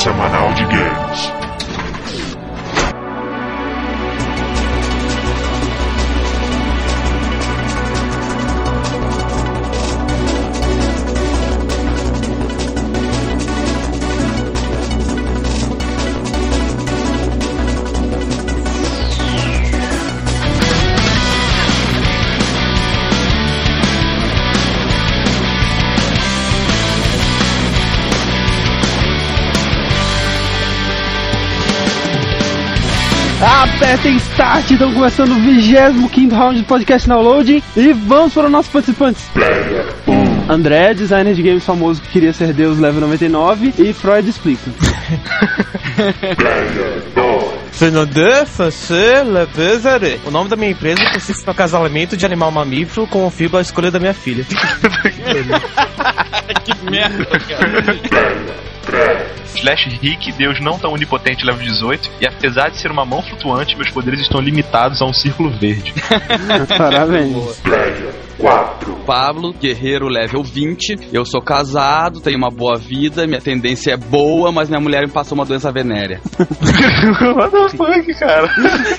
semanal de games. Apertem start, estão começando o 25 round do podcast Download e vamos para os nossos participantes. André, designer de games famoso que queria ser Deus, level 99 e Freud explica. Fernandez Fancher Le. O nome da minha empresa consiste no acasalamento de animal mamífero com o filho à escolha da minha filha. que merda, cara. Slash Rick, Deus não tão onipotente, level 18. E apesar de ser uma mão flutuante, meus poderes estão limitados a um círculo verde. Parabéns. 4. Pablo, guerreiro level 20. Eu sou casado, tenho uma boa vida, minha tendência é boa, mas minha mulher me passou uma doença venérea. What the fuck, cara?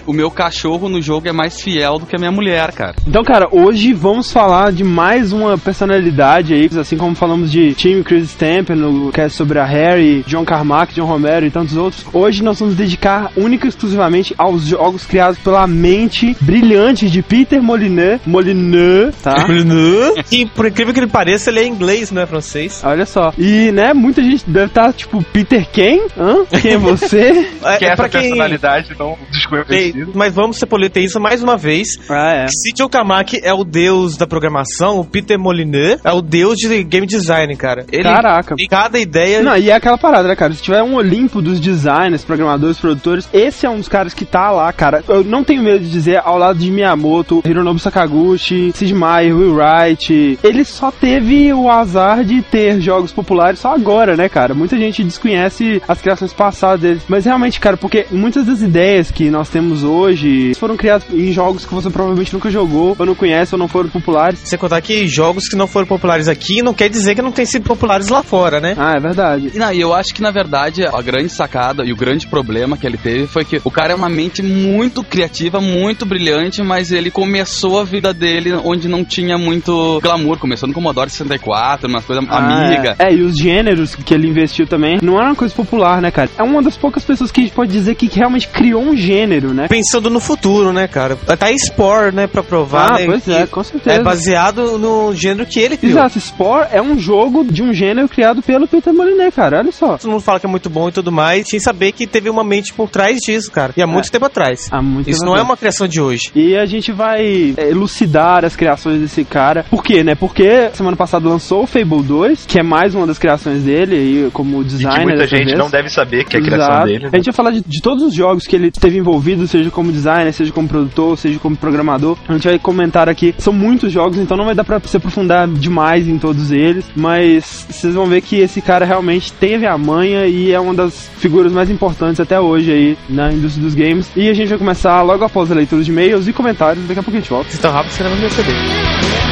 O meu cachorro no jogo é mais fiel do que a minha mulher, cara. Então, cara, hoje vamos falar de mais uma personalidade aí, assim como falamos de Tim Chris Stamper no cast sobre a Harry, John Carmack, John Romero e tantos outros. Hoje nós vamos dedicar única e exclusivamente aos jogos criados pela mente brilhante de Peter Molyneux, Molyneux, tá? E por incrível que ele pareça, ele é inglês, não é francês. Olha só. E, né, muita gente deve estar tipo, Peter quem? Hã? Quem é você? É, que é é essa pra quem. personalidade não Ei, desconhecida. mas vamos ser politeísta mais uma vez. ah, é. Se Joe Kamak é o deus da programação, o Peter Molyneux é o deus de game design, cara. Ele Caraca. tem cada ideia. Não, e é aquela parada, né, cara? Se tiver um Olimpo dos designers, programadores, produtores, esse é um dos caras que tá lá, cara. Eu não tenho medo de dizer, ao lado de Miyamoto, Hironobu Sakaguchi, Sid Meier, Will Wright, ele só teve o azar de ter jogos populares só agora, né, cara? Muita gente desconhece as criações passadas deles. Mas realmente, cara, porque muitas das ideias que nós temos hoje foram criadas em jogos que você provavelmente nunca jogou, ou não conhece, ou não foram populares. Sem contar que jogos que não foram populares aqui não quer dizer que não tenham sido populares lá fora, né? Ah, é verdade. E, não, e eu acho que na verdade a grande sacada e o grande problema que ele teve foi que o cara é uma mente muito criativa, muito brilhante, mas ele começou a vida dele onde não tinha muito glamour. Começou no Commodore 64, umas coisas Ah, amiga. É. é, e os gêneros que ele investiu também não era uma coisa popular, né, cara? É uma das poucas pessoas que a gente pode dizer que realmente criou um gênero, né? Pensando no futuro, né, cara? Tá Spore, né, pra provar, Ah, né, pois é, com certeza. É baseado no gênero que ele criou. Exato, Spore é um jogo de um gênero criado pelo Peter Molyneux, cara. Olha só. Todo mundo fala que é muito bom e tudo mais, sem saber que teve uma mente por trás disso, cara. E há muito tempo atrás. Há muito Isso tempo não é atrás. uma criação de hoje. E a gente vai é, elucidar as criações desse cara. Por quê, né? Porque semana passada lançou o Fable 2, que é mais uma das criações dele, aí, como E designer. que muita gente vez. não deve saber que é a criação Exato. dele. né? A gente vai falar de, de todos os jogos que ele esteve envolvido, seja como designer, seja como produtor, seja como programador. A gente vai comentar aqui. São muitos jogos, então não vai dar pra se aprofundar demais em todos eles. Mas vocês vão ver que esse cara realmente teve a manha e é uma das figuras mais importantes até hoje aí na indústria dos games. E a gente vai começar logo após a leitura de e-mails e comentários. Daqui a pouco a gente volta. Se tão rápido, você não vai receber. Então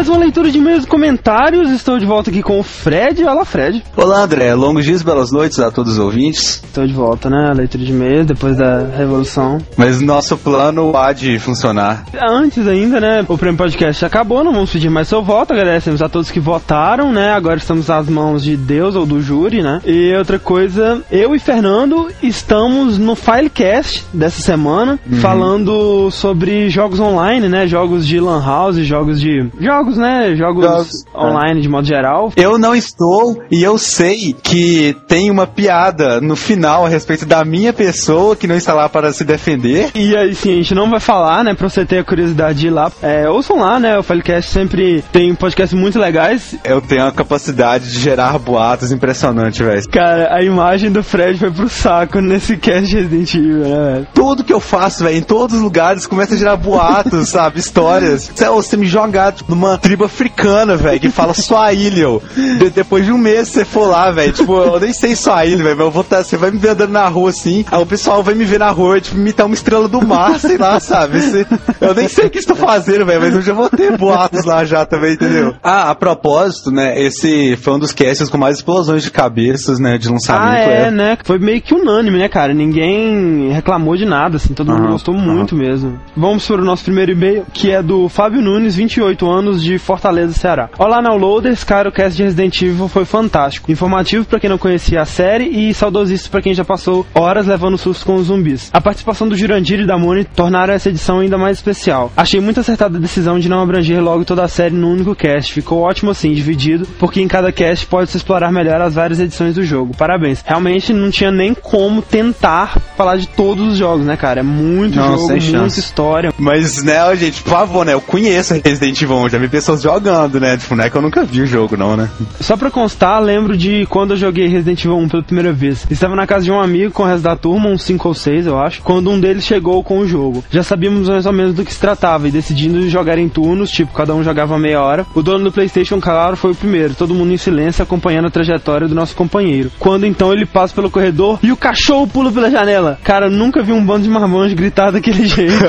mais uma leitura de e-mails e comentários. Estou de volta aqui com o Fred. Olá, Fred. Olá, André. Longos dias, belas noites a todos os ouvintes. Estou de volta, né? A leitura de e-mails depois da revolução. Mas nosso plano há de funcionar. Antes ainda, né? O prêmio podcast acabou, não vamos pedir mais seu voto. Agradecemos a todos que votaram, né? Agora estamos nas mãos de Deus ou do júri, né? E outra coisa, eu e Fernando estamos no Filecast dessa semana, falando sobre jogos online, né? Jogos de Lan House, jogos de. jogos, né? Jogos, Jogos, online de modo geral. Eu não estou e eu sei que tem uma piada no final a respeito da minha pessoa que não está lá para se defender. E aí sim, a gente não vai falar, né? Pra você ter a curiosidade de ir lá. É, ouçam lá, né? O Filecast sempre tem podcasts muito legais. Eu tenho a capacidade de gerar boatos impressionante, velho. Cara, a imagem do Fred foi pro saco nesse cast de Resident Evil, né, velho? Tudo que eu faço, velho, em todos os lugares começa a gerar boatos, sabe? Histórias. Cê, Você me jogar numa tribo africana, velho, que fala Swahili, ó. De- depois de um mês você for lá, velho, tipo, eu nem sei Swahili, velho, mas eu vou tá, você vai me ver andando na rua assim, aí o pessoal vai me ver na rua, tipo, imitar uma estrela do mar, sei lá, sabe? Cê- eu nem sei o que estou fazendo, velho, mas eu já vou ter boatos lá já também, entendeu? Ah, a propósito, né, esse foi um dos casts com mais explosões de cabeças, né, de lançamento. Ah, é, né? Foi meio que unânime, né, cara? Ninguém reclamou de nada, assim, todo mundo Aham, gostou muito mesmo. Vamos para o nosso primeiro e-mail, que é do Fábio Nunes, 28 anos, de Fortaleza, Ceará. Olá, Downloaders, cara, o cast de Resident Evil foi fantástico. Informativo pra quem não conhecia a série e saudosista pra quem já passou horas levando susto com os zumbis. A participação do Jurandir e da Moni tornaram essa edição ainda mais especial. Achei muito acertada a decisão de não abranger logo toda a série num único cast. Ficou ótimo assim, dividido, porque em cada cast pode-se explorar melhor as várias edições do jogo. Parabéns. Realmente não tinha nem como tentar falar de todos os jogos, né, cara? É muito Não, jogo, muita chance. história. Mas, né, gente, por favor, né? Eu conheço Resident Evil 1, já vi pessoas jogando, né? Tipo, não é que eu nunca vi o jogo, não, né? Só pra constar, lembro de quando eu joguei Resident Evil 1 pela primeira vez. Estava na casa de um amigo com o resto da turma, uns 5 ou 6, eu acho, quando um deles chegou com o jogo. Já sabíamos mais ou menos do que se tratava e decidimos jogar em turnos, tipo, cada um jogava meia hora. O dono do PlayStation, claro, foi o primeiro, todo mundo em silêncio acompanhando a trajetória do nosso companheiro. Quando então ele passa pelo corredor e o cachorro pula pela janela. Cara, nunca vi um bando de marmanjos gritar daquele jeito.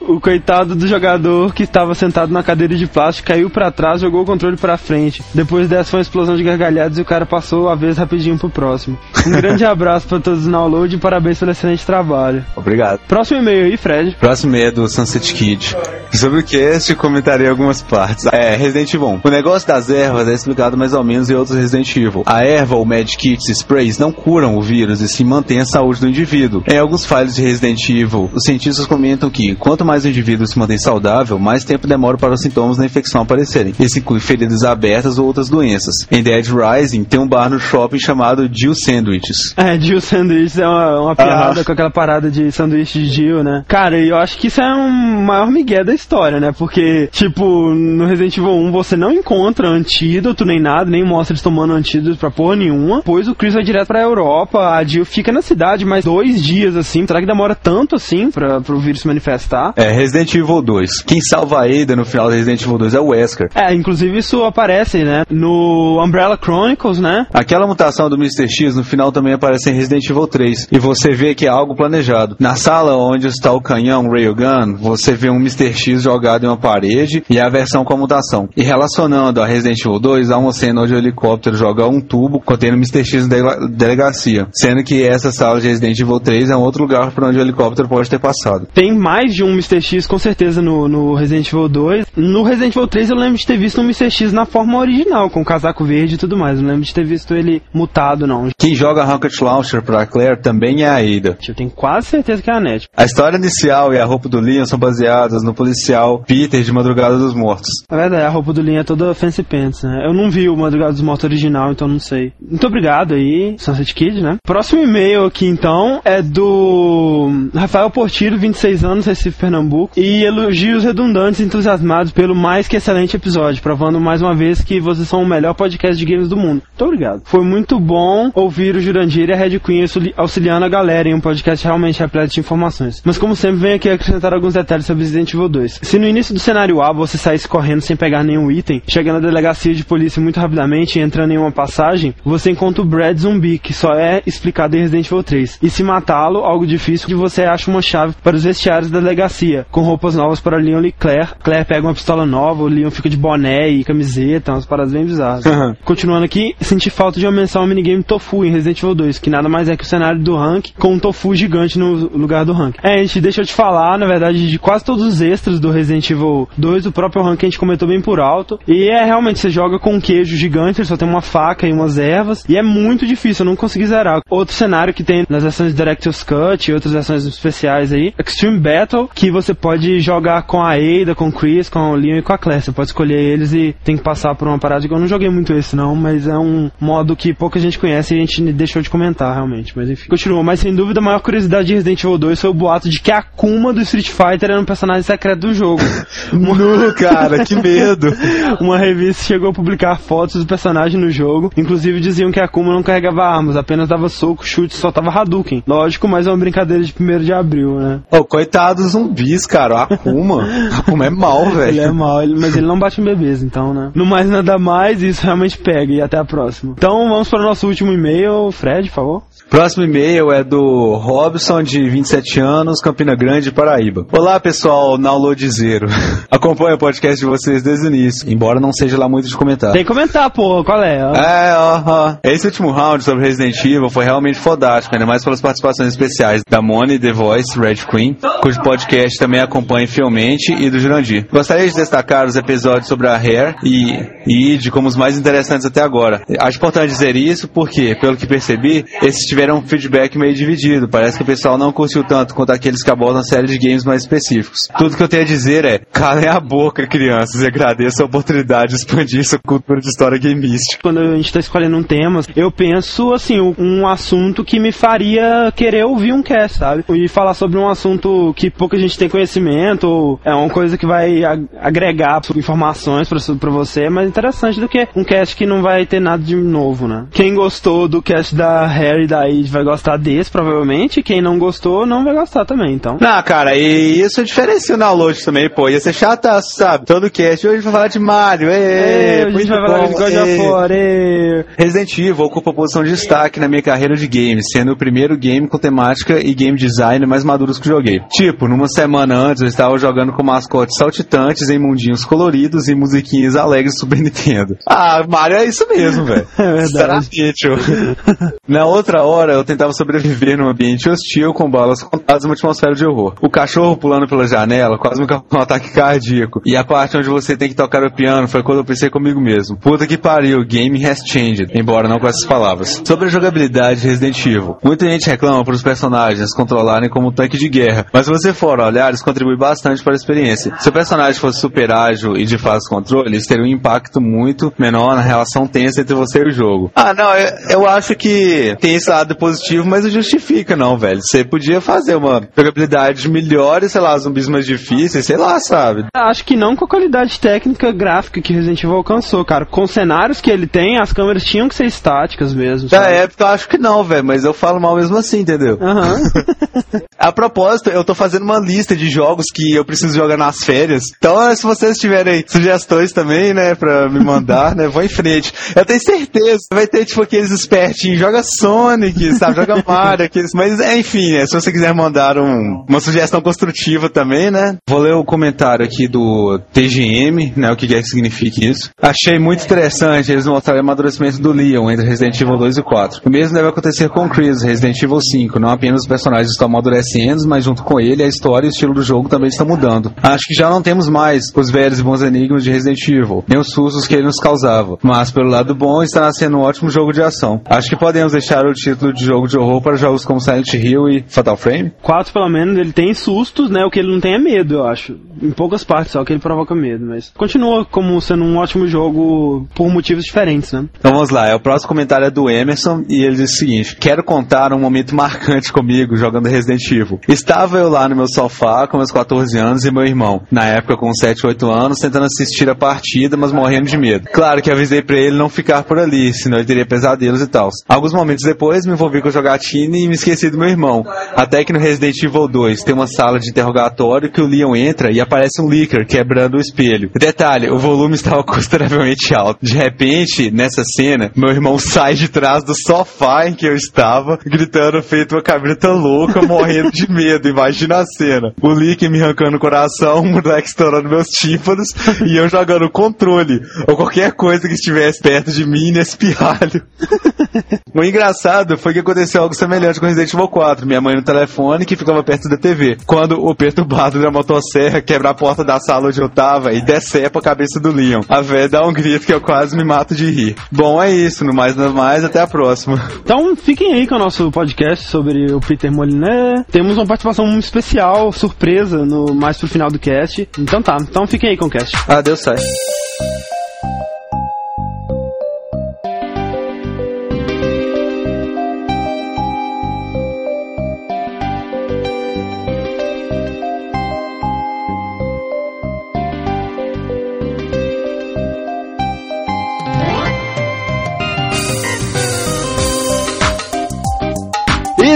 o coitado do jogador que estava sentado na cadeira de plástico caiu pra trás, jogou o controle pra frente. Depois dessa foi uma explosão de gargalhadas e o cara passou a vez rapidinho pro próximo. Um grande abraço pra todos do download e parabéns pelo excelente trabalho. Obrigado. Próximo e-mail aí, Fred. Próximo é do Sunset Kid. Sobre o cast, comentarei algumas partes. É, Resident Evil 1. O negócio das ervas é explicado mais ou menos em outros Resident Evil. A erva ou Mad Kits Sprays não curam o vírus e sim mantêm a saúde do indivíduo. Em alguns files de Resident Evil, os cientistas comentam que quanto mais o indivíduo se mantém saudável, mais tempo demora para os sintomas da infecção aparecerem. Isso inclui feridas abertas ou outras doenças. Em Dead Rising, tem um bar no shopping chamado Jill Sandwiches. É, Jill Sanduíche é uma, uma piada Aham. com aquela parada de sanduíche de Jill, né? Cara, eu acho que isso é um maior migué da história, né? Porque, tipo, no Resident Evil 1 você não encontra antídoto nem nada, nem mostra eles tomando antídoto pra porra nenhuma. Pois o Chris vai direto pra Europa, a Jill fica na cidade mais dois dias, assim. Será que demora tanto assim pra, pro vírus se manifestar? É, Resident Evil 2. Quem salva a Ada no final do Resident Evil 2 é o Wesker. É, inclusive isso aparece, né? No Umbrella Chronicles, né? Aquela mutação do Mr. X no final também aparece em Resident Evil 3. E você vê que é algo planejado. Na sala onde está o canhão Railgun, você vê um Mr. X jogado em uma parede e a versão com a mutação. E relacionando a Resident Evil 2, há uma cena onde o helicóptero joga um tubo contendo o Mr. X na dele- delegacia. Sendo que essa sala de Resident Evil 3 é um outro lugar por onde o helicóptero pode ter passado. Tem mais de um Mr. X, com certeza, no, no Resident Evil 2. No Resident Evil 3 eu lembro de ter visto um Mr. X na forma original, com o casaco verde e tudo mais. Não lembro de ter visto ele mutado, não. Quem joga Rocket Launcher pra Claire também é a Ada. Eu tenho quase certeza que é a NET. A história inicial e a roupa do Leon são baseadas no policial Peter de Madrugada dos Mortos. Na verdade, a roupa do Linha é toda fancy pants, né? Eu não vi o Madrugada dos Mortos original, então não sei. Muito obrigado aí, Sunset Kid, né? Próximo e-mail aqui, então, é do Rafael Portillo, 26 anos, Recife, Pernambuco. E elogios redundantes entusiasmados pelo mais que excelente episódio, provando mais uma vez que vocês são o melhor podcast de games do mundo. Muito obrigado. Foi muito bom ouvir o Jurandir e a Red Queen auxili- auxiliando a galera em um podcast realmente repleto de informações. Mas como sempre, venho aqui acrescentar alguns detalhes sobre Resident Evil 2. Se no início do cenário A você saísse correndo sem pegar nenhum item, chegando à delegacia de polícia muito rapidamente e entrando em uma passagem, você encontra o Brad zumbi, que só é explicado em Resident Evil 3. E se matá-lo, algo difícil, que você acha uma chave para os vestiários da delegacia, com roupas novas para Leon e Claire. Claire pega uma pistola nova, o Leon fica de boné e camiseta, umas paradas bem bizarras. Continuando aqui, senti falta de uma menção ao minigame Tofu em Resident Evil 2, que nada mais é que o cenário do rank com um Tofu gigante no lugar do rank. É, a gente deixa eu te falar, na verdade, de quase todos os extras do Resident Evil 2, o próprio rank a gente comentou bem por alto. E é realmente, você joga com um queijo gigante, ele só tem uma faca e umas ervas, e é muito difícil, eu não consegui zerar. Outro cenário que tem nas versões Director's Cut e outras versões especiais aí, Extreme Battle, que você pode jogar com a Ada, com o Chris, com o E com a Claire. Você pode escolher eles e tem que passar por uma parada que eu não joguei muito esse não, mas é um modo que pouca gente conhece e a gente deixou de comentar realmente. Mas enfim. Continua, mas sem dúvida a maior curiosidade de Resident Evil 2 foi o boato de que a Akuma do Street Fighter era um personagem secreto do jogo. Nu, cara, que medo. Uma revista chegou a publicar fotos do personagem no jogo. Inclusive diziam que a Akuma não carregava armas, apenas dava soco, chute, soltava Hadouken. Lógico, mas é uma brincadeira de 1 de abril, né? Ô, coitado dos zumbis, cara. A Akuma. A Akuma é mal, velho. É mal, ele- mas ele não bate em bebês, então, né? No mais nada mais, isso realmente pega. E até a próxima. Então vamos para o nosso último e-mail. Fred, por favor. Próximo e-mail é do Robson, de 27 anos, Campina Grande, Paraíba. Olá, pessoal, download zero. Acompanho o podcast de vocês desde o início, embora não seja lá muito de comentar. Tem que comentar, pô. Qual é? É, ó, ó. Esse último round sobre Resident Evil foi realmente fodástico, ainda mais pelas participações especiais da Moni, The Voice, Red Queen, cujo podcast também acompanho fielmente, e do Jurandir. Gostaria de destacar os episódios sobre a Hair e, e Id como os mais interessantes até agora. Acho importante dizer isso porque, pelo que percebi, esses tiveram um feedback meio dividido. Parece que o pessoal não curtiu tanto quanto aqueles que abordam séries de games mais específicos. Tudo que eu tenho a dizer é, calem a boca, crianças, e agradeço a oportunidade de expandir essa cultura de história gameística. Quando a gente tá escolhendo um tema, eu penso, assim, um- assunto que me faria querer ouvir um cast, sabe? E falar sobre um assunto que pouca gente tem conhecimento, ou é uma coisa que vai agregar informações pra você, é mais interessante do que um cast que não vai ter nada de novo, né? Quem gostou do cast da Harry da Id vai gostar desse, provavelmente. Quem não gostou, não vai gostar também, então. Não, cara, e isso diferencia o download também, pô. Ia ser chata, sabe? Todo cast. Hoje vai falar de Mario, ê, É, a gente vai falar de God of ê. War, ê. Resident Evil ocupa posição de destaque na minha carreira de games, sendo o primeiro game com temática e game design mais maduros que joguei. Tipo, numa semana antes eu estava jogando com mascotes saltitantes em mundinhos coloridos e musiquinhas alegres do Super Nintendo. Ah, Mario é isso mesmo, velho. É verdade. Eu- Na outra hora, eu tentava sobreviver num ambiente hostil com balas contadas e uma atmosfera de horror. O cachorro pulando pela janela quase me causou um ataque cardíaco. E a parte onde você tem que tocar o piano foi quando eu pensei comigo mesmo. Puta que pariu, game has changed. Embora não com essas palavras. Sobre a jogabilidade de Resident Evil. Muita gente reclama por os personagens controlarem como um tanque de guerra. Mas se você for olhar, isso contribui bastante para a experiência. Se o personagem fosse super ágil e de fácil controle, isso teria um impacto muito menor na relação tensa entre você e o jogo. Ah, não, eu, eu acho que tem esse lado positivo, mas não justifica, não, velho. Você podia fazer uma jogabilidade melhor e, sei lá, zumbis mais difíceis, sei lá, sabe? Acho que não com a qualidade técnica gráfica que Resident Evil alcançou, cara. Com os cenários que ele tem, as câmeras tinham que ser estáticas mesmo. Da sabe? época eu acho que não, velho, mas eu falo mal mesmo assim, entendeu? Aham. A propósito, eu tô fazendo uma lista de jogos que eu preciso jogar nas férias. Então, se vocês tiverem sugestões também, né, pra me mandar, né, vão em frente. Eu tenho certeza, vai ter, tipo, aqueles espertinhos, joga Sonic, sabe, joga Mario, aqueles... Mas, é, enfim, né, se você quiser mandar um- uma sugestão construtiva também, né. Vou ler o comentário aqui do TGM, né, o que quer que signifique isso. Achei muito interessante eles mostrarem o amadurecimento do Leon entre Resident Evil 2 e 4. O mesmo deve acontecer com Chris, Resident Evil 5. Não apenas os personagens estão amadurecendo, mas junto com ele, a história e o estilo do jogo também estão mudando. Acho que já não temos mais os velhos e bons enigmas de Resident Evil, nem os sustos que ele nos causava. Mas, pelo lado bom, está nascendo um ótimo jogo de ação. Acho que podemos deixar o título de jogo de horror para jogos como Silent Hill e Fatal Frame? Quatro, pelo menos, ele tem sustos, né? O que ele não tem é medo, eu acho. Em poucas partes só que ele provoca medo, mas continua como sendo um ótimo jogo por motivos diferentes, né? Então vamos lá, é, o próximo comentário é do Emerson e ele diz o seguinte: Quero contar um momento marcante comigo jogando Resident Evil. Estava eu lá no meu sofá com meus 14 anos e meu irmão, na época com 7, 8 anos, tentando assistir a partida, mas morrendo de medo. Claro que avisei pra ele não ficar por ali, senão ele teria pesadelos e tal. Alguns momentos depois me envolvi com a jogatina e me esqueci do meu irmão. Até que no Resident Evil 2 tem uma sala de interrogatório que o Leon entra e aparece um Licker quebrando o espelho. Detalhe, o volume estava consideravelmente alto. De repente, nessa cena, meu irmão sai de trás do sofá em que eu estava, gritando feito uma cabrita louca, morrendo de medo. Imagina a cena. O Licker me arrancando o coração, o moleque estourando meus tímpanos e eu jogando controle. Ou qualquer coisa que estivesse perto de mim nesse pirralho. O engraçado foi que aconteceu algo semelhante com Resident Evil 4. Minha mãe no telefone que ficava perto da TV. Quando o perturbado da motosserra quebra a porta da sala onde eu tava e decepa a cabeça do Leon. A dá dá um grito que eu quase me mato de rir. Bom, é isso. No mais, no mais, até a próxima. Então fiquem aí com o nosso podcast sobre o Peter Moliné. Temos uma participação especial, surpresa, no mais pro final do cast. Então tá, então fiquem aí com o cast. Adeus, sai.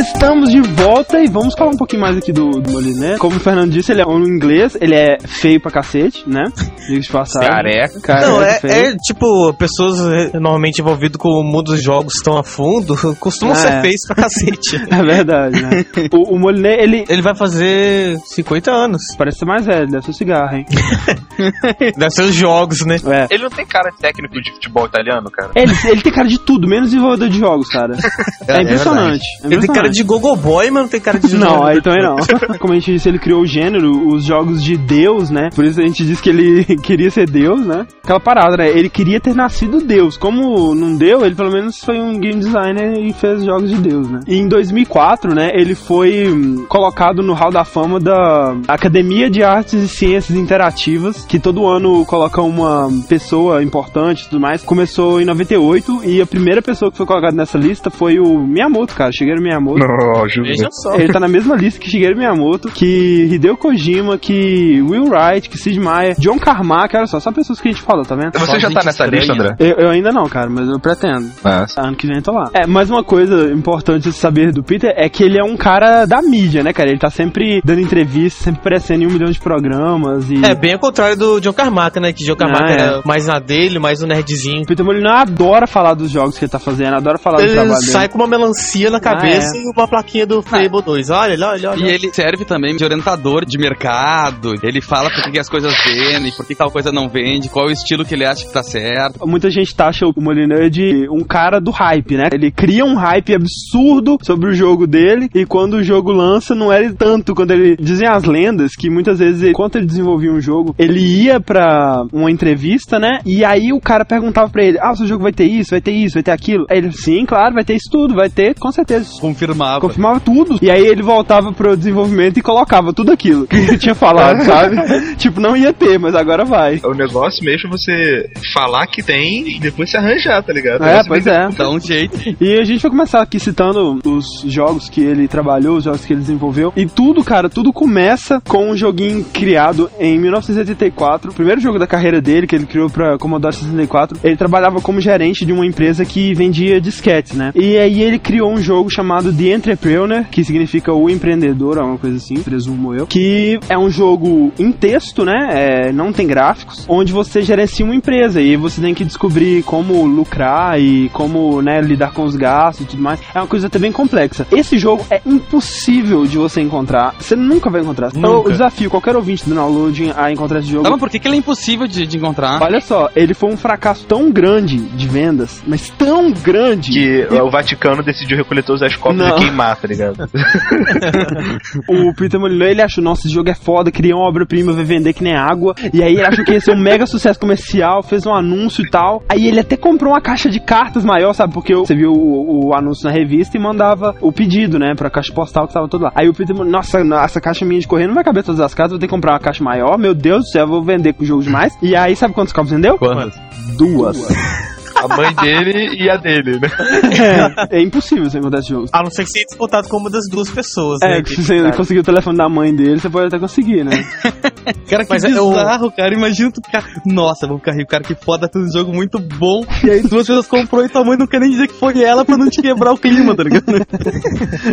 Estamos de volta e vamos falar um pouquinho mais aqui do, do Moliné. Como o Fernando disse, ele é um inglês, ele é feio pra cacete, né? Diga de passagem. Careca. Careca, Não, é, é, tipo, pessoas eh, normalmente envolvidas com o mundo dos jogos tão a fundo costumam É. ser feios pra cacete. É verdade, né? o, o Moliné, ele Ele vai fazer 50 anos. parece ser mais velho, deve ser cigarro, hein? Deve ser os jogos, né? É. Ele não tem cara técnico de futebol italiano, cara? Ele, ele tem cara de tudo, menos desenvolvedor de jogos, cara. É, impressionante. é Ele tem cara impressionante. De gogoboy, mas não tem cara de Não, aí também não. Como a gente disse, ele criou o gênero, os jogos de Deus, né? Por isso a gente diz que ele queria ser Deus, né? Aquela parada, né? Ele queria ter nascido Deus. Como não deu, ele pelo menos foi um game designer e fez jogos de Deus, né? E em 2004, né? Ele foi hum, colocado no Hall da Fama da Academia de Artes e Ciências Interativas, que todo ano coloca uma pessoa importante e tudo mais. Começou em 98 e a primeira pessoa que foi colocada nessa lista foi o Miyamoto, cara. Shigeru Miyamoto. Não, juro. Veja só. Ele tá na mesma lista que Shigeru Miyamoto, que Hideo Kojima, que Will Wright, que Sid Meier, John Carmack, olha só, só pessoas que a gente falou, tá vendo? Você já tá nessa estranha. lista, André? Eu, eu ainda não, cara, mas eu pretendo. Mas... Ano que vem eu tô lá. É, mas uma coisa importante de saber do Peter é que ele é um cara da mídia, né, cara? Ele tá sempre dando entrevistas, sempre aparecendo em um milhão de programas e... É, bem ao contrário do John Carmack, né? Que John Carmack Ah, é. era mais na dele, mais um nerdzinho. O Peter Molyneux adora falar dos jogos que ele tá fazendo, adora falar do Ele trabalho sai dele. com uma melancia na cabeça Ah, e uma plaquinha do Fable 2. Olha, olha, olha. E ele serve também de orientador de mercado. Ele fala por que que as coisas vendem, por que tal coisa não vende, qual é o estilo que ele acha que tá certo. Muita gente taxa o Molyneux de um cara do hype, né? Ele cria um hype absurdo sobre o jogo dele e quando o jogo lança não era tanto quando ele dizem as lendas que muitas vezes ele- enquanto ele desenvolvia um jogo, ele ia pra uma entrevista, né? E aí o cara perguntava pra ele: "Ah, o seu jogo vai ter isso, vai ter isso, vai ter aquilo?" Aí ele: "Sim, claro, vai ter isso tudo, vai ter, com certeza." Confirmava. Confirmava tudo. E aí ele voltava pro desenvolvimento e colocava tudo aquilo que ele tinha falado, sabe? tipo, não ia ter, mas agora vai. O negócio mesmo é você falar que tem e depois se arranjar, tá ligado? É, pois é. Dá um jeito. E a gente vai começar aqui citando os jogos que ele trabalhou, os jogos que ele desenvolveu. E tudo, cara, tudo começa com um joguinho criado em 1984. O primeiro jogo da carreira dele, que ele criou pra Commodore 64. Ele trabalhava como gerente de uma empresa que vendia disquetes, né? E aí ele criou um jogo chamado The Entrepreneur, que significa o empreendedor, alguma coisa assim, presumo eu. Que é um jogo em texto, né? É, não tem gráficos, onde você gerencia uma empresa e você tem que descobrir como lucrar e como, né, lidar com os gastos e tudo mais. É uma coisa até bem complexa. Esse jogo é impossível de você encontrar. Você nunca vai encontrar. Então, eu desafio qualquer ouvinte do download a encontrar esse jogo. Tá, mas por que, que ele é impossível de, de encontrar? Olha só, ele foi um fracasso tão grande de vendas, mas tão grande Que o Vaticano decidiu recolher todas as cópias Não. E queimar, tá ligado? o Peter Molyneux, ele achou, nossa, esse jogo é foda, criou uma obra-prima, vai vender que nem água. E aí ele achou que ia ser um mega sucesso comercial, fez um anúncio e tal. Aí ele até comprou uma caixa de cartas maior, sabe? Porque você viu o, o anúncio na revista e mandava o pedido, né? Pra caixa postal que tava todo lá. Aí o Peter Molyneux, nossa, essa caixa minha de correio não vai caber todas as cartas, vou ter que comprar uma caixa maior. Meu Deus do céu, eu vou vender com jogo demais. E aí, sabe quantos copos vendeu? Quantas? Duas. A mãe dele e a dele, né? é, é impossível você encontrar esse jogo. A não ser que você tenha disputado com uma das duas pessoas, É, né? que se você conseguir o telefone da mãe dele, você pode até conseguir, né? Cara, que Mas é bizarro, cara. Imagina tu ficar. Nossa, vou ficar rico, cara, que foda, tem um jogo muito bom. E aí duas pessoas comprou e tua mãe não quer nem dizer que foi ela pra não te quebrar o clima, tá ligado?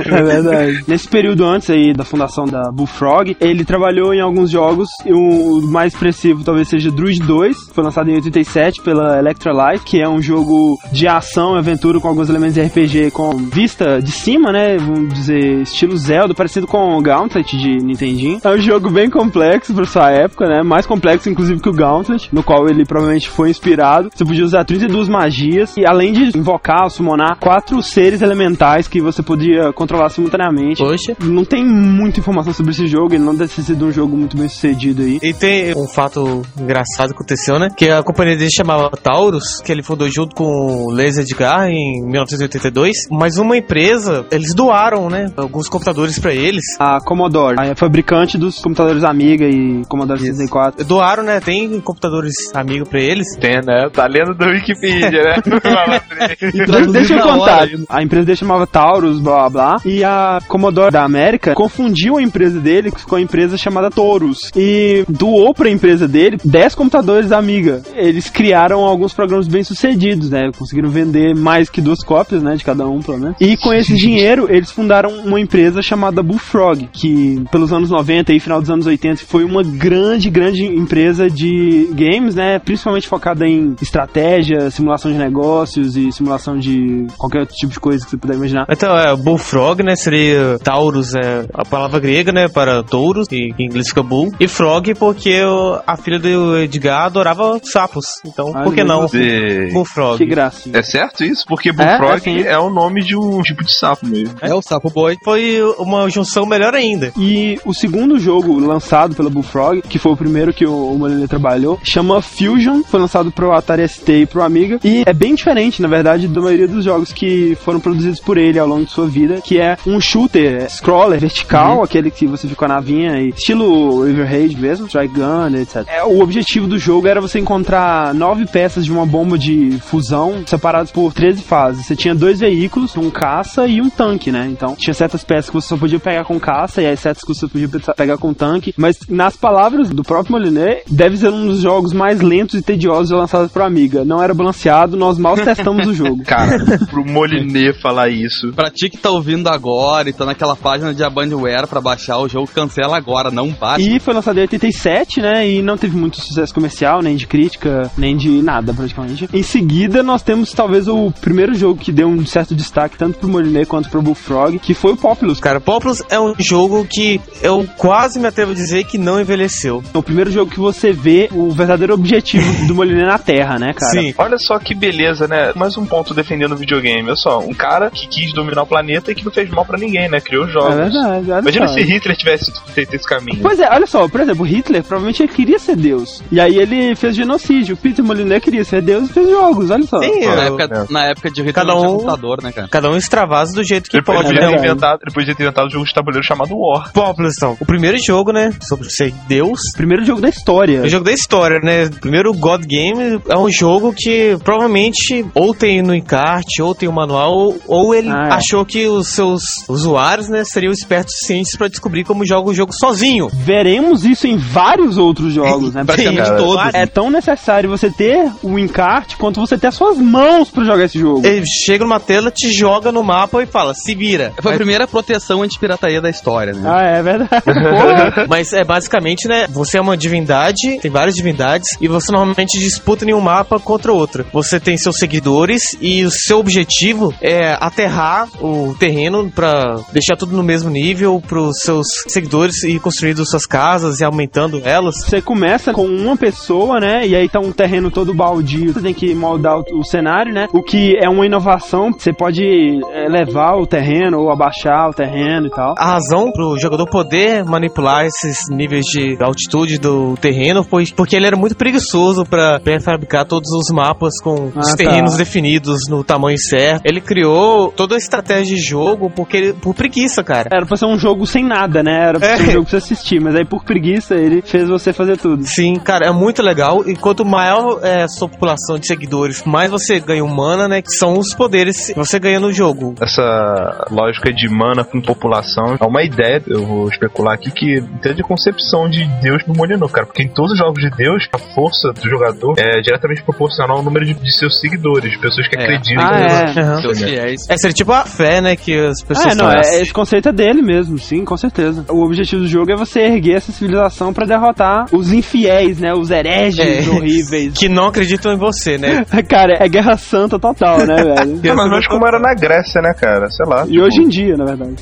É verdade. Nesse período antes aí da fundação da Bullfrog, ele trabalhou em alguns jogos. E o mais expressivo talvez seja Druid 2, que foi lançado em 87 pela Electra Light, que é um jogo de ação e aventura com alguns elementos de RPG com vista de cima, né? Vamos dizer, estilo Zelda, parecido com o Gauntlet de Nintendinho. É um jogo bem complexo pra sua época, né? Mais complexo, inclusive, que o Gauntlet, no qual ele provavelmente foi inspirado. Você podia usar 32 magias e, além de invocar, summonar quatro seres elementais que você podia controlar simultaneamente. Poxa. Não tem muita informação sobre esse jogo, ele não deve ter sido um jogo muito bem sucedido aí. E tem um fato engraçado que aconteceu, né? Que a companhia dele chamava Taurus, que ele fundou junto com o Les Edgar em 1982. Mas uma empresa, eles doaram, né? Alguns computadores pra eles. A Commodore, a fabricante dos computadores Amiga e Commodore 64. Doaram, né? Tem computadores amigo pra eles. Tem, né? Tá lendo do Wikipedia, né? De- Deixa eu contar. A empresa dele chamava Taurus, blá blá blá. E a Commodore da América confundiu a empresa dele com a empresa chamada Taurus. E doou pra empresa dele 10 computadores Amiga. Eles criaram alguns programas bem sucedidos, né? Conseguiram vender mais que duas cópias, né? De cada um, pelo menos. E com esse dinheiro, eles fundaram uma empresa chamada Bullfrog, que pelos anos 90 e final dos anos 80 foi uma grande, grande empresa de games, né? Principalmente focada em estratégia, simulação de negócios e simulação de qualquer outro tipo de coisa que você puder imaginar. Então, é, Bullfrog, né? Seria Taurus, é a palavra grega, né? Para touros, que em inglês fica bull. E Frog, porque a filha do Edgar adorava sapos. Então, Ah, por que não? E- Bullfrog. Que gracinha. É certo isso? Porque Bullfrog é, sim. é, o nome de um tipo de sapo mesmo. É o Sapo Boy. Foi uma junção melhor ainda. E o segundo jogo lançado pela Bullfrog, que foi o primeiro que o, o Molina trabalhou, chama Fusion, foi lançado pro Atari ST e pro Amiga, e é bem diferente, na verdade, da maioria dos jogos que foram produzidos por ele ao longo de sua vida, que é um shooter, é, scroller, vertical, aquele que você fica com a navinha, e estilo River Raid mesmo, Strike Gun, etc. É, o objetivo do jogo era você encontrar nove peças de uma bomba de fusão separadas por 13 fases. Você tinha dois veículos, um caça e um tanque, né? Então tinha certas peças que você só podia pegar com caça e as certas que você podia pe- pegar com tanque. Mas nas palavras do próprio Moliné, deve ser um dos jogos mais lentos e tediosos lançados pro Amiga. Não era balanceado, nós mal testamos o jogo. Cara, pro Molinê falar isso. Pra ti que tá ouvindo agora e tá naquela página de Abandonware pra baixar o jogo, cancela agora, não baixa. E foi lançado em 87, né? E não teve muito sucesso comercial, nem de crítica, nem de nada, praticamente. Em seguida, nós temos talvez o primeiro jogo que deu um certo destaque tanto pro Moliné quanto pro Bullfrog, que foi o Populous. Cara, Populous é um jogo que eu quase me atrevo a dizer que não envelheceu. É o primeiro jogo que você vê o verdadeiro objetivo do Moliné na Terra, né, cara? Sim. Olha só que beleza, né? Mais um ponto defendendo o videogame. Olha só, um cara que quis dominar o planeta e que não fez mal pra ninguém, né? Criou jogos. É verdade, olha Imagina só. se Hitler tivesse feito esse caminho. Pois é, olha só, por exemplo, Hitler provavelmente ele queria ser Deus. E aí ele fez genocídio. Peter Moliné queria ser Deus e fez jogos, olha só. Sim, Na eu- época, na época de Cada não tinha um- computador, né, cara? Cada um extravasa do jeito que Ele pode, podia, é ter inventado, ele podia ter inventado um jogo de tabuleiro chamado War. Populous, então. O primeiro jogo, né? Sobre ser Deus. Primeiro jogo da história. O jogo da história, né? Primeiro God Game é um jogo que provavelmente ou tem no encarte, ou tem o manual, ou, ou ele Ah, é. achou que os seus usuários, né, seriam espertos suficientes pra descobrir como joga o jogo sozinho. Veremos isso em vários outros jogos, né? Praticamente todos. É tão necessário você ter o encarte quanto você ter as suas mãos pra jogar esse jogo. Ele chega numa tela, te joga no mapa e fala, se vira. Foi a primeira proteção anti-pirataria da história, né? Ah, é verdade. Mas é basicamente, né? Você é uma divindade, tem várias divindades, e você normalmente disputa em um mapa contra outra. Você tem seus seguidores e o seu objetivo é aterrar o terreno pra deixar tudo no mesmo nível pros seus seguidores e construindo suas casas e aumentando elas. Você começa com uma pessoa, né? E aí tá um terreno todo baldio. Você tem que moldar o, o cenário, né? O que é uma inovação. Você pode é, levar o terreno ou abaixar o terreno e tal. A razão pro jogador poder manipular esses níveis de altitude do terreno foi porque ele era muito preguiçoso pra pré-fabricar todos os mapas com Ah, os tá. terrenos definidos no tamanho certo. Ele criou toda a estratégia de jogo porque ele- por preguiça, cara. Era pra ser um jogo sem nada, né? Era pra ser um É. jogo pra você assistir. Mas aí por preguiça ele fez você fazer tudo. Sim, cara, é muito legal. E quanto maior é a sua população de seguidores, mais você ganha mana, né? Que são os poderes que você ganha no jogo. Essa lógica de mana com população é uma ideia, eu vou especular aqui, que tem de concepção de Deus no Molinô, cara. Porque em todos os jogos de Deus, a força do jogador é diretamente proporcional ao número de, de seus seguidores, pessoas que É. acreditam. Ah, é. Aham. Seus fiéis. É, seria tipo a fé, né? Que as pessoas É, não, é, esse conceito é dele mesmo, sim, com certeza. O objetivo do jogo é você erguer essa civilização pra derrotar os infiéis, né? Os hereges É. horríveis. Que não acreditam em você, né? Cara, é guerra santa total, né, velho? É, mas mais como era na Grécia, né, cara? Sei lá. E hoje em dia, na verdade.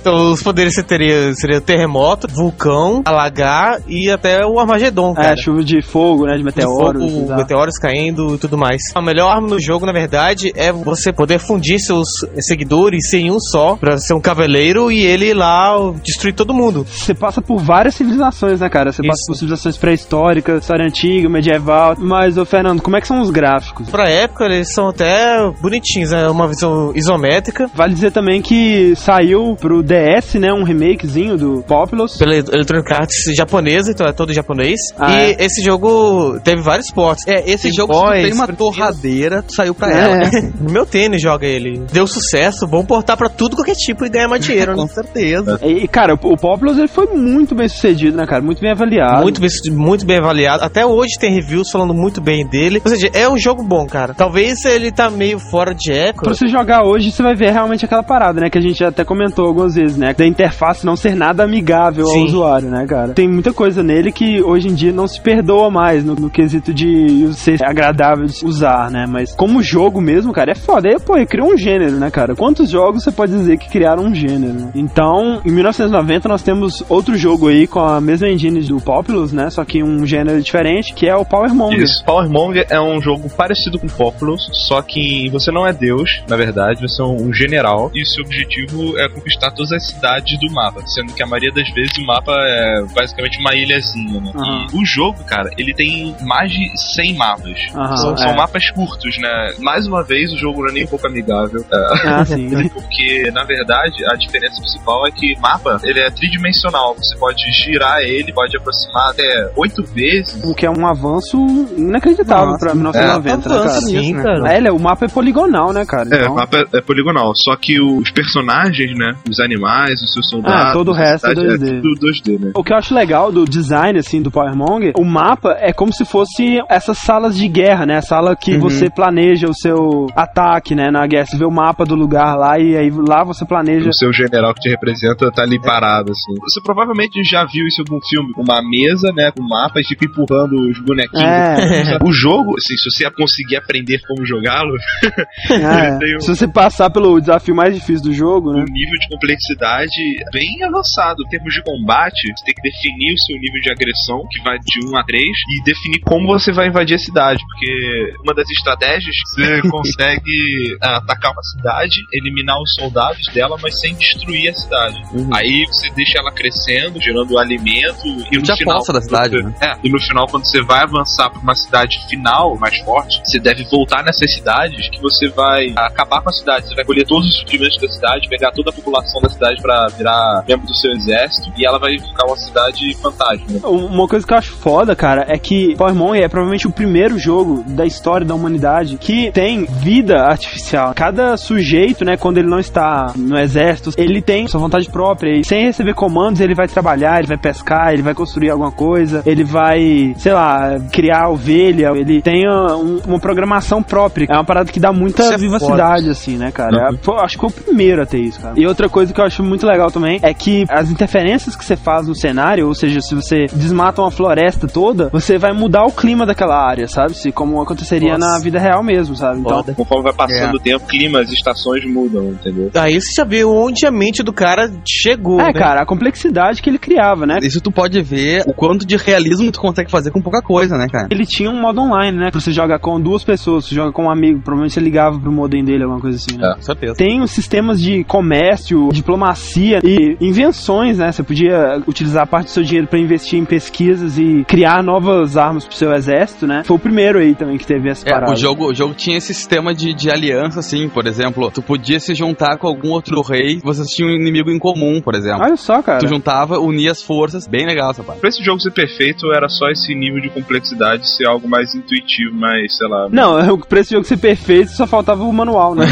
Então, os poderes você teria seria terremoto, vulcão, alagar e até o Armagedon, É, cara. chuva de fogo, né? De De meteoros. fogo, exato. meteoros caindo e tudo mais. A melhor arma no jogo, na verdade, é você poder fundir seus seguidores em um só, pra ser um cavaleiro e ele ir lá destruir todo mundo. Você passa por várias civilizações, né, cara? Você passa Isso. por civilizações pré-históricas, história antiga, medieval. Mas, ô Fernando, como é que são os gráficos? Pra época, eles são até bonitinhos, né? Uma visão isométrica. Vale dizer também que saiu pro DS, né, um remakezinho do Populous. Pela Electronic Arts japonesa, então é todo japonês. Ah, e é? esse jogo teve vários ports. É, esse Tem jogo, boys, tem uma torradeira, saiu pra ela. É, Meu tênis joga ele. Deu sucesso, vamos portar pra tudo qualquer tipo e ganhar mais dinheiro, né? Com certeza. e, cara, o Populous ele foi muito bem sucedido, né, cara? Muito bem avaliado. Muito bem, muito bem avaliado. Até hoje tem reviews falando muito bem dele. Ou seja, é um jogo bom, cara. Talvez ele tá meio fora de época. Pra você jogar hoje, você vai ver realmente aquela parada, né? Que a gente já até comentou algumas vezes, né? Da interface não ser nada amigável ao Sim. usuário, né, cara? Tem muita coisa nele que hoje em dia não se perdoa mais no, no quesito de ser agradável de usar, né? Mas como jogo mesmo, cara, é foda. Aí, pô, ele criou um gênero, né, cara? Quantos jogos você pode dizer que criaram um gênero? né? Então, em 1990, nós temos outro jogo aí com a mesma engine do Populous, né? Só que um gênero diferente, que é o Power Monger. Isso. Power Monger é um jogo parecido com Populous, só que você não é Deus, na verdade, você é um general, e o seu objetivo é conquistar todas as cidades do mapa, sendo que a maioria das vezes o mapa é basicamente uma ilhazinha, né? E o jogo, cara, ele tem mais de 100 mapas. Aham, são, são é. mapas curtos, né? Mais uma vez, o jogo não é nem um pouco amigável. é, Ah, sim. porque na verdade a diferença principal é que o mapa ele é tridimensional. Você pode girar ele, pode aproximar até oito vezes. O que é um avanço inacreditável pra 1990, né, cara? nisso, Sim, né? cara. É, é- o mapa é poligonal, né, cara? É, Então, o mapa é, é poligonal. Só que os personagens, né? Os animais, os seus soldados. Ah, todo o resto é cidade 2D. tudo 2D, né? O que eu acho legal do design, assim, do Power Monger, o mapa é como se fosse essas salas de guerra, né? A sala que você planeja o seu ataque, né, na guerra. Você vê o mapa do lugar lá e aí lá você planeja... O seu general que te representa tá ali parado, assim. Você provavelmente já viu isso em algum filme. Uma mesa, né? Com mapa e fica empurrando os bonequinhos. É. O jogo, assim, se você conseguir aprender como jogá-lo, É, um- Se você passar pelo desafio mais difícil do jogo, né? um nível de complexidade bem avançado. Em termos de combate, você tem que definir o seu nível de agressão, que vai de 1 a 3, e definir como você vai invadir a cidade. Porque uma das estratégias, você consegue ah, atacar uma cidade, eliminar os soldados dela, mas sem destruir a cidade. Aí você deixa ela crescendo, gerando alimento, e no Te final. da cidade, você- né? É, e no final, quando você vai avançar pra uma cidade final, mais forte, você deve voltar nessas cidades que você vai acabar com a cidade. Você vai colher todos os suprimentos da cidade, pegar toda a população da cidade pra virar membro do seu exército, e ela vai ficar uma cidade fantasma. né? Uma coisa que eu acho foda, cara, é que Monger é provavelmente o primeiro jogo da história da humanidade que tem vida artificial. Cada sujeito, né, quando ele não está no exército, ele tem sua vontade própria e sem receber comandos ele vai trabalhar, ele vai pescar, ele vai construir alguma coisa, ele vai, sei lá, criar ovelha, ele tem um- uma programação própria. É uma parada que dá muita Isso é vivacidade, assim, né, cara? É, foi- acho que foi o primeiro a ter isso, cara. E outra coisa que eu acho muito legal também é que as interferências que você faz no cenário, ou seja, se você desmata uma floresta toda, você vai mudar o clima daquela área, sabe? Se, como aconteceria Nossa. na vida real mesmo, sabe? Então. Conforme vai passando É. o tempo, o clima, as estações mudam, entendeu? Aí você já vê onde a mente do cara chegou. é, né? cara, a complexidade que ele criava, né? Isso tu pode ver o quanto de realismo tu consegue fazer com pouca coisa, né, cara? Ele tinha um modo online, né? Pra você jogar com duas pessoas, você joga com um amigo, provavelmente você ligava pro modem dele, alguma coisa assim, né? É. Com certeza. Tem os sistemas de comércio, diplomacia e invenções, né? Você podia utilizar parte do seu dinheiro pra investir em pesquisas e criar novas armas pro seu exército, né? Foi o primeiro aí também que teve essa É, parada. o jogo, o jogo tinha esse sistema de, de aliança, assim, por exemplo, tu podia se juntar com algum outro rei, vocês tinham um inimigo em comum, por exemplo. Olha só, cara. Tu juntava, unia as forças, bem legal essa parte. Pra esse jogo ser perfeito, era só esse nível de complexidade ser algo mais intuitivo, mais, sei lá. Não, pra esse jogo ser perfeito, só faltava o manual, né?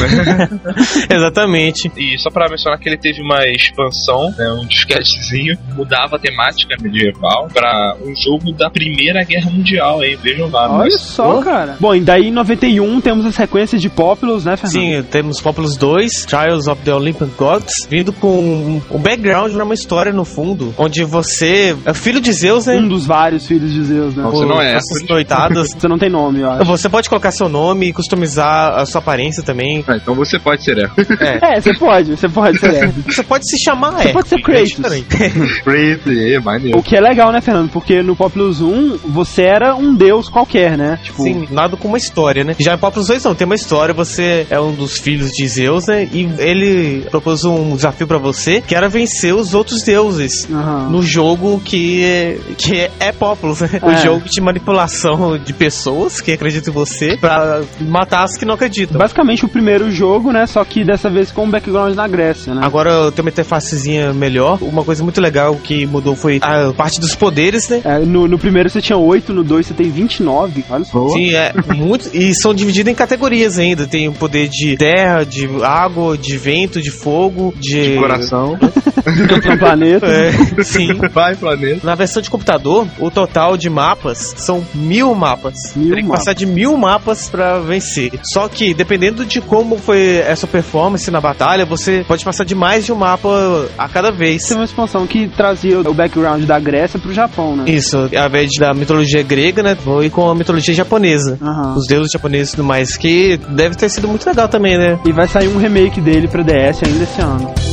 Exatamente. E só pra mencionar que ele teve uma expansão, né, um disquetezinho, mudava a temática medieval pra um jogo da Primeira Guerra Mundial, hein? Vejam lá. Olha mas- só, cara. Bom, e daí em 91 temos as sequências de Populous, né, Fernando? Sim, temos Populous 2, Trials of the Olympian Gods, vindo com um, background, né, uma história no fundo, onde você é filho de Zeus, né? Um dos vários filhos de Zeus, né? Não, você não é noitadas. Você não tem nome, eu acho. Você pode colocar seu nome e customizar a sua aparência também. Ah, então você pode ser é. É. É, você pode, você pode ser. Você pode se chamar Você é. pode ser É Kratos. Crazy, é maneiro. O que é legal, né, Fernando? Porque no Populous 1, você era um deus qualquer, né? Tipo, Sim, nada com uma história, né? Já em Populous 2 não, tem uma história, você é um dos filhos de Zeus, né? E ele propôs um desafio pra você, que era vencer os outros deuses. Aham. No jogo que, que é Populous, né? É. O jogo de manipulação de pessoas que acreditam em você pra matar as que não acreditam. Basicamente o primeiro jogo, né? Só que dessa vez com um background na Grécia, né? Agora tem uma interfacezinha melhor. Uma coisa muito legal que mudou foi a parte dos poderes, né? É, no, no primeiro você tinha 8, no 2 você tem 29. Olha só. Sim, é muito. E são divididos em categorias ainda. Tem o poder de terra, de água, de vento, de fogo, de. De coração. Do planeta. É, sim. Vai, planeta. Na versão de computador, o total de mapas são mil mapas. Mil Tem que mapas. passar de mil mapas pra vencer. Só que, dependendo de como foi essa performance na batalha, você pode passar de mais de um mapa a cada vez. Tem uma expansão que trazia o background da Grécia pro Japão, né? Isso, ao invés da mitologia grega, né? Foi com a mitologia japonesa. Aham. Os deuses japoneses e tudo mais, que deve ter sido muito legal também, né? E vai sair um remake dele pra DS ainda esse ano.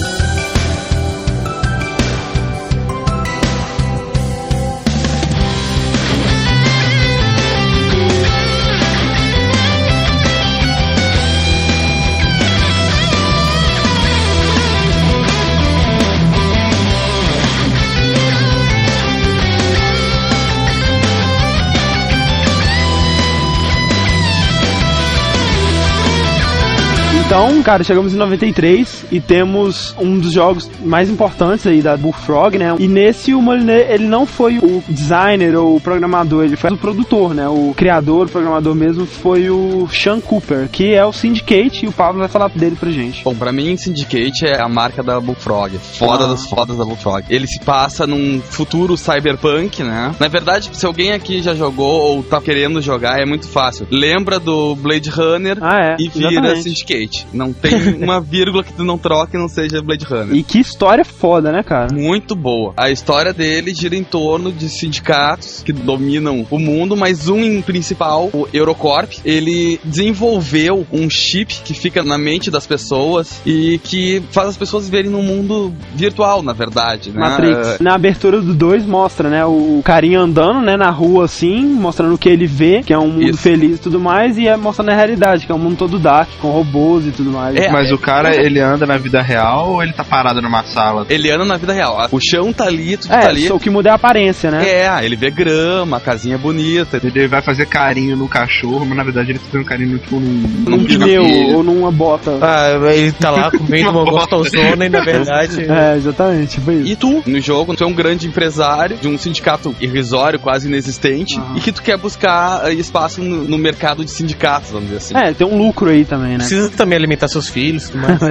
Então, cara, chegamos em 93 e temos um dos jogos mais importantes aí da Bullfrog, né? E nesse o Moliné, ele não foi o designer ou o programador, ele foi o produtor, né? O criador, o programador mesmo foi o Sean Cooper, que é o Syndicate e o Pablo vai falar dele pra gente. Bom, pra mim, Syndicate é a marca da Bullfrog. Foda Ah. das fodas da Bullfrog. Ele se passa num futuro cyberpunk, né? Na verdade, se alguém aqui já jogou ou tá querendo jogar, é muito fácil. Lembra do Blade Runner Ah, é. e vira exatamente. Syndicate. Não tem uma vírgula que tu não troque e não seja Blade Runner. E que história foda, né, cara? Muito boa. A história dele gira em torno de sindicatos que dominam o mundo, mas um em principal, o Eurocorp, ele desenvolveu um chip que fica na mente das pessoas e que faz as pessoas viverem num mundo virtual, na verdade. Né? Matrix. Na abertura do 2 mostra, né, o carinha andando, né, na rua assim, mostrando o que ele vê, que é um mundo Isso. feliz e tudo mais, e é mostrando a realidade, que é um mundo todo dark, com robôs e tudo mais. É, Mas o cara, ele anda na vida real ou ele tá parado numa sala? Ele anda na vida real. O chão tá ali, tudo É, tá ali. só o que muda é a aparência, né? É, ele vê grama, a casinha é bonita. Ele vai fazer carinho no cachorro, mas na verdade ele tá fazendo carinho tipo, num, Num pneu ou numa bota. Ah, ele tá lá comendo uma gostosona e na verdade. É, exatamente, tipo isso. E tu, no jogo, tu é um grande empresário de um sindicato irrisório, quase inexistente, e que tu quer buscar eh, espaço no, no mercado de sindicatos, vamos dizer assim. É, tem um lucro aí também, né? Precisa também alimentar seus filhos tudo mais.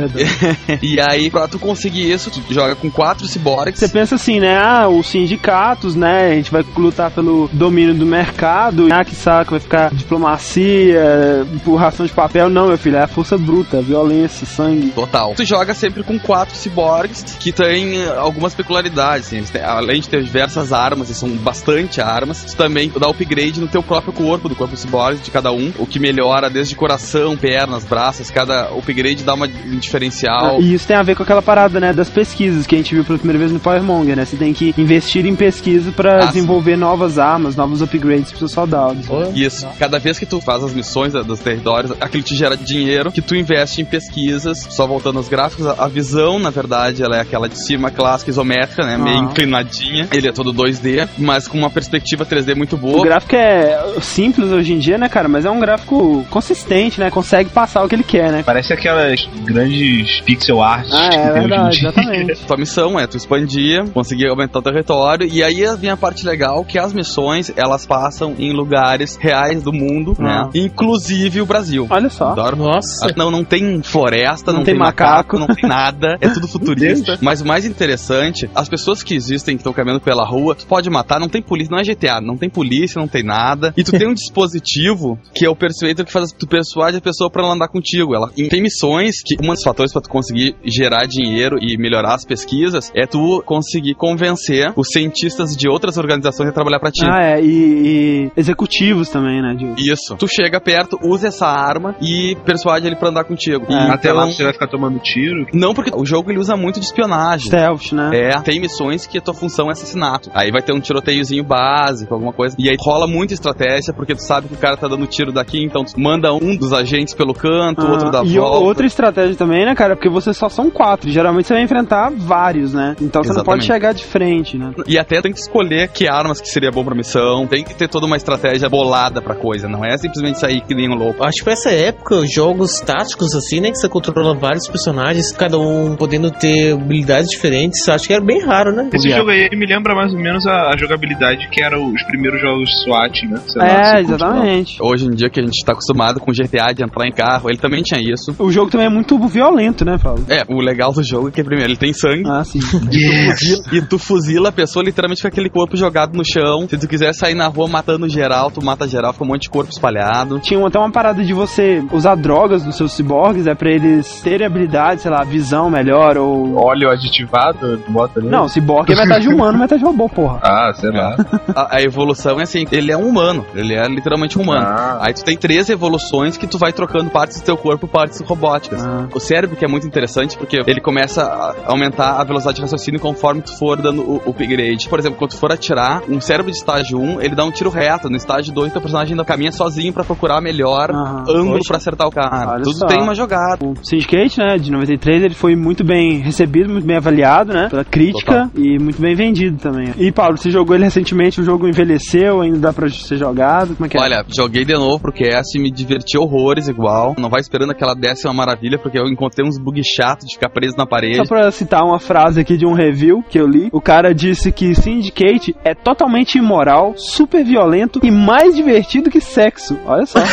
E aí, pra tu conseguir isso, tu joga com quatro ciborgues. Você pensa assim, né? Ah, os sindicatos, né? A gente vai lutar pelo domínio do mercado. Ah, que saco, vai ficar diplomacia, empurração de papel. Não, meu filho, é a força bruta, violência, sangue. Total. Tu joga sempre com quatro ciborgues que têm eh, algumas peculiaridades. assim. Além de ter diversas armas, e são bastante armas, tu também dá upgrade no teu próprio corpo, do corpo ciborgue de cada um, o que melhora desde coração, pernas, braços, cada upgrade dá uma, um diferencial. E isso tem a ver com aquela parada, né, das pesquisas que a gente viu pela primeira vez no Powermonger, né? Você tem que investir em pesquisa pra Ah, sim. desenvolver novas armas, novos upgrades pros seus soldados. Isso. Cada vez que tu faz as missões da- dos territórios, aquilo te gera dinheiro que tu investe em pesquisas. Só voltando aos gráficos, a, a visão, na verdade, ela é aquela de cima clássica isométrica, né? Meio Ah. inclinadinha. Ele é todo 2D, mas com uma perspectiva 3D muito O boa. gráfico é simples hoje em dia, né, cara? Mas é um gráfico consistente, né? Consegue passar o que ele quer, né? Parece aquelas grandes pixel arts Ah, que é tem hoje em verdade, exatamente. Tua missão é tu expandir, conseguir aumentar o território, e aí vem a parte legal que as missões elas passam em lugares reais do mundo, Ah. né? Inclusive o Brasil. Olha só. Adoro. Nossa. Não, não tem floresta, Não não, tem tem, macaco, macaco. não tem nada. É tudo futurista. Mas o mais interessante, as pessoas que existem, que estão caminhando pela rua, tu pode matar, não tem polícia, não é GTA, não tem polícia, não tem nada. E tu tem um dispositivo que é o Persuader que faz tu persuade a pessoa pra ela andar contigo. Ela E tem missões que um dos fatores para tu conseguir gerar dinheiro e melhorar as pesquisas é tu conseguir convencer os cientistas de outras organizações a trabalhar para ti. Ah, é, e, e executivos também, né? De... Isso. Tu chega perto, usa essa arma e persuade ele pra andar contigo. É. E Até então- lá você vai ficar tomando tiro. Não, porque o jogo ele usa muito de espionagem. Stealth, né? É, tem missões que a tua função é assassinato. Aí vai ter um tiroteiozinho básico, alguma coisa. E aí rola muita estratégia, porque tu sabe que o cara tá dando tiro daqui, então tu manda um dos agentes pelo canto, Ah, outro da e volta. outra estratégia também, né, cara? Porque você só são quatro. Geralmente você vai enfrentar vários, né? Então você não pode Exatamente. chegar de frente, né? E até tem que escolher que armas que seria bom pra missão. Tem que ter toda uma estratégia bolada pra coisa. Não é simplesmente sair que nem um louco. Acho que foi essa época, jogos táticos assim, né? Que você controla vários personagens, cada um podendo ter habilidades diferentes. Acho que era bem raro, né? Esse jogo aí me lembra mais ou menos a, a jogabilidade que eram os primeiros jogos SWAT, né? Sei lá, É, exatamente. Hoje em dia que a gente tá acostumado com GTA de entrar em carro, ele também tinha isso. O jogo também é muito violento, né, Paulo? É, o legal do jogo é que primeiro ele tem sangue. Ah, sim. E tu fuzila a pessoa literalmente com aquele corpo jogado no chão. Se tu quiser sair na rua matando geral, tu mata geral, fica um monte de corpo espalhado. Tinha até uma parada de você usar drogas nos seus ciborgues, é pra eles terem habilidade, sei lá, visão melhor ou. Óleo aditivado, bota ali. Não, ciborgue é metade humano, metade robô, porra. Ah, sei lá. A, a evolução é assim, ele é um humano, ele é literalmente um humano. Ah. Aí tu tem três evoluções que tu vai trocando partes do teu corpo, partes robóticas. Ah. O cérebro que é muito interessante porque ele começa a aumentar a velocidade de raciocínio conforme tu for dando o upgrade. Por exemplo, quando tu for atirar, um cérebro de estágio 1, ele dá um tiro reto. No estágio 2, teu personagem ainda caminha sozinho pra procurar melhor Aham. ângulo Poxa. pra acertar o cara. Olha Tudo só. tem uma jogada. O Syndicate, né, de 93, ele foi muito bem recebido, muito bem avaliado, né, pela crítica e muito bem vendido também. E Paulo, você jogou ele recentemente, o jogo envelheceu, ainda dá pra ser jogado, como é que é? Olha, joguei de novo pro cast, me diverti horrores igual. Não vai esperando que ela desse uma maravilha, porque eu encontrei uns bugs chatos de ficar preso na parede. Só pra citar uma frase aqui de um review que eu li, o cara disse que Syndicate é totalmente imoral, super violento e mais divertido que sexo. Olha só.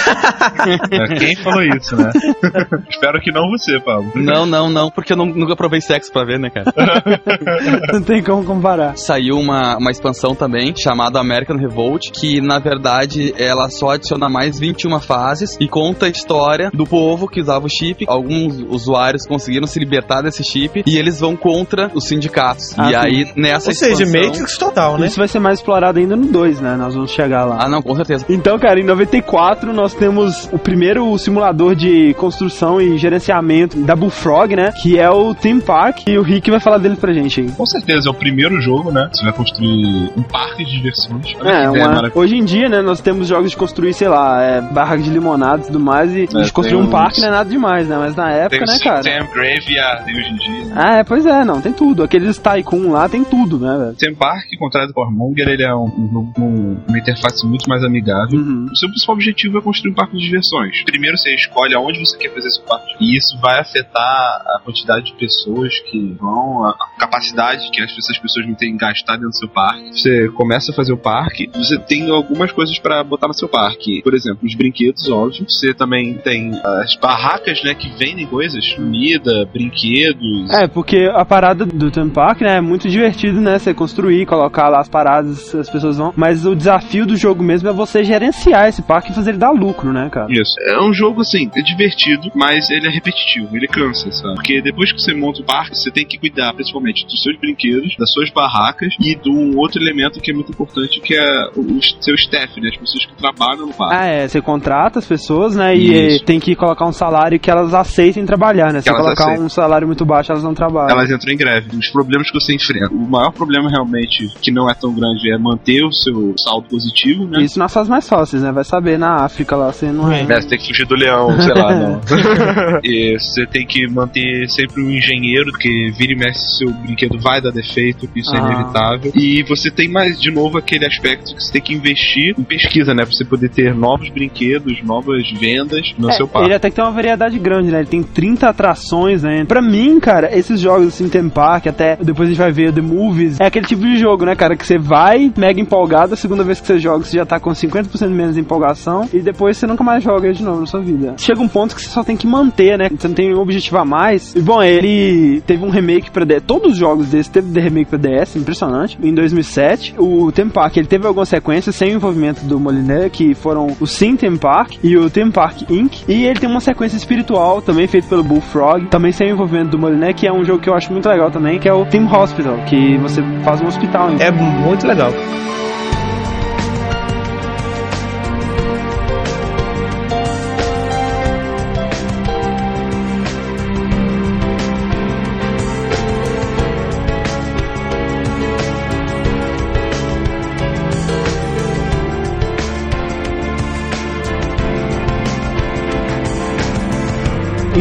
É, Quem falou isso, né? Espero que não você, Pablo. Não, não, não, porque eu não- nunca provei sexo pra ver, né, cara? Não tem como comparar. Saiu uma, uma expansão também, chamada American Revolt, que na verdade ela só adiciona mais 21 fases e conta a história do povo que usava o chip. Alguns usuários conseguiram se libertar desse chip e eles vão contra os sindicatos. Ah, e sim. aí, nessa Ou seja. Matrix total, né? Isso vai ser mais explorado ainda no 2, né? Nós vamos chegar lá. Ah, não, com certeza. Então, cara, em 94 nós temos o primeiro simulador de construção e gerenciamento da Bullfrog, né? Que é o Theme Park. E o Rick vai falar dele pra gente aí. Com certeza, é o primeiro jogo, né? Você vai construir um parque de diversões. Olha É, uma- hoje em dia, né, nós temos jogos de construir, sei lá, é, barra de limonada e tudo mais, e de construir tem um parque uns- não é nada demais, né? Mas na época, Tem né, cara? Sam Graveyard hoje em dia. né? Ah, é, pois é, não, tem tudo. Aqueles Tycoon lá tem tudo, né, velho? Sam Park, contrário do Warmonger, ele é um, um jogo com uma interface muito mais amigável. Uhum. O seu principal objetivo é construir um parque de diversões. Primeiro você escolhe aonde você quer fazer esse parque. E isso vai afetar a quantidade de pessoas que vão, a a capacidade que as pessoas, as pessoas vão ter em gastar dentro do seu parque. Você começa a fazer o parque, você tem algumas coisas pra botar no seu parque. Por exemplo, os brinquedos, óbvio. Você também tem as barracas, né, que vendem coisas, comida, brinquedos. É, porque a parada do Theme Park, né, é muito divertido, né, você construir, colocar lá as paradas, as pessoas vão, mas o desafio do jogo mesmo é você gerenciar esse parque e fazer ele dar lucro, né, cara? Isso. É um jogo, assim, é divertido, mas ele é repetitivo, ele cansa, sabe? Porque depois que você monta o parque, você tem que cuidar principalmente dos seus brinquedos, das suas barracas e de um outro elemento que é muito importante, que é o seu staff, né? As pessoas que trabalham no parque. Ah, é, você contrata as pessoas, né, e Isso. tem que colocar um salário que elas aceitem trabalhar, né? Se colocar aceitem. um salário muito baixo, elas não trabalham. Elas entram em greve. Os problemas que você enfrenta. O maior problema realmente, que não é tão grande, é manter o seu saldo positivo, né? Isso nas fases mais fáceis, né? Vai saber, na África lá você não é. É, você tem que fugir do leão, sei lá, não. e você tem que manter sempre um engenheiro, porque vira e mexe seu brinquedo vai dar defeito, isso é Ah. inevitável. E você tem mais, de novo, aquele aspecto que você tem que investir em pesquisa, né? Pra você poder ter novos brinquedos, novas vendas no É, seu parque. ele até que tem uma variedade grande, né? Ele tem 30 atrações, né? Pra mim, cara, esses jogos assim, Theme Park, até depois a gente vai ver The Movies, é aquele tipo de jogo, né, cara? Que você vai mega empolgado, a segunda vez que você joga, você já tá com 50% menos de empolgação, e depois você nunca mais joga de novo na sua vida. Chega um ponto que você só tem que manter, né? Você não tem um objetivo a mais. E bom, ele teve um remake pra DS. Todos os jogos desse teve de remake pra DS, impressionante. Em 2007, o Theme Park, ele teve algumas sequências sem o envolvimento do Moliné, que foram o Sim Theme Park e o Theme Park Inc. E ele tem uma sequência espiritual, também feito pelo Bullfrog, também sem envolvimento do Moliné, que é um jogo que eu acho muito legal também, que é o Team Hospital, que você faz um hospital. É muito legal.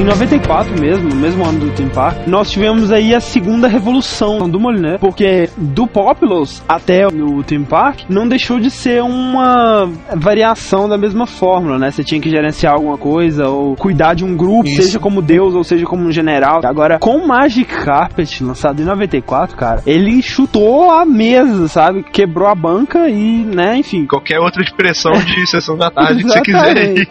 Em 94 mesmo, no mesmo ano do Team Park, nós tivemos aí a segunda revolução do Moliné, porque do Populous até o Team Park não deixou de ser uma variação da mesma fórmula, né? Você tinha que gerenciar alguma coisa ou cuidar de um grupo, Isso. seja como Deus ou seja como um general. Agora, com Magic Carpet, lançado em 94, cara, ele chutou a mesa, sabe? Quebrou a banca e, né, enfim. Qualquer outra expressão de sessão da tarde que você quiser.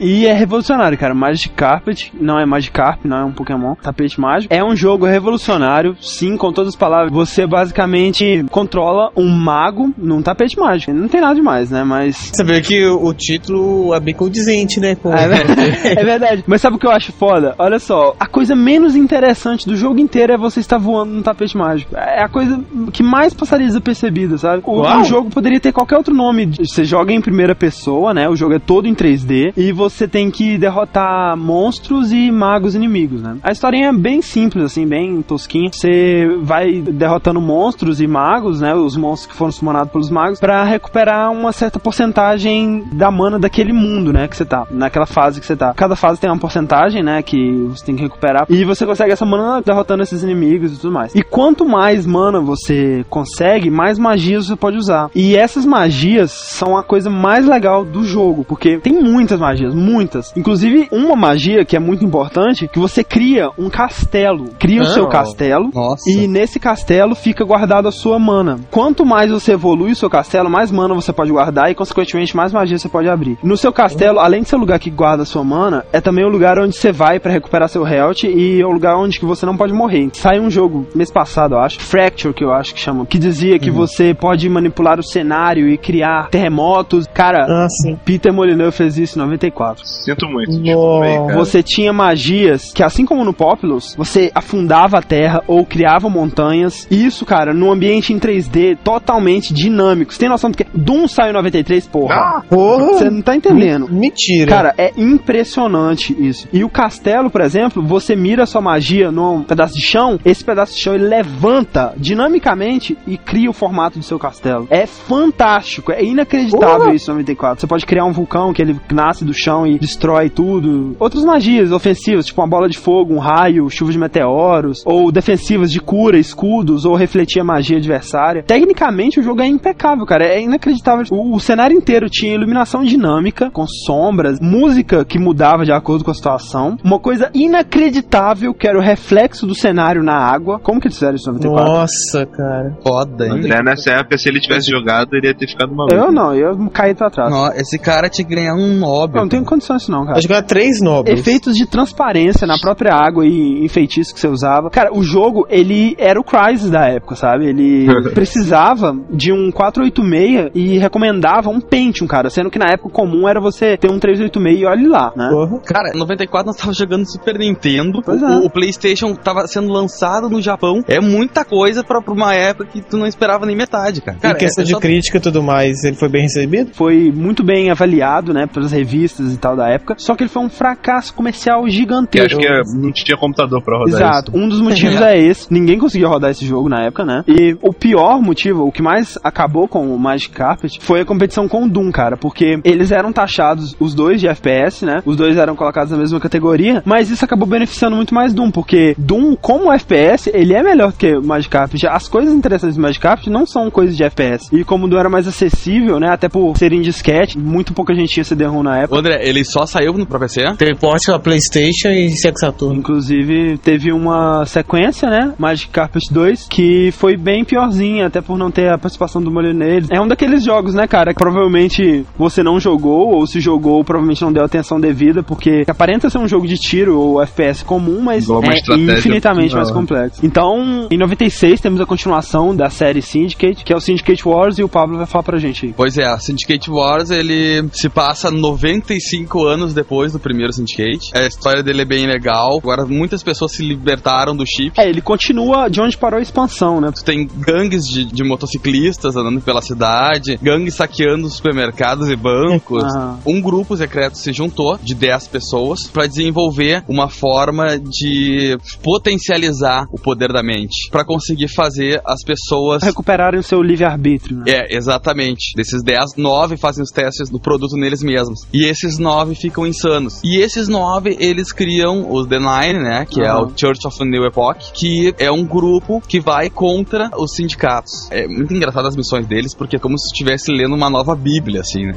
E é revolucionário, cara. Magic Carpet não é Magikarp, não é um Pokémon, tapete mágico. É um jogo revolucionário, sim, com todas as palavras. Você basicamente controla um mago num tapete mágico. Não tem nada demais, né? Mas. Você vê que o, título é bem condizente, né? Com... É verdade. é verdade. Mas sabe o que eu acho foda? Olha só, a coisa menos interessante do jogo inteiro é você estar voando num tapete mágico. É a coisa que mais passaria desapercebida, sabe? O, Uau. o jogo poderia ter qualquer outro nome. Você joga em primeira pessoa, né? O jogo é todo em 3D e você tem que derrotar monstros e magos inimigos, né? A historinha é bem simples, assim, bem tosquinha. Você vai derrotando monstros e magos, né? Os monstros que foram summonados pelos magos, pra recuperar uma certa porcentagem da mana daquele mundo, né? Que você tá, naquela fase que você tá. Cada fase tem uma porcentagem, né? Que você tem que recuperar. E você consegue essa mana derrotando esses inimigos e tudo mais. E quanto mais mana você consegue, mais magias você pode usar. E essas magias são a coisa mais legal do jogo, porque tem muitas magias, muitas. Inclusive, uma magia que é muito importante, que você cria um castelo. Cria o Ah. seu castelo. Nossa. E nesse castelo fica guardado a sua mana. Quanto mais você evolui o seu castelo, mais mana você pode guardar e, consequentemente, mais magia você pode abrir. No seu castelo, além de ser o lugar que guarda a sua mana, é também o lugar onde você vai pra recuperar seu health e é o lugar onde que você não pode morrer. Saiu um jogo mês passado, eu acho, Fracture, que eu acho que chama, que dizia que você pode manipular o cenário e criar terremotos. Cara, Ah, sim. Peter Molyneux fez isso em 94. Sinto muito. desculpa aí, cara. Você tinha magias que, assim como no Populous, você afundava a terra ou criava montanhas. E isso, cara, num ambiente em 3D totalmente dinâmico. Você tem noção do que? Doom saiu em 93, porra. Ah, Porra! Você não tá entendendo. Mentira. Cara, é impressionante isso. E o castelo, por exemplo, você mira sua magia num pedaço de chão, esse pedaço de chão ele levanta dinamicamente e cria o formato do seu castelo. É fantástico, é inacreditável isso em 94. Você pode criar um vulcão que ele nasce do chão e destrói tudo. Outras magias ofensivas, tipo uma bola de fogo, um raio, chuva de meteoros, ou defensivas de cura, escudos, ou refletir a magia adversária. Tecnicamente o jogo é impecável, cara. É inacreditável. O, o cenário inteiro tinha iluminação dinâmica, com sombras, música que mudava de acordo com a situação. Uma coisa inacreditável que era o reflexo do cenário na água. Como que eles fizeram isso em 94? Nossa, cara. Foda, hein? André, nessa época, se ele tivesse jogado, ele ia ter ficado maluco. Eu não, eu caí pra trás. Nó, esse cara tinha que ganhar um Eu Nobel. não tenho condições disso não, cara. Acho que era três nobres. Efeitos de transparência na própria água e em feitiço que você usava. Cara, o jogo, ele era o Crysis da época, sabe? Ele precisava de um 486 e recomendava um Pentium, cara. Sendo que na época o comum era você ter um 386 e olhe lá, né? Porra. Cara, em 94 nós tava jogando Super Nintendo. Pois o, é. o PlayStation tava sendo lançado no Japão. É muita coisa pra, pra uma época que tu não esperava nem metade, cara. em Cara, questão é de só- crítica e tudo mais, ele foi bem recebido? Foi muito bem avaliado, né, pelas revistas e tal da época. Só que ele foi um fracasso comercial Que gigantesco. acho que é- não tinha computador pra rodar Exato. isso. Um dos motivos é esse. Ninguém conseguia rodar esse jogo na época, né? E o pior motivo, o que mais acabou com o Magic Carpet, foi a competição com o Doom, cara. Porque eles eram taxados, os dois de FPS, né? Os dois eram colocados na mesma categoria. Mas isso acabou beneficiando muito mais Doom. Porque Doom, como FPS, ele é melhor do que o Magic Carpet. As coisas interessantes do Magic Carpet não são coisas de FPS. E como o Doom era mais acessível, né? Até por ser em disquete, muito pouca gente tinha CD-ROM na época. André, ele só saiu no pra PC? Teve porte pra Playstation e Sega Saturn. Inclusive, teve uma sequência, né? Magic Carpet 2, que foi bem piorzinha, até por não ter a participação do Molineux. É um daqueles jogos, né, cara, que provavelmente você não jogou, ou se jogou, provavelmente não deu atenção devida, porque aparenta ser um jogo de tiro ou FPS comum, mas é infinitamente não. mais complexo. Então, em 96, temos a continuação da série Syndicate, que é o Syndicate Wars, e o Pablo vai falar pra gente aí. Pois é, a Syndicate Wars ele se passa 95 anos depois do primeiro Syndicate. Syndicate. A história dele é bem legal. Agora, muitas pessoas se libertaram do chip. É, ele continua de onde parou a expansão, né? Tu tem gangues de, de motociclistas andando pela cidade, gangues saqueando supermercados e bancos. Ah. Um grupo secreto se juntou de 10 pessoas para desenvolver uma forma de potencializar o poder da mente, para conseguir fazer as pessoas Recuperarem o seu livre-arbítrio, né? é, exatamente. Desses 10, 9 fazem os testes do produto neles mesmos. E esses 9 ficam insanos. E esses 9, eles criam os The Nine, né? Que é Aham. o Church of a New Epoch, que é um grupo que vai contra os sindicatos. É muito engraçado as missões deles, porque é como se estivesse lendo uma nova bíblia, assim, né?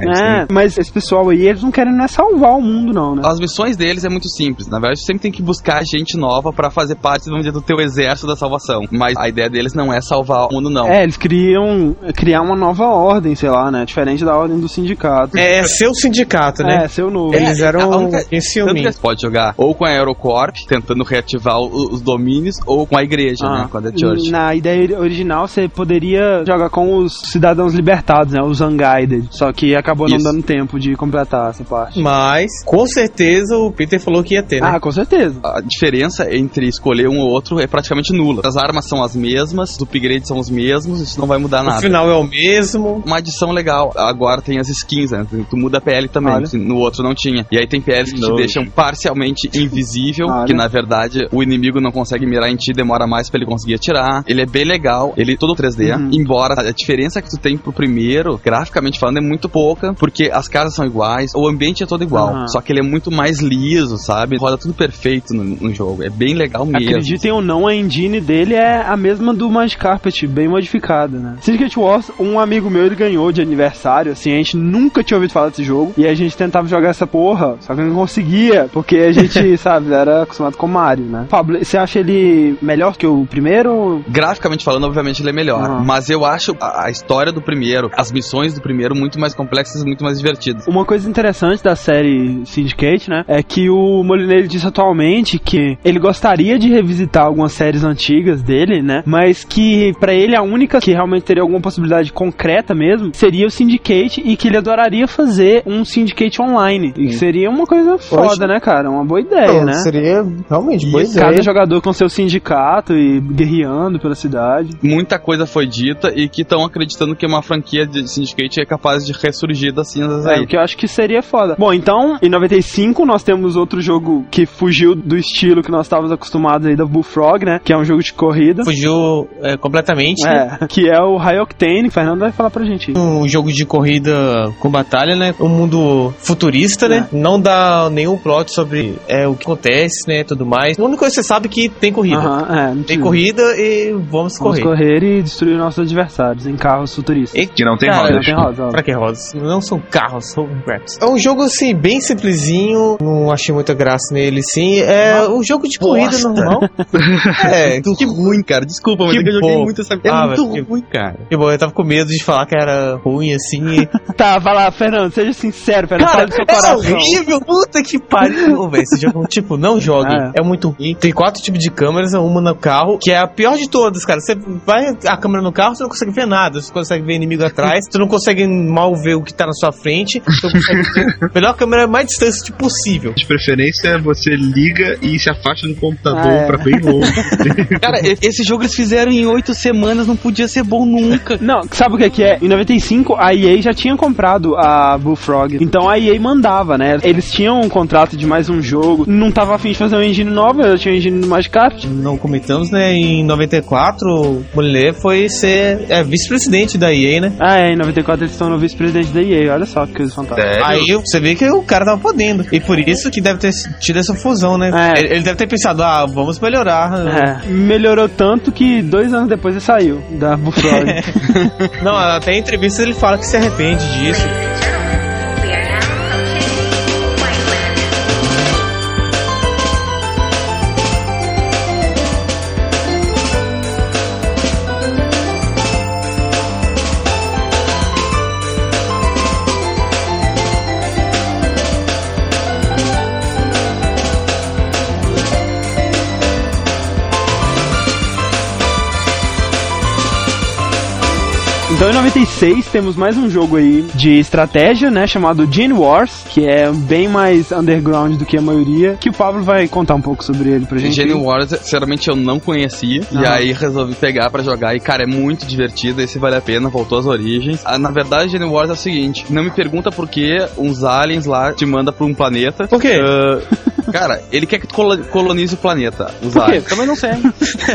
É, mas esse pessoal aí, eles não querem não é salvar o mundo, não, né? as missões deles é muito simples. Na verdade, você sempre tem que buscar gente nova pra fazer parte, dizer, do teu exército da salvação. Mas a ideia deles não é salvar o mundo, não. É, eles criam criar uma nova ordem, sei lá, né? Diferente da ordem do sindicato. É seu sindicato, né? É, seu novo. Eles É, eram a única- em ciúme. Pode jogar ou com a Aerocorp, tentando reativar o- os domínios, ou com a igreja, Ah, né? Com a The Church. Na ideia original, você poderia jogar com os cidadãos libertados, né? Os Unguided. Só que acabou não Isso. dando tempo de completar essa parte. Mas, com certeza, o Peter falou que ia ter, né? Ah, com certeza. A diferença entre escolher um ou outro é praticamente nula. As armas são as mesmas, os upgrades são os mesmos, isso não vai mudar o nada. final é o mesmo. Uma adição legal. Agora tem as skins, né? Tu muda a pele também. Olha. No outro não tinha. E aí tem peles que te Nojo. deixam parcialmente invisível, Olha. que na verdade o inimigo não consegue mirar em ti, demora mais pra ele conseguir atirar. Ele é bem legal, ele é todo 3D, Uhum. embora a diferença que tu tem pro primeiro, graficamente falando, é muito pouca, porque as casas são iguais, o ambiente é todo igual, Uhum. só que ele é muito mais liso, sabe? Roda tudo perfeito no, no jogo, é bem legal mesmo. Acreditem ou não, a engine dele é a mesma do Magic Carpet, bem modificada, né? Syndicate Wars, um amigo meu, ele ganhou de aniversário, assim, a gente nunca tinha ouvido falar desse jogo, e a gente tentava jogar essa porra, só que não conseguia, porque a gente, sabe, era acostumado com Mario, né? Pablo, você acha ele melhor que o primeiro? Graficamente falando, obviamente ele é melhor. Uhum. Mas eu acho a, história do primeiro, as missões do primeiro, muito mais complexas e muito mais divertidas. Uma coisa interessante da série Syndicate, né, é que o Molinelli disse atualmente que ele gostaria de revisitar algumas séries antigas dele, né, mas que pra ele a única que realmente teria alguma possibilidade concreta mesmo seria o Syndicate e que ele adoraria fazer um Syndicate online. E que seria uma coisa foda, né, cara? Uma boa ideia, né? Seria realmente boa E ideia. cada jogador com seu sindicato e guerreando pela cidade. Muita coisa foi dita e que estão acreditando que uma franquia de Syndicate é capaz de ressurgir das cinzas É, aí. o que eu acho que seria foda. Bom, então, em 95 nós temos outro jogo que fugiu do estilo que nós estávamos acostumados aí da Bullfrog, né? Que é um jogo de corrida. Fugiu é, completamente. É, que é o High Octane. O Fernando vai falar pra gente. Um jogo de corrida com batalha, né? Um mundo futurista, né? Não dá nenhum plot sobre é, o que acontece, né? Tudo mais. A única coisa que você sabe é que tem corrida. Aham, é, Tem corrida e vamos Vamos correr. correr e destruir nossos adversários em carros futuristas. E, Que não tem Cara, rodas. Não tem. Pra que rodas? Não são carros, são raps. É um jogo, assim, bem simplesinho. Não achei muita graça nele, sim. É um jogo de corrida bosta. normal. é, Que ruim, cara. Desculpa, mas Que é que eu joguei muito essa. É Ah, muito que- ruim, cara. que bom, eu tava com medo de falar que era ruim, assim. Tá, vai lá, Fernando, seja sincero, Fernando. Cara, fala do seu é coração. horrível, puta que pariu, velho. Esse jogo, tipo, não jogue. É. É. muito ruim. Tem quatro tipos de câmeras, uma no carro, que é a pior de todas, cara. Você vai a câmera no carro, você não consegue ver nada. Você consegue ver inimigo atrás, você não consegue mal ver o que tá na sua frente. Você consegue ver. A melhor câmera é mais distância de possível. De preferência, você liga e se afasta do computador Ah, é. pra bem longe. Cara, esse jogo eles fizeram em oito semanas, não podia ser bom nunca. Não, sabe o que que é? Em 95, a EA já tinha comprado a Bullfrog. Então a EA mandava, né? Eles tinham um contrato de mais um jogo. Não tava afim de fazer uma engine nova, já tinha engine do Magikarp. Não comentamos, né? Em 94, o Moliné foi ser é, vice-presidente da EA, né? Ah, é, em 94 eles estão no vice-presidente da EA. Olha só que coisa fantástica. Sério? Aí você vê que o cara tava podendo. E por isso que deve ter tido essa fusão, né? É. Ele, ele deve ter pensado, ah, vamos melhorar. É, melhorou tanto que dois anos depois ele saiu da Bullfrog. Não, até em entrevistas ele fala que se arrepende disso. Então em 96 temos mais um jogo aí de estratégia, né, chamado Gene Wars, que é bem mais underground do que a maioria, que o Pablo vai contar um pouco sobre ele pra gente. Gene Wars, sinceramente, eu não conhecia. E Aham. aí resolvi pegar pra jogar. E, cara, é muito divertido. Esse vale a pena, voltou às origens. Ah, na verdade, Gene Wars é o seguinte: não me pergunta por que uns aliens lá te mandam pra um planeta. Por quê? Ah, cara, ele quer que tu colo- colonize o planeta. Os Por quê? Também não sei.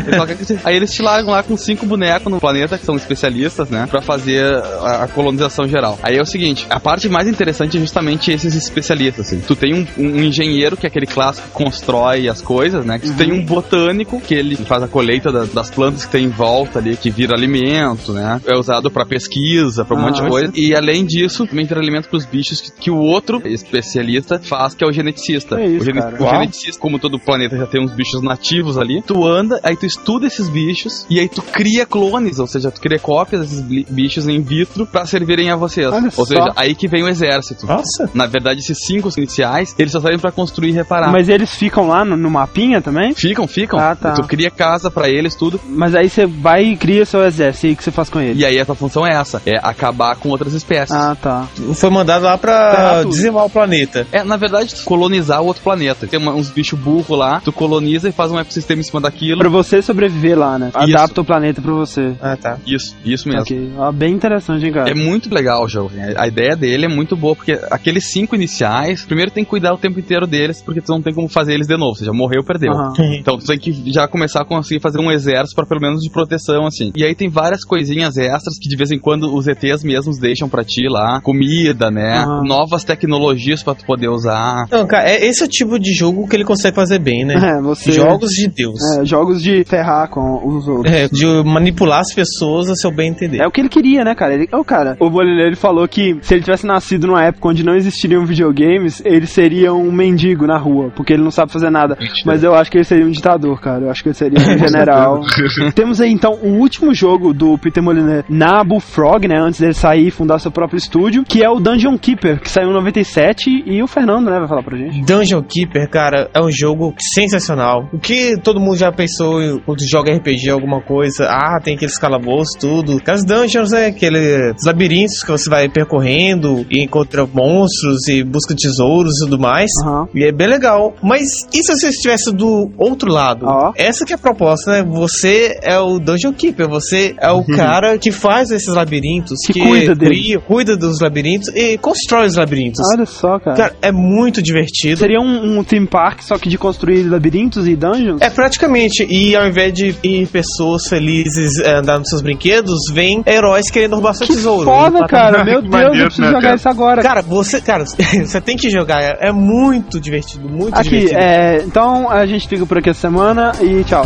Ele que Aí eles te largam lá com cinco bonecos no planeta, que são especialistas, né? Pra fazer a, a colonização geral. Aí é o seguinte: a parte mais interessante é justamente esses especialistas, assim. Tu tem um, um engenheiro, que é aquele clássico que constrói as coisas, né? Tu tem um botânico, que ele faz a colheita da- das plantas que tem em volta ali, que vira alimento, né? É usado pra pesquisa, pra um Ah, monte de coisa. E além disso, também vira alimento pros bichos que, que o outro especialista faz, que é o geneticista. É isso, o, gene- cara. o geneticista, como todo planeta já tem uns bichos nativos ali, tu anda, aí tu estuda esses bichos e aí tu cria clones, ou seja, tu cria cópias desses bichos in vitro pra servirem a vocês. Olha ou só. seja, aí que vem o exército. Nossa. Na verdade, esses cinco iniciais, eles só servem pra construir e reparar. Mas eles ficam lá no, no mapinha também? Ficam, ficam. Ah, tá. Tu cria casa pra eles, tudo. Mas aí você vai e cria seu exército, e aí o que você faz com ele? E aí a tua função é essa, é acabar com outras espécies. Ah, tá. Foi mandado lá pra dizimar o planeta. É, na verdade, colonizar o outro planeta. Tem uma- uns bichos burros lá, tu coloniza e faz um ecossistema em cima daquilo. Pra você sobreviver lá, né? Isso. Adapta o planeta pra você. Ah, tá. Isso, isso mesmo. Ok. Ó, bem interessante, hein, cara? É muito legal o jogo. né? A ideia dele é muito boa, porque aqueles cinco iniciais, primeiro tem que cuidar o tempo inteiro deles, porque tu não tem como fazer eles de novo. Ou seja, morreu, perdeu. Aham. Então tu tem que já começar a conseguir fazer um exército pra pelo menos de proteção, assim. E aí tem várias coisinhas extras que de vez em quando os ETs mesmos deixam pra ti lá. Comida, né? Aham. Novas tecnologias pra tu poder usar. Não, cara, é, esse é o tipo de jogo que ele consegue fazer bem, né? É, você... Jogos de Deus. É, jogos de ferrar com os outros. É, de manipular as pessoas a seu bem entender. É o que ele queria, né, cara? Ele, oh, cara, o Bolilha, ele falou que se ele tivesse nascido numa época onde não existiriam videogames, ele seria um mendigo na rua, porque ele não sabe fazer nada. Mentira. Mas eu acho que ele seria um ditador, cara. Eu acho que ele seria um general. Temos aí, então, o último jogo do Peter Molyneux na Bullfrog, né, antes dele sair e fundar seu próprio estúdio, que é o Dungeon Keeper, que saiu em 97, e o Fernando, né, vai falar pra gente. Dungeon Keeper, cara, é um jogo sensacional. O que todo mundo já pensou em- quando joga RPG, alguma coisa, ah, tem aqueles calabouços, tudo. As dungeons, né, aqueles labirintos que você vai percorrendo e encontra monstros e busca tesouros e tudo mais. Aham. E é bem legal. Mas e se você estivesse do outro lado? Ó. Essa que é a proposta, né? Você é o Dungeon Keeper, você é o cara que faz esses labirintos, Que cuida deles. cria, cuida dos labirintos e constrói os labirintos. Olha só, cara. Cara, é muito divertido. Seria um, um theme park, só que de construir labirintos e dungeons? É praticamente, e ao invés de ir pessoas felizes é, andar nos seus brinquedos, vem heróis querendo roubar seu Que tesouro. foda, cara. Meu Que Deus, eu preciso né, jogar cara? isso agora. Cara, você, cara, você tem que jogar, é, muito divertido, muito Aqui, divertido. é, então a gente fica por aqui essa semana e tchau.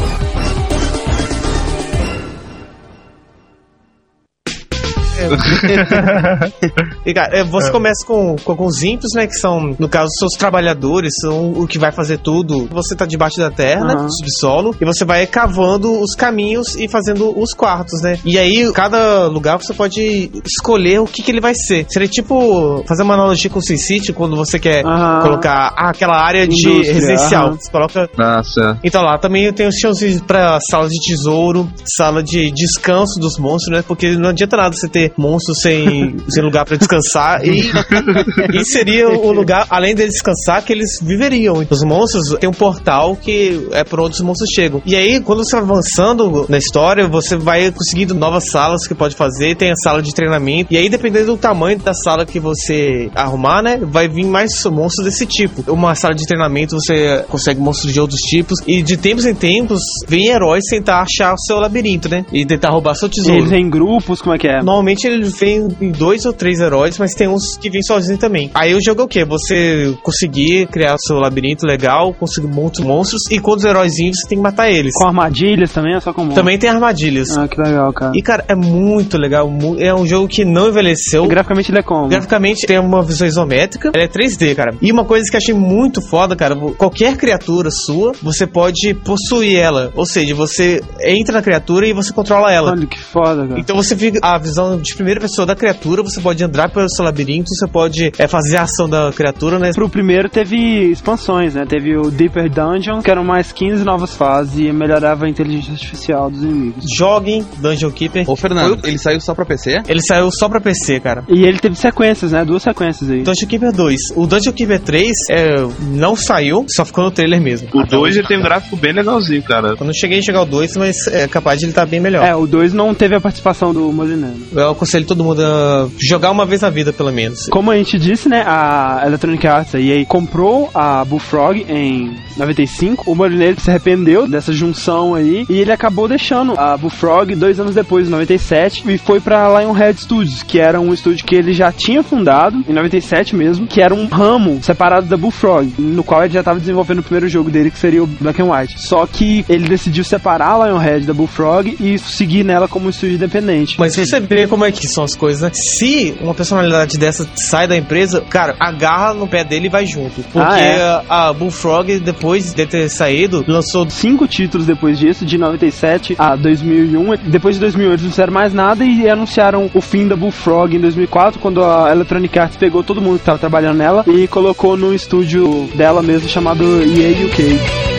E, cara, é, você começa com, com alguns ímpios, né? Que são, no caso, seus trabalhadores, são o que vai fazer tudo. Você tá debaixo da terra, né? No subsolo, e você vai cavando os caminhos e fazendo os quartos, né? E aí, cada lugar você pode escolher o que, que ele vai ser. Seria tipo fazer uma analogia com o SimCity, quando você quer Aham. colocar ah, aquela área de Indústria, residencial. aham. Você coloca Nossa. então lá também tem os chãozinhos pra sala de tesouro, sala de descanso dos monstros, né? Porque não adianta nada você ter monstros sem, sem lugar pra descansar. E, e seria o lugar, além deles descansar, que eles viveriam. Os monstros tem um portal que é por onde os monstros chegam. E aí, quando você vai avançando na história, você vai conseguindo novas salas que pode fazer. Tem a sala de treinamento. E aí, dependendo do tamanho da sala que você arrumar, né? Vai vir mais monstros desse tipo. Uma sala de treinamento você consegue monstros de outros tipos. E de tempos em tempos, vem heróis tentar achar o seu labirinto, né? E tentar roubar seu tesouro. Eles em grupos, como é que é? Normalmente ele vem em dois ou três heróis, mas tem uns que vêm sozinhos também. Aí o jogo é o quê? Você conseguir criar o seu labirinto legal, conseguir muitos monstros, e quando os heróis vêm, você tem que matar eles. Com armadilhas também ou só com monstros? Também tem armadilhas. Ah, que legal, cara. E cara, é muito legal. É um jogo que não envelheceu. Graficamente ele é como? Graficamente tem uma visão isométrica, ela é 3D, cara. E uma coisa que eu achei muito foda, cara, qualquer criatura sua, você pode possuir ela. Ou seja, você entra na criatura e você controla ela. Olha que foda, cara. Então você fica a visão de primeira pessoa da criatura, você pode andar pelo seu labirinto, você pode é, fazer a ação da criatura, né? Pro primeiro teve expansões, né? Teve o Deeper Dungeon, que eram mais 15 novas fases e melhorava a inteligência artificial dos inimigos. Joguem Dungeon Keeper. Ô, Fernando, ele saiu só pra PC? Ele saiu só pra PC, cara. E ele teve sequências, né? Duas sequências aí. Dungeon Keeper 2. O Dungeon Keeper 3 é, não saiu, só ficou no trailer mesmo. O 2 ele tem um gráfico bem legalzinho, cara. Eu não cheguei a chegar ao 2, mas é capaz de ele estar bem melhor. É, o 2 não teve a participação do Molinano. Eu aconselho todo mundo a jogar uma vez na vida, pelo menos. Como a gente disse, né, a Electronic Arts, a EA, comprou a Bullfrog em 95. O Molinero se arrependeu dessa junção aí e ele acabou deixando a Bullfrog dois anos depois, em 97, e foi pra Lionhead Studios, que era um estúdio que ele já tinha fundado, em 97 mesmo, que era um ramo separado da Bullfrog, no qual ele já estava desenvolvendo o primeiro jogo dele, que seria o Black and White. Só que ele decidiu separar a Lionhead da Bullfrog e seguir nela como um estúdio independente. Mas você vê como é que são as coisas, né? Se uma personalidade dessa sai da empresa, cara, agarra no pé dele e vai junto. Porque Ah, é? a Bullfrog, depois de ter saído, lançou cinco títulos depois disso, de 97 a 2001. Depois de 2008 eles não fizeram mais nada e anunciaram o fim da Bullfrog em 2004, quando a Electronic Arts pegou todo mundo que estava trabalhando nela e colocou no estúdio dela mesmo chamado EA UK.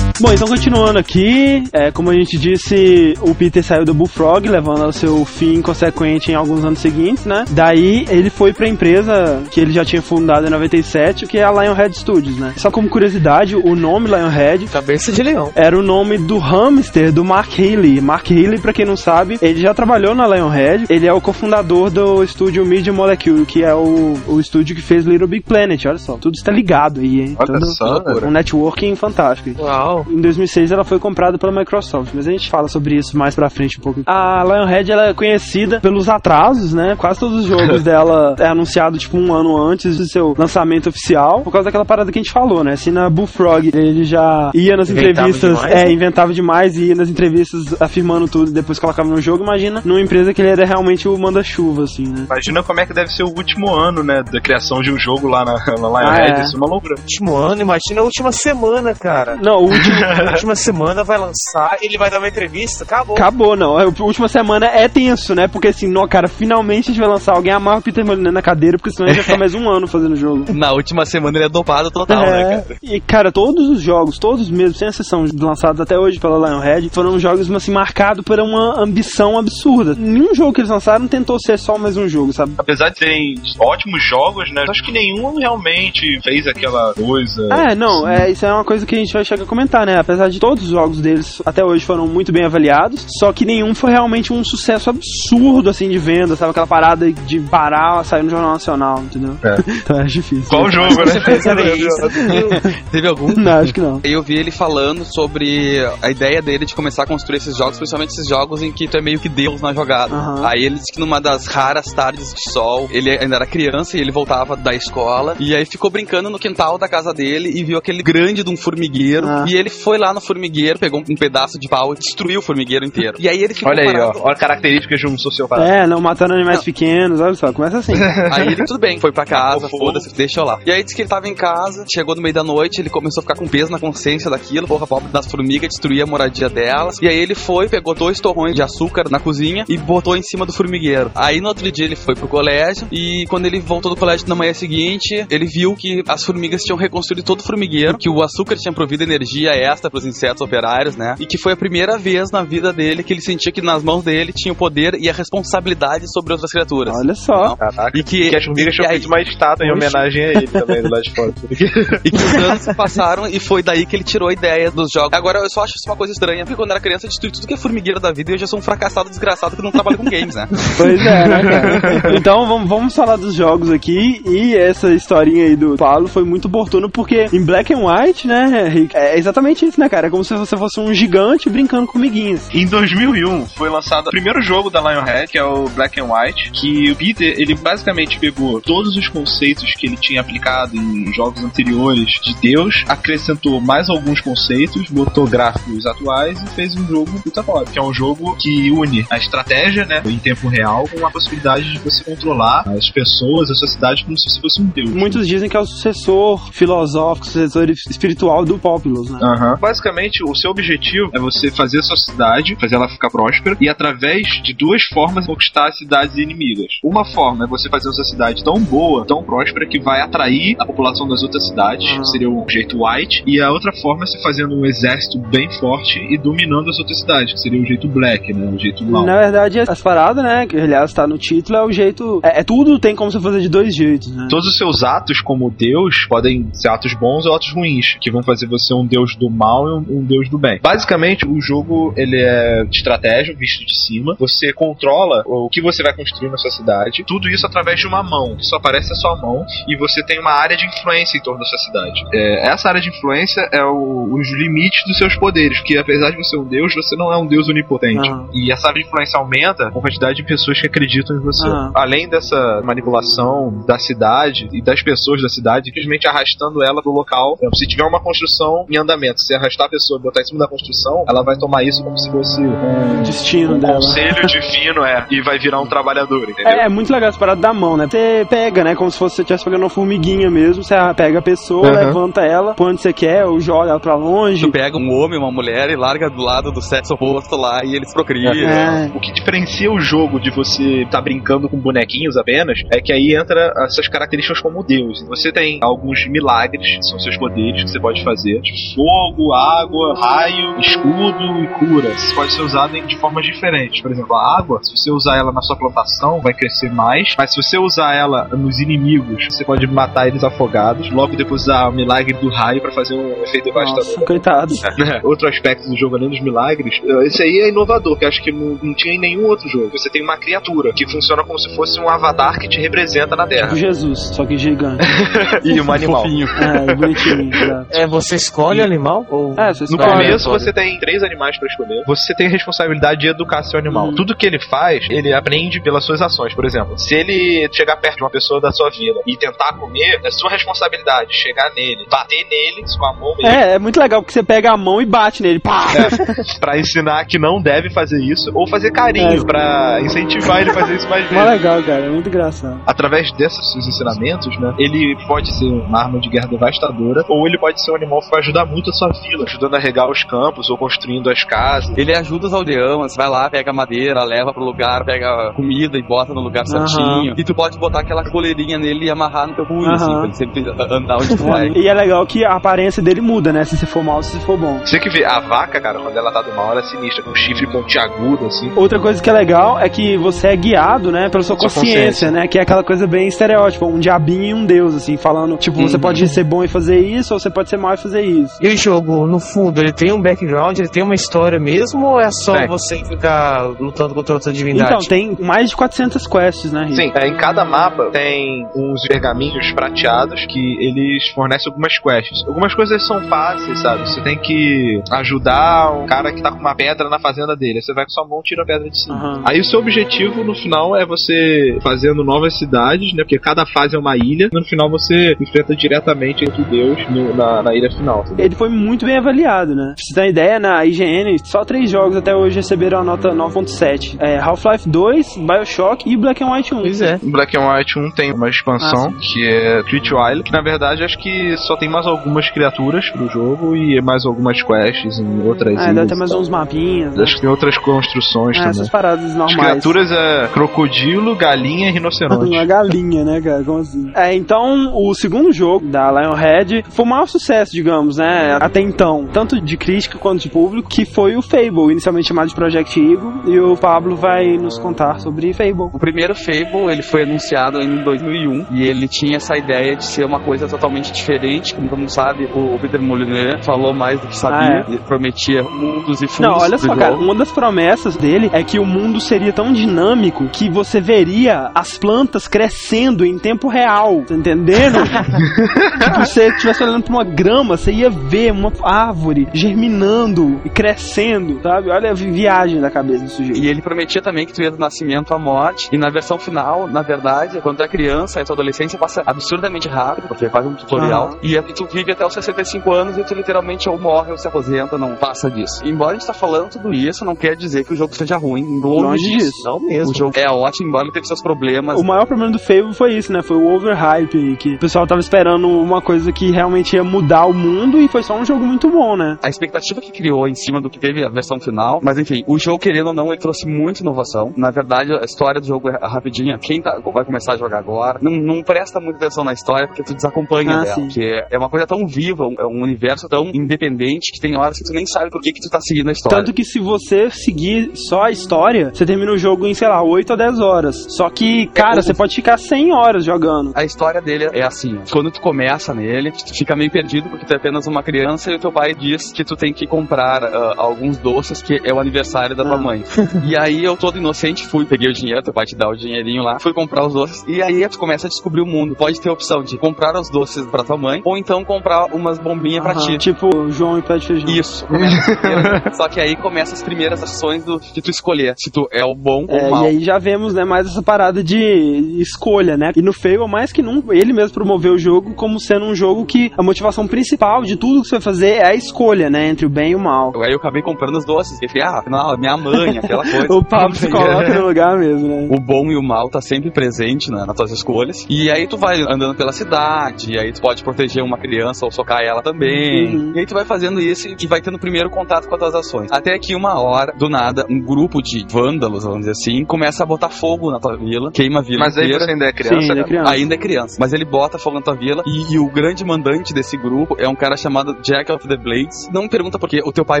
Bueno, então continuando aqui, é, como a gente disse, o Peter saiu do Bullfrog, levando ao seu fim consequente em alguns anos seguintes, né? Daí ele foi pra empresa que ele já tinha fundado em 97, que é a Lionhead Studios, né? Só como curiosidade, o nome Lionhead cabeça de leão. era o nome do hamster do Mark Haley. Mark Haley, pra quem não sabe, ele já trabalhou na Lionhead. Ele é o cofundador do estúdio Media Molecule, que é o, o estúdio que fez Little Big Planet. Olha só, tudo está ligado aí, hein? Olha Tudo- só, um networking fantástico. Uau. Em 2006 ela foi comprada pela Microsoft, mas a gente fala sobre isso mais pra frente um pouco. A Lionhead ela é conhecida pelos atrasos, né? Quase todos os jogos dela é anunciado tipo um ano antes do seu lançamento oficial, por causa daquela parada que a gente falou, né? Se na Bullfrog ele já ia nas Inventava entrevistas, demais, é, né? inventava demais e ia nas entrevistas afirmando tudo e depois colocava no jogo, imagina numa empresa que ele era realmente o manda-chuva, assim, né? Imagina como é que deve ser o último ano, né, da criação de um jogo lá na, na Ah, Lionhead. é. Isso é uma loucura. Último ano, imagina a última semana, cara. Não, o último. A última semana vai lançar, ele vai dar uma entrevista, acabou. Acabou, não. A última semana é tenso, né? Porque assim, não, cara, finalmente a gente vai lançar alguém amarra o Peter Molyneux na cadeira, porque senão ele vai ficar mais um ano fazendo o jogo. Na última semana ele é dopado total, né, É, cara? e cara, todos os jogos, todos mesmo, sem exceção, lançados até hoje pela Lionhead, foram jogos assim, marcados por uma ambição absurda. Nenhum jogo que eles lançaram tentou ser só mais um jogo, sabe? Apesar de terem ótimos jogos, né, acho que nenhum realmente fez aquela coisa. É, não, é, isso é uma coisa que a gente vai chegar a comentar, né? Apesar de todos os jogos deles até hoje foram muito bem avaliados, só que nenhum foi realmente um sucesso absurdo, assim, de venda, sabe? Aquela parada de parar, sair no Jornal Nacional, entendeu? É. então é difícil. Qual jogo, né? Teve algum? Não, acho que não. Eu vi ele falando sobre a ideia dele de começar a construir esses jogos, principalmente esses jogos em que tu é meio que Deus na jogada. Aham. Aí ele disse que numa das raras tardes de sol, ele ainda era criança e ele voltava da escola, e aí ficou brincando no quintal da casa dele e viu aquele grande de um formigueiro, Ah. e ele foi lá no formigueiro, pegou um pedaço de pau e destruiu o formigueiro inteiro. E aí ele ficou Olha aí, ó. Olha características de um sociopata. É, não matando animais pequenos, olha só, começa assim. Aí ele, tudo bem, foi pra casa, foda-se, deixa eu lá. E aí disse que ele tava em casa, chegou no meio da noite, ele começou a ficar com peso na consciência daquilo, porra, pobre das formigas, destruir a moradia delas. E aí ele foi, pegou dois torrões de açúcar na cozinha e botou em cima do formigueiro. Aí no outro dia ele foi pro colégio e quando ele voltou do colégio na manhã seguinte, ele viu que as formigas tinham reconstruído todo o formigueiro, que o açúcar tinha provido energia extra pros insetos operários, né? E que foi a primeira vez na vida dele que ele sentia que nas mãos dele tinha o poder e a responsabilidade sobre outras criaturas. Olha só. Caraca. E que, Que as formigas tinham feito uma estátua em homenagem a ele também, do lado de fora. E que os anos se passaram e foi daí que ele tirou a ideia dos jogos. Agora, eu só acho isso uma coisa estranha, porque quando eu era criança eu destruí tudo que é formigueira da vida e eu já sou um fracassado desgraçado que não trabalha com games, né? Pois é, né, cara? Então vamos, vamos falar dos jogos aqui. E essa historinha aí do Paulo foi muito oportuno porque em Black and White, né, Rick, é exatamente né, cara? É como se você fosse um gigante brincando com amiguinhos. Em 2001 foi lançado o primeiro jogo da Lionhead, que é o Black and White, que o Peter, ele basicamente pegou todos os conceitos que ele tinha aplicado em jogos anteriores de Deus, acrescentou mais alguns conceitos, botou gráficos atuais e fez um jogo puta foda, que é um jogo que une a estratégia, né, em tempo real com a possibilidade de você controlar as pessoas, a sociedade como se você fosse um deus. Muitos dizem que é o sucessor filosófico, sucessor espiritual do Populous, né? Aham. Basicamente, o seu objetivo é você fazer a sua cidade, fazer ela ficar próspera, e através de duas formas conquistar as cidades inimigas. Uma forma é você fazer a sua cidade tão boa, tão próspera, que vai atrair a população das outras cidades, que seria o jeito white, e a outra forma é você fazendo um exército bem forte e dominando as outras cidades, que seria o jeito black, né? O jeito mau. Na verdade, as paradas, né, que aliás tá no título, é o jeito. É, é tudo tem como você fazer de dois jeitos, né? Todos os seus atos como Deus podem ser atos bons ou atos ruins, que vão fazer você um Deus do mal e um, um Deus do bem. Basicamente, o jogo ele é de estratégia, visto de cima. Você controla o que você vai construir na sua cidade. Tudo isso através de uma mão. Só aparece a sua mão e você tem uma área de influência em torno da sua cidade. É, essa área de influência é o- os limites dos seus poderes, porque apesar de você ser um Deus, você não é um Deus onipotente. Aham. E essa área de influência aumenta com a quantidade de pessoas que acreditam em você. Aham. Além dessa manipulação da cidade e das pessoas da cidade, simplesmente arrastando ela do local. Exemplo, Se tiver uma construção em andamento, se arrastar a pessoa e botar em cima da construção, ela vai tomar isso como se fosse um, Destino um dela. conselho divino, é, e vai virar um trabalhador, entendeu? É, é muito legal essa parada da mão, né? Você pega, né? Como se fosse você estivesse pegando uma formiguinha mesmo. Você pega a pessoa, Aham. levanta ela, põe onde você quer, ou joga ela pra longe. Tu pega um homem, uma mulher e larga do lado do sexo oposto lá e eles procriam. É. O que diferencia o jogo de você estar brincando com bonequinhos apenas é que aí entra essas características como Deus. Você tem alguns milagres, que são seus poderes que você pode fazer: de fogo, água, raio, escudo e cura. Isso pode ser usado em- de formas diferentes. Por exemplo, a água, se você usar ela na sua plantação, vai crescer mais. Mas se você usar ela nos inimigos, você pode matar eles afogados. Logo depois usar o milagre do raio para fazer um efeito devastador. Nossa, coitados. Outro aspecto do jogo, além dos milagres, eh, esse aí é inovador, que eu acho que não, não tinha em nenhum outro jogo. Você tem uma criatura que funciona como se fosse um avatar que te representa na Terra. Tipo Jesus, só que gigante. e um animal. Fofinho. É, bonitinho. exato. É, você escolhe o animal? Ou... É, você No começo você tem três animais pra escolher. Você tem a responsabilidade de educar seu animal. Hum. Tudo que ele faz, ele aprende pelas suas ações. Por exemplo, se ele chegar perto de uma pessoa da sua vila e tentar comer, é sua responsabilidade chegar nele, bater nele com a mão mesmo. É, é muito legal porque você pega a mão e bate nele. Pá! Pra ensinar que não deve fazer isso, ou fazer carinho É. pra incentivar ele a fazer isso mais vezes. legal, cara. É muito engraçado. através desses seus ensinamentos, né, ele pode ser uma arma de guerra devastadora, ou ele pode ser um animal que vai ajudar muito a sua vila, ajudando a regar os campos ou construindo as casas. Ele ajuda os aldeões, vai lá, pega madeira, leva pro lugar, pega comida e bota no lugar Aham. certinho. E tu pode botar aquela coleirinha nele e amarrar no teu punho, assim, Aham. pra ele sempre andar onde tu vai. E é legal que a aparência dele muda, né? Se você for mal, se for bom. Você que ver, a vaca, cara, quando ela tá do mal, ela é sinistra, com um chifre pontiagudo, assim. Outra coisa que é legal é que você é guiado, né, pela sua Sua consciência, consciência. né? Que é aquela coisa bem estereótipa, um diabinho e um deus, assim, falando, tipo, você pode ser bom e fazer isso, ou você pode ser mal e fazer isso. E o jogo, no fundo, ele tem um background, ele tem uma história mesmo, ou é só Tem. você ficar lutando contra outra divindade? Então, tem mais de 400 quests, né, Rick? Sim, é, em cada mapa tem uns pergaminhos prateados que eles fornecem algumas quests. Algumas coisas são fáceis, sabe? Você tem que ajudar um cara que tá com uma pedra na fazenda dele. Você vai com sua mão e tira a pedra de cima. Aham. Aí o seu objetivo no final é você fazendo novas cidades, né? Porque cada fase é uma ilha. E no final você enfrenta diretamente entre Deus no- na, na ilha final. entendeu? Ele foi muito bem avaliado, né? Pra você ter uma ideia, na IGN, só três jogos até hoje receberam a nota 9.7. É, Half-Life 2, Bioshock e Black and White 1. Pois é. Black and White 1 tem uma expansão Ah, que é Treat Island, que na verdade acho que só tem mais algumas criaturas pro jogo e mais algumas quests em outras Ah, ilhas. deve ter mais uns mapinhas, né? Acho que tem outras construções Ah, também. essas paradas As normais. criaturas é crocodilo, galinha e rinoceronte. Uma galinha, né, cara? Como assim? É, então, o segundo jogo da Lionhead foi o maior sucesso, digamos, né? Até então. Tanto de crítica quanto de público, que foi o Fable, inicialmente chamado de Project Eagle. E o Pablo vai nos contar sobre Fable. O primeiro Fable, ele foi anunciado em 2001 e ele tinha essa ideia de ser uma coisa totalmente diferente, como todo mundo sabe, o Peter Molyneux falou mais do que sabia, Ah, é. prometia mundos e fundos Não, olha só, cara, uma das promessas dele é que o mundo seria tão dinâmico que você veria as plantas crescendo em tempo real, tá entendendo? se você estivesse olhando pra uma grama, você ia ver uma árvore germinando e crescendo, sabe? Olha a vi- viagem da cabeça do sujeito. E ele prometia também que tu ia do nascimento à morte. E na versão final, na verdade, quando tu é criança, a tua adolescência passa absurdamente rápido, porque é quase um tutorial. Aham. E aí tu vive até os 65 anos e tu literalmente ou morre ou se aposenta, não passa disso. Embora a gente tá falando tudo isso, não quer dizer que o jogo seja ruim. Longe, Longe disso. disso. Não mesmo. O jogo é ótimo, embora ele teve seus problemas. O maior problema do Fable foi isso, né? Foi o overhype aí, que o pessoal tava esperando uma coisa que realmente ia mudar o mundo e foi só um jogo muito bom, né? a expectativa que criou em cima do que teve a versão final. Mas enfim, o jogo, querendo ou não, ele trouxe muita inovação. Na verdade, a história do jogo é rapidinha. Quem tá- vai começar a jogar agora, não, não presta muita atenção na história porque tu desacompanha Ah, dela. Porque é uma coisa tão viva, é um universo tão independente que tem horas que tu nem sabe por que, que tu tá seguindo a história. Tanto que se você seguir só a história, você termina o jogo em, sei lá, 8 a 10 horas. Só que, cara, o- você pode ficar 100 horas jogando. A história dele é assim: quando tu começa nele, tu fica meio perdido porque tu é apenas uma criança e teu pai diz que tu tem que comprar ah, alguns doces que é o aniversário da tua Ah. mãe. e aí eu todo inocente fui, peguei o dinheiro, teu pai te dá o dinheirinho lá, fui comprar os doces e aí tu começa a descobrir o mundo. Pode ter a opção de comprar os doces pra tua mãe ou então comprar umas bombinhas pra ti. Tipo, João e Pé de Feijão. Isso, primeiro. Só que aí começa as primeiras ações do, de tu escolher se tu é o bom ou É, o mal. e aí já vemos, né, mais essa parada de escolha, né? E no Fable, mais que nunca, ele mesmo promoveu o jogo como sendo um jogo que a motivação principal de tudo que você vai fazer é a escolha, né, entre o bem e o mal. Aí eu acabei comprando os doces. E falei, ah, afinal, minha mãe, aquela coisa. O Pablo se coloca no lugar mesmo, né? O bom e o mal tá sempre presente né, nas tuas escolhas. E aí tu vai andando pela cidade, e aí tu pode proteger uma criança ou socar ela também. Uhum. E aí tu vai fazendo isso e vai tendo primeiro contato com as tuas ações. Até que uma hora, do nada, um grupo de vândalos, vamos dizer assim, começa a botar fogo na tua vila, queima a vila Mas aí inteira. você ainda é Sim, criança, ele é cara? criança. Ainda é criança, mas ele bota fogo na tua vila e, e o grande mandante desse grupo é um cara chamado Jack of the Blades. Não me pergunta por quê, o teu pai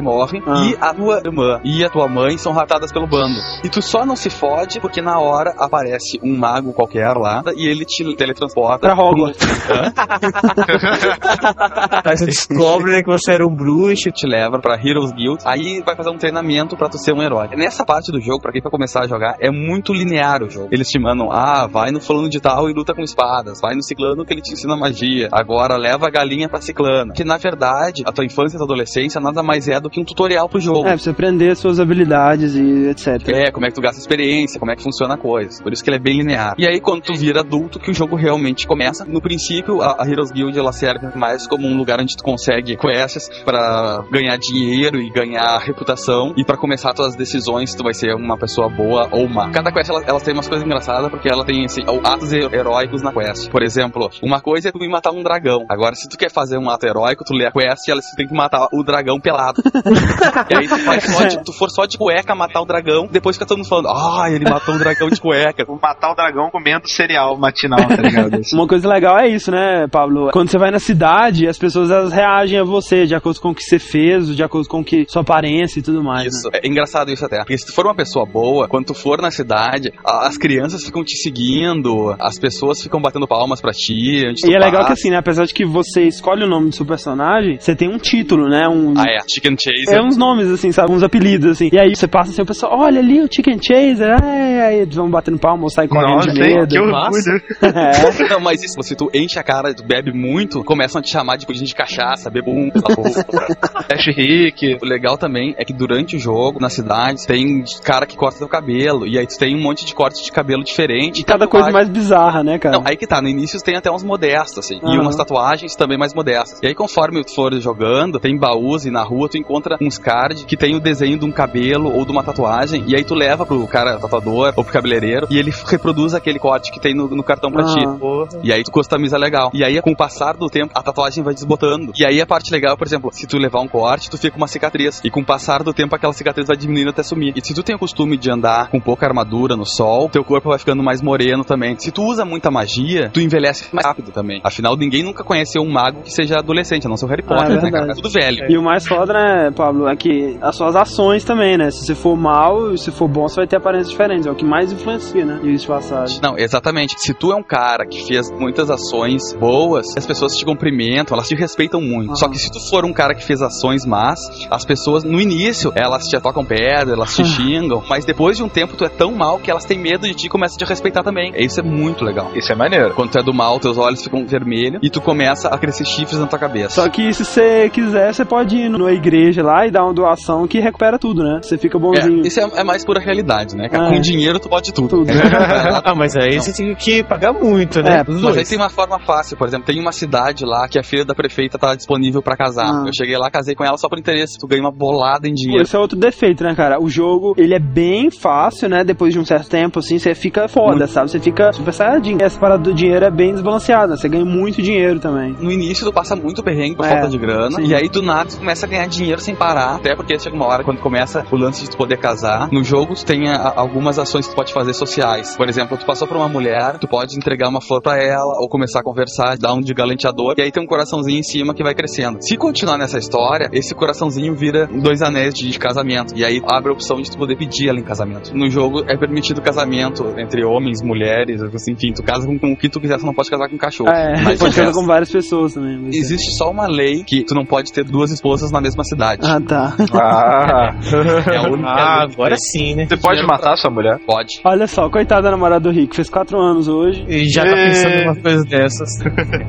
morre Ah. e a tua irmã e a tua mãe são raptadas pelo bando. E tu só não se fode porque na hora aparece um mago qualquer lá e ele te teletransporta Pra Hogwarts. Aí você descobre né, que você era um bruxo. te leva pra Heroes Guild, aí vai fazer um treinamento pra tu ser um herói. Nessa parte do jogo, pra quem vai começar a jogar, é muito linear o jogo. Eles te mandam, ah, vai no fulano de tal e luta com espadas, vai no ciclano que ele te ensina magia, agora leva a galinha pra ciclana. Que na verdade, a tua infância e tua adolescência nada mais é do que um tutorial pro jogo. É, pra você aprender suas habilidades e etc. É, como é que tu gasta experiência, como é que funciona a coisa. Por isso que ele é bem linear. E aí, quando tu vira adulto, que o jogo realmente começa. No princípio, a, a Heroes Guild ela serve mais como um lugar onde tu consegue quests pra ganhar dinheiro e ganhar reputação e pra começar tuas decisões se tu vai ser uma pessoa boa ou má. Cada quest ela, ela tem umas coisas engraçadas porque ela tem assim, atos he- heróicos na quest. Por exemplo, uma coisa é tu ir matar um dragão. Agora, se tu quer fazer um ato heróico, tu lê a quest e ela tem que matar o dragão pelado. e aí tu faz só de, tu for só de cueca matar o dragão, depois fica todo mundo falando, ah, ele matou um dragão de cueca. Vou matar o dragão comendo cereal matinal, tá ligado? Uma coisa legal é isso, né, Pablo? Quando você vai na cidade, as pessoas elas reagem a você de acordo com o que você fez, de acordo com o que sua aparência e tudo mais. Isso. É engraçado isso até. Porque se tu for uma pessoa boa, quando tu for na cidade, as crianças ficam te seguindo, as pessoas ficam batendo palmas pra ti. Onde tu E é legal que assim, né? Apesar de que você escolhe o nome do seu personagem, você tem um título, né? Um, Ah, é. Chicken Chaser. É uns nomes, assim, sabe? Uns apelidos, assim. E aí você passa assim, o pessoal, olha ali o Chicken Chaser, ai, aí eles vão batendo palma ou saem correndo Nossa, de medo. que orgulho. É. Não, mas isso, se tu enche a cara, tu bebe muito, começam a te chamar de gente de cachaça, bebum, pela boca. Ash Rick. O legal também é que durante o jogo, na cidade, tem cara que corta teu cabelo. E aí tu tem um monte de corte de cabelo diferente. E cada coisa tatuagem. mais bizarra, né, cara? Não, aí que tá, no início tem até uns modestos, assim, e Aham. umas tatuagens também mais modestas. E aí, conforme tu for jogando, tem baús e na rua tu encontra uns cards que tem o desenho de um cabelo ou de uma tatuagem, e aí tu leva pro cara tatuador ou pro cabeleireiro, e ele reproduz aquele corte que tem no, no cartão pra ti. Aham. E aí tu customiza legal. E aí, com o passar do tempo, a tatuagem vai desbotando. E aí a parte legal, por exemplo, se tu levar um corte, tu fica com uma cicatriz. E com o passar do tempo, aquela cicatriz vai diminuindo até sumir. E se tu tem o costume de andar com pouca armadura no sol, teu corpo vai ficando mais moreno também. Se tu usa muita magia, tu envelhece mais rápido também. Afinal, ninguém nunca conheceu um mago que seja adolescente, a não ser o Harry Ah, é né, cara? É tudo velho. E o mais foda, né, Pablo, é que as suas ações também, né? Se você for mal e se for bom, você vai ter aparências diferentes. É o que mais influencia, né? De passagem. Não, exatamente. Se tu é um cara que fez muitas ações boas, as pessoas te cumprimentam, elas te respeitam muito. Aham. Só que se tu for um cara que fez ações más, as pessoas, no início, elas te atacam pedra, elas te Ah. xingam, mas depois de um tempo tu é tão mal que elas têm medo de ti e começam a te respeitar também. Isso é muito legal. Isso é maneiro. Quando tu é do mal, teus olhos ficam vermelhos e tu começa a crescer chifres na tua cabeça. Só que se você quiser, você pode ir na igreja lá e dar uma doação que recupera tudo, né? Você fica É, bonzinho. isso é, é mais pura realidade, né? Ah, é. Com dinheiro tu pode tudo. Tudo. ah, mas aí você tem que pagar muito, né? É, Mas aí tem uma forma fácil, por exemplo, tem uma cidade lá que a filha da prefeita tá disponível pra casar. Ah. Eu cheguei lá, casei com ela só por interesse. Tu ganha uma bolada em dinheiro. Esse é outro defeito, né, cara? O jogo, ele é bem fácil, né? Depois de um certo tempo, assim, você fica foda, Muito. sabe? Você fica super saiyajin. Essa parada do dinheiro é bem desbalanceada. Você ganha muito dinheiro também. No início tu passa muito perrengue por É, falta de grana, sim. e aí do nada tu começa a ganhar dinheiro sem parar, até porque chega uma hora quando começa o lance de tu poder casar. No jogo tu tem a- algumas ações que tu pode fazer sociais. Por exemplo, tu passou por uma mulher, tu pode entregar uma flor pra ela, ou começar a conversar, dar um de galanteador, e aí tem um coraçãozinho em cima que vai crescendo. Se continuar nessa história, esse coraçãozinho vira dois anéis de, de casamento, e aí abre a opção de tu poder pedir ela em casamento. No jogo é permitido casamento entre homens, mulheres, assim, enfim, tu casa com, com o que tu quiser, tu não pode casar com cachorro. É, Mas pode casar com várias pessoas também. mas é. Existe só uma lei que tu não pode ter duas esposas na mesma cidade. Ah, tá. Ah, É única Ah, agora sim, né? você pode matar sua mulher? Pode. Olha só, coitado da namorada do Rick, fez 4 anos hoje. E já tá pensando em uma coisa dessas.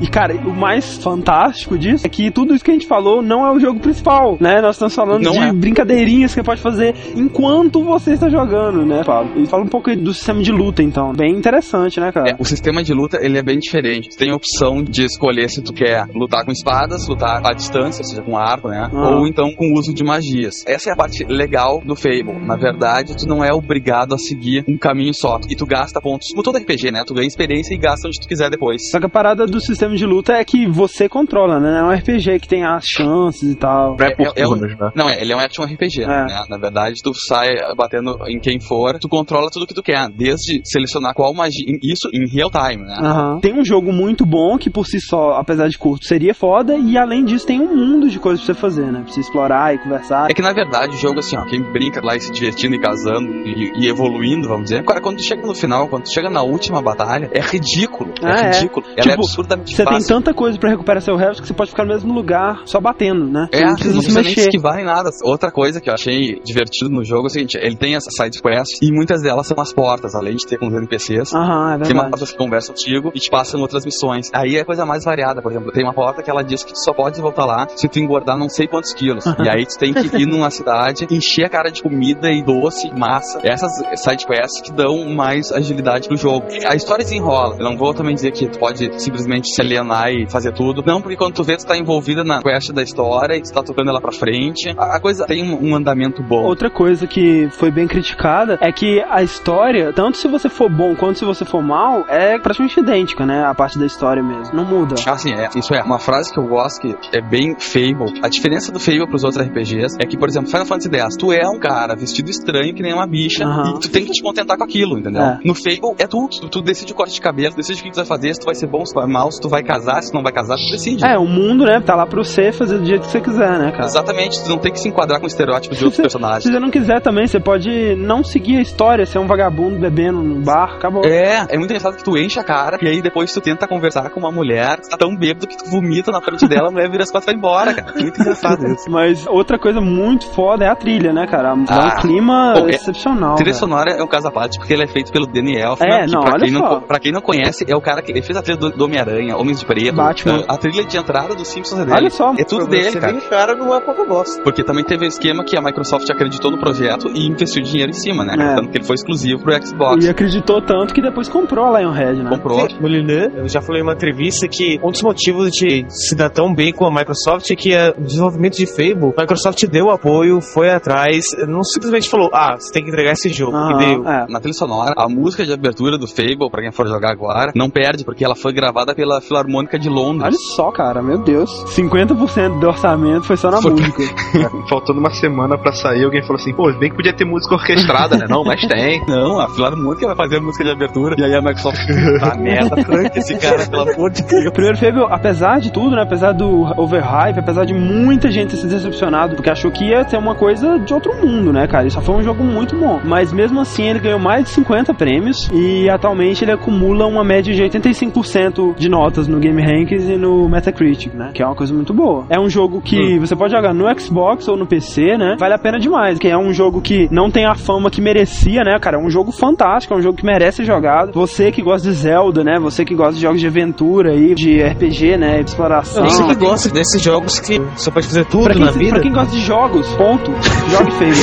E cara, o mais fantástico disso é que tudo isso que a gente falou não é o jogo principal, né? Nós estamos falando Não de é. brincadeirinhas que você pode fazer enquanto você está jogando, né, Pablo? E fala um pouco aí do sistema de luta, então. Bem interessante, né, cara? É, o sistema de luta ele é bem diferente. Tem a opção de escolher se tu quer lutar com espadas, lutar à distância, ou seja, com arco, né? Ah. Ou então com o uso de magias. Essa é a parte legal do Fable. Na verdade, tu não é obrigado a seguir um caminho só. E tu gasta pontos. Como todo RPG, né? Tu ganha experiência e gasta onde tu quiser depois. Só que a parada do sistema de luta é que você controla, né? É um RPG que tem as chances e tal. Não é por É- é um- né? Não, é, ele é um action RPG, É. né? Na verdade, tu sai batendo em quem for, tu controla tudo que tu quer, desde selecionar qual magia, isso em real time, né? Aham. Tem um jogo muito bom que por si só, apesar de curto, seria foda. E além disso, tem um mundo de coisas pra você fazer, né? Pra você explorar e conversar. É que na verdade o jogo, assim, ó, quem brinca lá e se divertindo e casando e, e evoluindo, vamos dizer. Cara, quando tu chega no final, quando tu chega na última batalha, é ridículo. É, Ah, é. ridículo. Ela é Tipo, absurdamente Você tem tanta coisa pra recuperar seu health que você pode ficar no mesmo lugar só batendo, né? Você É, não precisa não se precisa nem mexer. esquivar nem nada. Outra coisa que eu achei divertido no jogo é o seguinte: ele tem as side quests e muitas delas são as portas, além de ter com os NPCs. Aham, é Tem uma verdade. porta que conversa contigo e te passam outras missões. Aí é coisa mais variada, por exemplo, tem uma porta que ela diz que tu só pode voltar lá se tu engordar não sei quantos quilos. e aí tu tem que ir numa cidade, encher a cara de comida e doce, massa. Essas side quests que dão mais agilidade pro jogo. A história desenrola. Eu não vou também dizer que tu pode simplesmente se alienar e fazer tudo. Não, porque quando tu vê, tu tá envolvida na quest da história e tu tá tocando ela pra frente. A coisa tem um um andamento bom. Outra coisa que foi bem criticada é que a história, tanto se você for bom quanto se você for mal, é praticamente idêntica, né? A parte da história mesmo. Não muda. Ah, sim, é. Isso é. Uma frase que eu gosto que é bem Fable. A diferença do Fable pros outros RPGs é que, por exemplo, Final Fantasy X, tu é um cara vestido estranho que nem uma bicha Aham. e tu tem que te contentar com aquilo, entendeu? É. No Fable é tu. tu. Tu decide o corte de cabelo, decide o que tu vai fazer, se tu vai ser bom, se tu vai mal, se tu vai casar, se tu não vai casar, tu decide. É, o mundo, né? Tá lá pra você fazer do jeito que você quiser, né, cara? Exatamente, tu não tem que se enquadrar com estereótipos de outros Se personagens. você não quiser também, você pode não seguir a história, ser um vagabundo bebendo no bar, acabou. É, é muito engraçado que tu enche a cara e aí depois tu tenta conversar com uma mulher que tá tão bêbado que tu vomita na frente dela, a mulher vira as vai embora, cara. É muito engraçado isso. Mas outra coisa muito foda é a trilha, né, cara? Dá Ah, um clima é- excepcional. A trilha cara. sonora é um caso à parte porque ele é feito pelo Danny Elfman, É, que não, pra, olha quem só. não, pra quem não conhece, é o cara que ele fez a trilha do, do Homem-Aranha, Homens de Preto, Batman. a trilha de entrada dos Simpsons é dele. Olha só. É tudo dele, cara. cara, não é pouca bosta. Porque também teve o esquema que a Microsoft acreditou no projeto e investiu dinheiro em cima, né? É. Tanto que ele foi exclusivo pro Xbox. E acreditou tanto que depois comprou a Lionhead, né? Comprou. Moliné, eu já falei em uma entrevista que um dos motivos de se dar tão bem com a Microsoft é que é, o desenvolvimento de Fable, a Microsoft deu apoio, foi atrás, não simplesmente falou, ah, você tem que entregar esse jogo, Aham, e deu. é. Na trilha sonora, a música de abertura do Fable, pra quem for jogar agora, não perde, porque ela foi gravada pela Filarmônica de Londres. Olha só, cara, meu Deus. 50% do orçamento foi só na Foi- música. Faltando uma semana pra sair, alguém falou assim, pô, bem que podia ter música orquestrada, né? Não, mas tem. Não, a Filarmônica vai fazer a música de abertura. E aí a Microsoft, tá merda, tranca esse cara, pelo amor de Deus. O primeiro Fable, apesar de tudo, né, apesar do overhype, apesar de muita gente ter se decepcionado, porque achou que ia ser uma coisa de outro mundo, né, cara? Isso foi um jogo muito bom. Mas mesmo assim, ele ganhou mais de 50 prêmios e atualmente ele acumula uma média de 85% de notas no Game Rankings e no Metacritic, né? Que é uma coisa muito boa. É um jogo que você pode jogar no Xbox ou no PC, né? Vale a pena demais, que é um jogo que não tem a fama que merecia, né, cara? É um jogo fantástico, é um jogo que merece ser jogado. Você que gosta de Zelda, né? Você que gosta de jogos de aventura aí, de RPG, né? De exploração. Você que gosta desses jogos que você pode fazer tudo Pra quem, na vida. pra quem gosta de jogos, ponto. Jogue feio.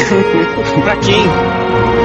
Pra quem?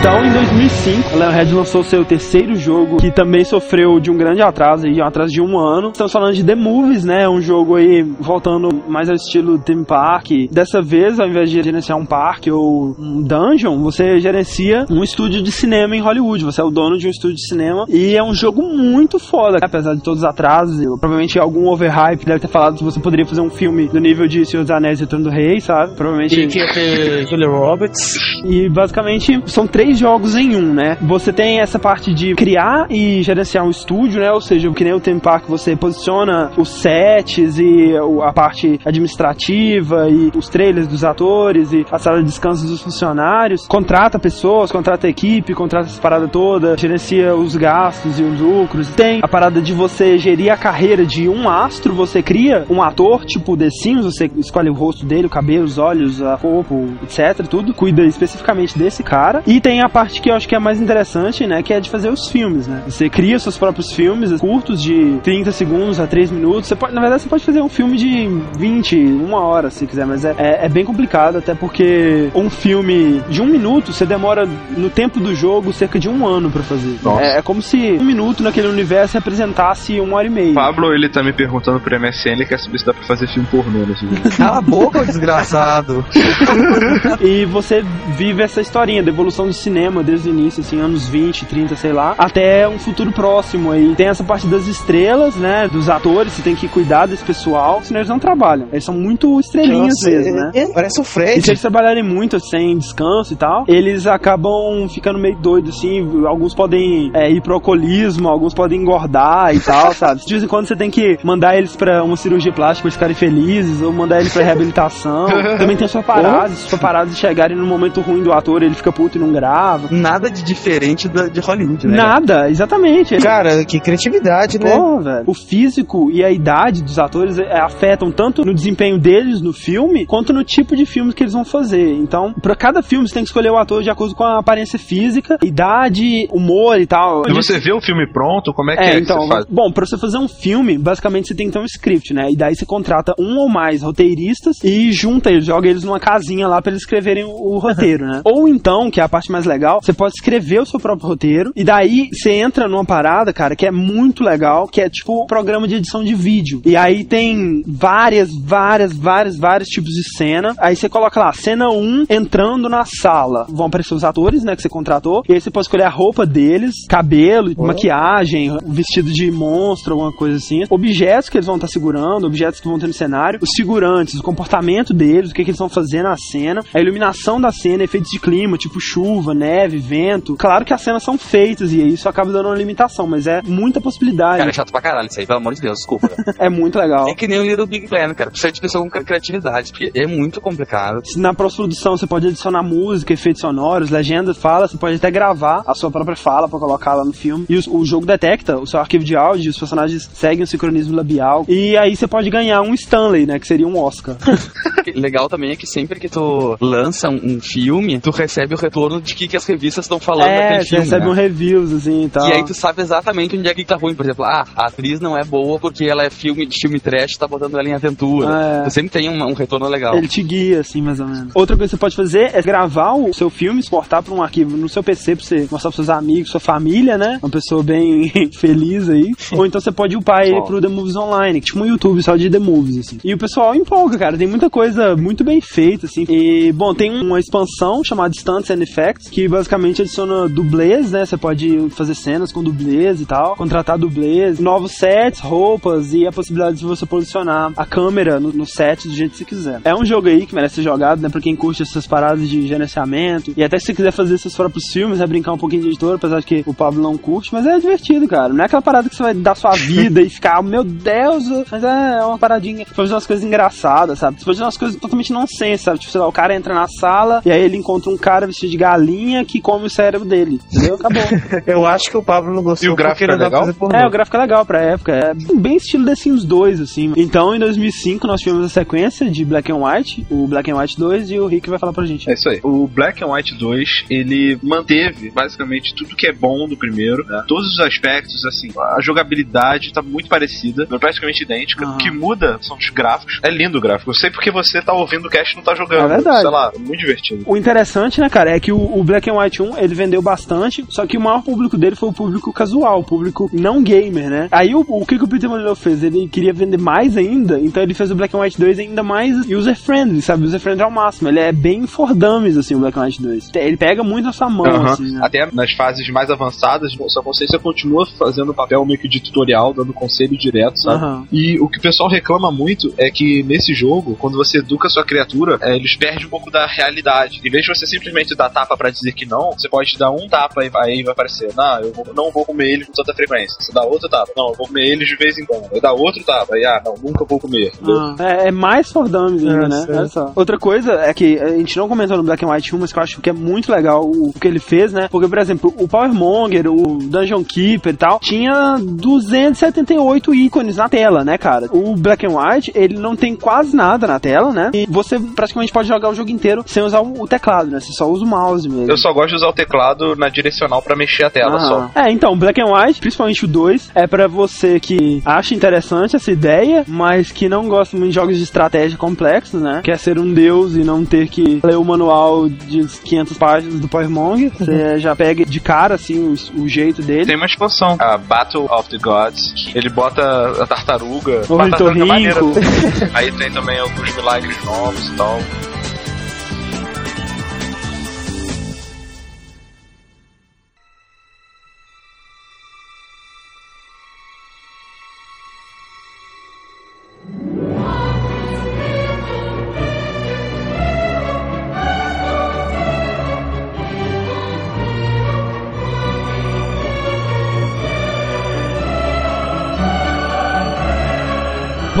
Então, em 2005, a Lionhead lançou seu terceiro jogo, que também sofreu de um grande atraso, aí, um atraso de um ano. Estamos falando de The Movies, né? Um jogo aí voltando mais ao estilo theme park. Dessa vez, ao invés de gerenciar um parque ou um dungeon, você gerencia um estúdio de cinema em Hollywood. Você é o dono de um estúdio de cinema e é um jogo muito foda, apesar de todos os atrasos. Provavelmente algum overhype deve ter falado que você poderia fazer um filme do nível de Senhor dos Anéis e Retorno do Rei, sabe? Provavelmente. E que ia ter Julia Roberts. E basicamente são três jogos em um, né? Você tem essa parte de criar e gerenciar um estúdio, né? Ou seja, que nem o Theme Park, você posiciona os sets e a parte administrativa e os trailers dos atores e a sala de descanso dos funcionários. Contrata pessoas, contrata equipe, contrata essa parada toda, gerencia os gastos e os lucros. Tem a parada de você gerir a carreira de um astro, você cria um ator, tipo The Sims, você escolhe o rosto dele, o cabelo, os olhos, a corpo, etc, tudo. Cuida especificamente desse cara. E tem a parte que eu acho que é mais interessante, né, que é de fazer os filmes, né? Você cria seus próprios filmes curtos de 30 segundos a 3 minutos. Você pode, na verdade, você pode fazer um filme de 20, uma hora, se quiser, mas é, é, é bem complicado, até porque um filme de um minuto, você demora no tempo do jogo cerca de um ano pra fazer. É, é como se um minuto naquele universo representasse uma hora e meia. Pablo, ele tá me perguntando pro MSN, ele quer saber se dá pra fazer filme pornô nesse jogo. Cala a boca, desgraçado. E você vive essa historinha da evolução do cinema desde o início, assim, anos 20, 30, sei lá, até um futuro próximo aí. Tem essa parte das estrelas, né? Dos atores, você tem que cuidar desse pessoal, senão eles não trabalham. Eles são muito estrelinhas Nossa, mesmo, né? é- é, parece o E se Fred. eles trabalharem muito sem descanso e tal, eles acabam ficando meio doidos, assim. Alguns podem é, ir pro alcoolismo, alguns podem engordar e tal, sabe? De vez em quando você tem que mandar eles pra uma cirurgia plástica pra eles ficarem felizes, ou mandar eles pra reabilitação. Também tem os paparazzi, os paparazzi chegarem no momento ruim do ator, ele fica puto e não grava. Nada de diferente da, de Hollywood, né? Nada, exatamente. Cara, que criatividade, né? Pô, velho. O físico e a idade dos atores é, afetam tanto no desempenho deles no filme, quanto no tipo de filmes que eles vão fazer. Então, pra cada filme você tem que escolher o ator de acordo com a aparência física, idade, humor e tal. Se você vê o filme pronto, como é que é, É, que então, você faz? bom, pra você fazer um filme, basicamente você tem que ter um script, né? E daí você contrata um ou mais roteiristas e junta eles, joga eles numa casinha lá pra eles escreverem o, o roteiro, né? Ou então, que é a parte mais legal, você pode escrever o seu próprio roteiro e daí você entra numa parada, cara, que é muito legal, que é tipo um programa de edição de vídeo. E aí tem várias, várias, várias, vários tipos de cena. Aí você coloca lá, cena 1 entrando na sala. Vão aparecer os atores, né, que você contratou. E aí você pode escolher a roupa deles, cabelo, maquiagem, vestido de monstro, alguma coisa assim. Objetos que eles vão estar segurando, objetos que vão ter no cenário, os figurantes, o comportamento deles, o que, que eles vão fazer na cena, a iluminação da cena, efeitos de clima, tipo chuva, neve, vento. Claro que as cenas são feitas e isso acaba dando uma limitação, mas é muita possibilidade. Cara, é chato pra caralho isso aí, pelo amor de Deus, desculpa. É muito legal. é que nem o Little Big Plan, cara. Precisa de pessoa com cri- criatividade, porque é muito complicado. Na pós-produção você pode adicionar música, efeitos sonoros, legenda, fala, você pode até gravar a sua própria fala pra colocar lá no filme. E o, o jogo detecta o seu arquivo de áudio, os personagens seguem o sincronismo labial. E aí você pode ganhar um Stanley, né? Que seria um Oscar. Legal também é que sempre que tu lança um, um filme, tu recebe o retorno de que, que as revistas estão falando é, daquele você filme. recebe né? um reviews, assim e tal. E aí tu sabe exatamente onde é que tá ruim. Por exemplo, ah, a atriz não é boa porque ela é filme, filme trash, tá botando ela em aventura. É. Tu sempre tem um, um retorno legal. Ele te guia, assim, mais ou menos. Outra coisa que você pode fazer é gravar o seu filme, exportar pra um arquivo no seu PC pra você mostrar pros seus amigos, sua família, né? Uma pessoa bem feliz aí. Ou então você pode upar ele pro The Movies Online, que é tipo um YouTube só de The Movies, assim. E o pessoal empolga, cara. Tem muita coisa muito bem feita, assim. E, bom, tem uma expansão chamada Stunts and Effects, que basicamente adiciona dublês, né? Você pode fazer cenas com dublês e tal, contratar dublês, novos sets, roupas e a possibilidade de você posicionar a câmera no, no set do jeito que você quiser. É um jogo aí que merece ser jogado, né? Pra quem curte essas paradas de gerenciamento. E até se você quiser fazer seus próprios filmes, é brincar um pouquinho de editor, apesar de que o Pablo não curte, mas é divertido, cara. Não é aquela parada que você vai dar sua vida e ficar, meu Deus, mas é uma paradinha. Você pode fazer umas coisas engraçadas, sabe? Você pode fazer umas coisas totalmente nonsense, sabe? Tipo, sei lá, o cara entra na sala e aí ele encontra um cara vestido de galinha galinha que come o cérebro dele. Entendeu? Acabou. Eu acho que o Pablo não gostou E o gráfico é legal? É, o gráfico é legal pra época. É bem estilo The Sims 2, assim. Então, em 2005, nós tivemos a sequência de Black and White, o Black and White 2, e o Rick vai falar pra gente. É isso aí. O Black and White 2, ele manteve basicamente tudo que é bom do primeiro, né? Todos os aspectos, assim, a jogabilidade tá muito parecida, praticamente idêntica. Ah. O que muda são os gráficos. É lindo o gráfico. Eu sei porque você tá ouvindo o cast e não tá jogando. É verdade. Sei lá, é muito divertido. O interessante, né, cara, é que o, o Black and White 1, ele vendeu bastante, só que o maior público dele foi o público casual, o público não gamer, né? Aí o, o que, que o Peter Molyneux fez? Ele queria vender mais ainda, então ele fez o Black and White 2 ainda mais user-friendly, sabe? User-friendly ao máximo. Ele é bem for dummies, assim, o Black and White 2. Ele pega muito a sua mão, assim, né? Até nas fases mais avançadas, sua consciência continua fazendo o papel meio que de tutorial, dando conselho direto, sabe? E o que o pessoal reclama muito é que nesse jogo, quando você educa a sua criatura, é, eles perdem um pouco da realidade. Em vez de você simplesmente dar tapa pra dizer que não, você pode dar um tapa e aí vai aparecer, não, eu vou- não vou comer eles com tanta frequência. Você dá outro tapa, não, eu vou comer eles de vez em quando. Eu dá outro tapa, e ah, não, nunca vou comer. Ah, é, é mais for dummies ainda, É, né? Olha só. Outra coisa é que a gente não comentou no Black and White 1, mas que eu acho que é muito legal o, o que ele fez, né? Porque, por exemplo, o Powermonger, o Dungeon Keeper e tal, tinha 278 ícones na tela, né, cara? O Black and White, ele não tem quase nada na tela, né? E você praticamente pode jogar o jogo inteiro sem usar o, o teclado, né? Você só usa o mouse mesmo. Eu só gosto de usar o teclado na direcional pra mexer a tela só. Aham. É, então, Black and White, principalmente o 2, é pra você que acha interessante essa ideia, mas que não gosta muito de jogos de estratégia complexos, né? Quer ser um deus e não ter que ler o manual de 500 páginas do Powermonger. Você já pega de cara, assim, o, o jeito dele. Tem uma expansão, a Battle of the Gods. Ele bota a tartaruga. O tartaruga maneira. Aí tem também alguns milagres novos e tal.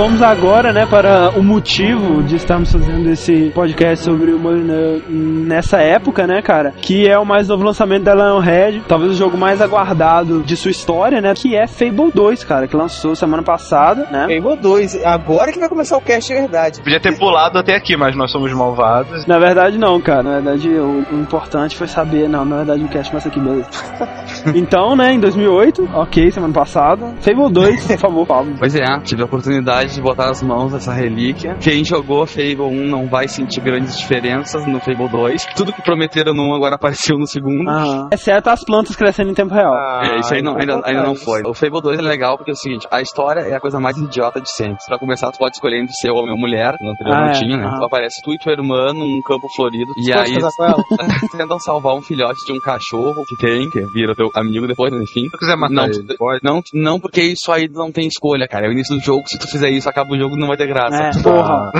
Vamos agora, né, para o motivo de estarmos fazendo esse podcast sobre o Molyneux nessa época, né, cara? Que é o mais novo lançamento da Lionhead, talvez o jogo mais aguardado de sua história, né? Que é Fable 2, cara, que lançou semana passada, né? Fable 2. Agora que vai começar o cast de verdade. Podia ter pulado até aqui, mas nós somos malvados. Na verdade, não, cara. Na verdade, o, o importante foi saber. Não, na verdade, o cast começa aqui mesmo. então, né, em 2008, ok, semana passada. Fable 2, por favor, Pablo. Pois é, tive a oportunidade de botar as mãos nessa relíquia. Quem jogou Fable 1 não vai sentir grandes diferenças no Fable 2. Tudo que prometeram no 1 agora apareceu no segundo. Aham. Exceto as plantas crescendo em tempo real. É, isso aí não, ainda, ainda não foi. O Fable 2 é legal porque é o seguinte, a história é a coisa mais idiota de sempre. Pra começar, tu pode escolher entre ser homem ou mulher, no anterior Ah, não é? tinha, né? Aham. Tu aparece tu e tua irmã num campo florido, e Pode aí tentam salvar um filhote de um cachorro que tem, que vira teu amigo depois, enfim. Se tu quiser matar Não, ele, pode. Não, não, porque isso aí não tem escolha, cara. É o início do jogo, se tu fizer isso, acaba o jogo não vai ter graça. É, porra.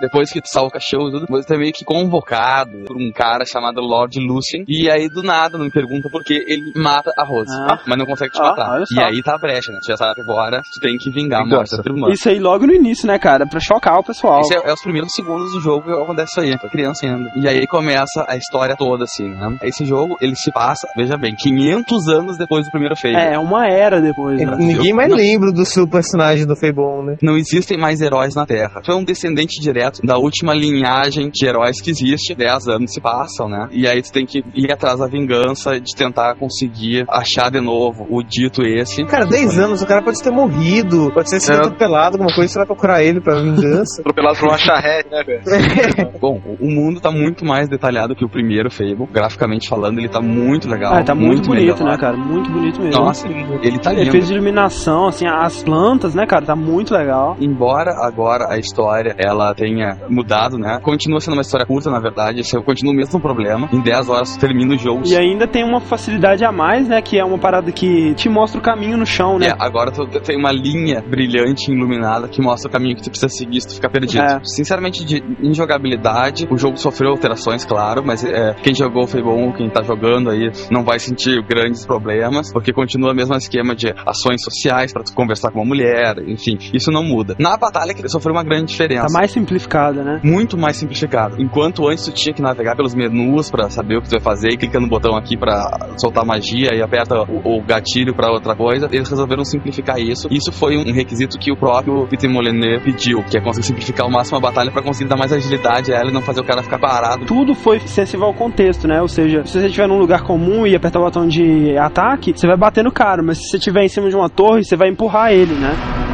Depois que tu salva o cachorro e tudo, você é meio que convocado por um cara chamado Lord Lucien. E aí, do nada, não me pergunta por que ele mata a Rose. Ah. Mas não consegue te Ah, matar. E aí tá a brecha, né? Tu já sabe que agora tu tem que vingar a morte da tua irmã. Isso aí logo no início, né, cara? Pra chocar o pessoal. Isso é, é os primeiros segundos do jogo que acontece isso aí. Tô criança ainda. E aí começa a história toda, assim, né? Esse jogo, ele se passa, veja bem, 500 anos depois do primeiro Fable. É, uma era depois, né? Ninguém mais lembra do seu personagem do Fable 1, né? Não existem mais heróis na Terra. Tu é um descendente direto da última linhagem de heróis que existe. 10 anos se passam, né? E aí tu tem que ir atrás da vingança de tentar conseguir achar de novo o dito esse. Cara, 10 anos, o cara pode ter morrido, pode ter sido É. atropelado, alguma coisa, você vai procurar ele pra vingança. Atropelado por uma charrete, né, velho? Bom, o mundo tá muito mais detalhado que o primeiro Fable. Graficamente falando, ele tá muito legal. Ah, tá muito, bonito, melhor. né, cara? Muito bonito mesmo. Nossa, ele tá lindo. Efeitos de iluminação, assim, as plantas, né, cara? Tá muito legal. Embora agora a história ela tenha mudado, né? Continua sendo uma história curta, na verdade. Esse continua o mesmo problema. Em 10 horas termina o jogo. E ainda tem uma facilidade a mais, né? Que é uma parada que te mostra o caminho no chão, né? É, agora tu tem uma linha brilhante iluminada que mostra o caminho que tu precisa seguir se tu ficar perdido. É. Sinceramente, de, em jogabilidade, o jogo sofreu alterações, claro, mas é, quem jogou Fable 1, quem tá jogando aí, não vai sentir grandes problemas, porque continua o mesmo esquema de ações sociais pra tu conversar com uma mulher, enfim. Isso isso não muda. Na batalha que sofreu uma grande diferença. Tá mais simplificada, né? Muito mais simplificado. Enquanto antes tu tinha que navegar pelos menus pra saber o que tu vai fazer, e clica no botão aqui pra soltar magia e aperta o, o gatilho pra outra coisa, eles resolveram simplificar isso. Isso foi um requisito que o próprio Peter Molyneux pediu, que é conseguir simplificar ao máximo a batalha pra conseguir dar mais agilidade a ela e não fazer o cara ficar parado. Tudo foi sensível ao contexto, né? Ou seja, se você estiver num lugar comum e apertar o botão de ataque, você vai bater no cara, mas se você estiver em cima de uma torre, você vai empurrar ele, né?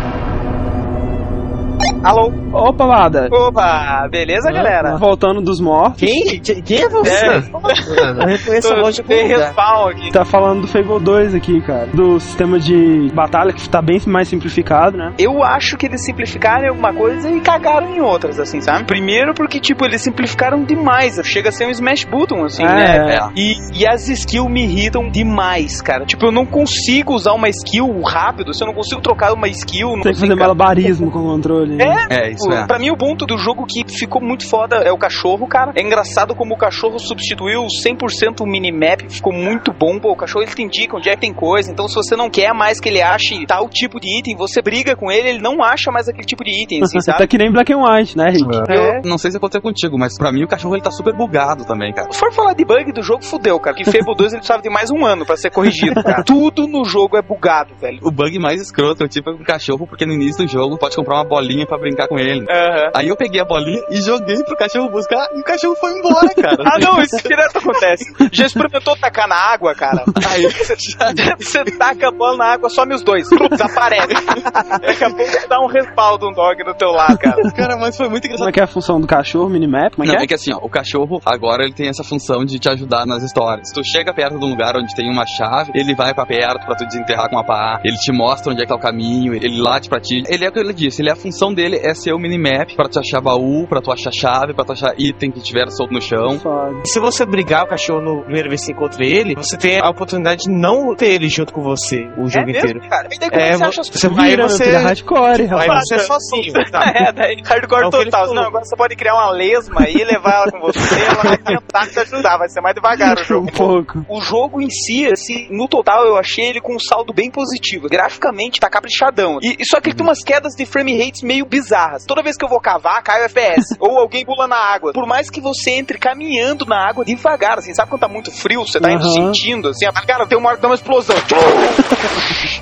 Alô? Opa, Lada! Opa, beleza, galera? Voltando dos mortos. Quem? Quem é você? É. Eu reconheço a voz de algum Tem lugar. respawn aqui. Tá falando do Fable 2 aqui, cara. Do sistema de batalha que tá bem mais simplificado, né? Eu acho que eles simplificaram em alguma coisa e cagaram em outras, assim, sabe? Primeiro porque, tipo, eles simplificaram demais. Chega a ser um smash button, assim, É, né? é. E, e as skills me irritam demais, cara. Tipo, eu não consigo usar uma skill rápido. Se eu não consigo trocar uma skill... Não Tem que fazer malabarismo com o controle. né? É, É, isso é. Pra mim, o ponto do jogo que ficou muito foda é o cachorro, cara. É engraçado como o cachorro substituiu 100% o minimap, ficou muito bom. Pô, o cachorro ele te indica onde é que tem coisa. Então, se você não quer mais que ele ache tal tipo de item, você briga com ele, ele não acha mais aquele tipo de item, assim, Tá sabe? que nem Black and White, né, Rick? É. Eu não sei se aconteceu contigo, mas pra mim o cachorro ele tá super bugado também, cara. Se for falar de bug do jogo, fudeu, cara. Que Fable 2 ele precisava de mais um ano pra ser corrigido, cara. Tudo no jogo é bugado, velho. O bug mais escroto é o tipo com o cachorro, porque no início do jogo pode comprar uma bolinha pra brincar com ele. Aham. Aí eu peguei a bolinha e joguei pro cachorro buscar e o cachorro foi embora, cara. Ah, não, isso direto acontece. Já experimentou tacar na água, cara? Aí Você taca a bola na água, some os dois. Desaparece. Acabou de dar um respaldo um dog do teu lado, cara. Cara, mas foi muito Como engraçado. é que é a função do cachorro, minimap? Como é Não, que é? é que assim, ó, o cachorro agora ele tem essa função de te ajudar nas histórias. Se tu chega perto de um lugar onde tem uma chave, ele vai pra perto pra tu desenterrar com uma pá, ele te mostra onde é que é o caminho, ele late pra ti. Ele é o que ele disse, ele, a função dele é ser o minimap pra tu achar baú, pra tu achar chave, pra tu achar item que tiver solto no chão. Se você brigar o cachorro no primeira vez que você encontra ele, você tem a oportunidade de não ter ele junto com você o jogo é inteiro. mesmo, cara? E daí como É, você acha as você coisas? Vira, você, filho, é hardcore, aí rapaz. você é sozinho, tá? É, daí hardcore É o que ele total. Não, agora você pode criar uma lesma aí, levar ela com você, ela vai tentar te ajudar, vai ser mais devagar o Um jogo. pouco. O jogo em si, assim, no total eu achei ele com um saldo bem positivo. Graficamente tá caprichadão. E, e só que ele tem umas quedas de frame rates meio bizarras. Toda vez que eu vou cavar, cai o FPS. ou alguém pula na água. Por mais que você entre caminhando na água devagar, assim, sabe quando tá muito frio, você tá indo Aham. sentindo, assim, cara, tem uma hora que dá uma explosão.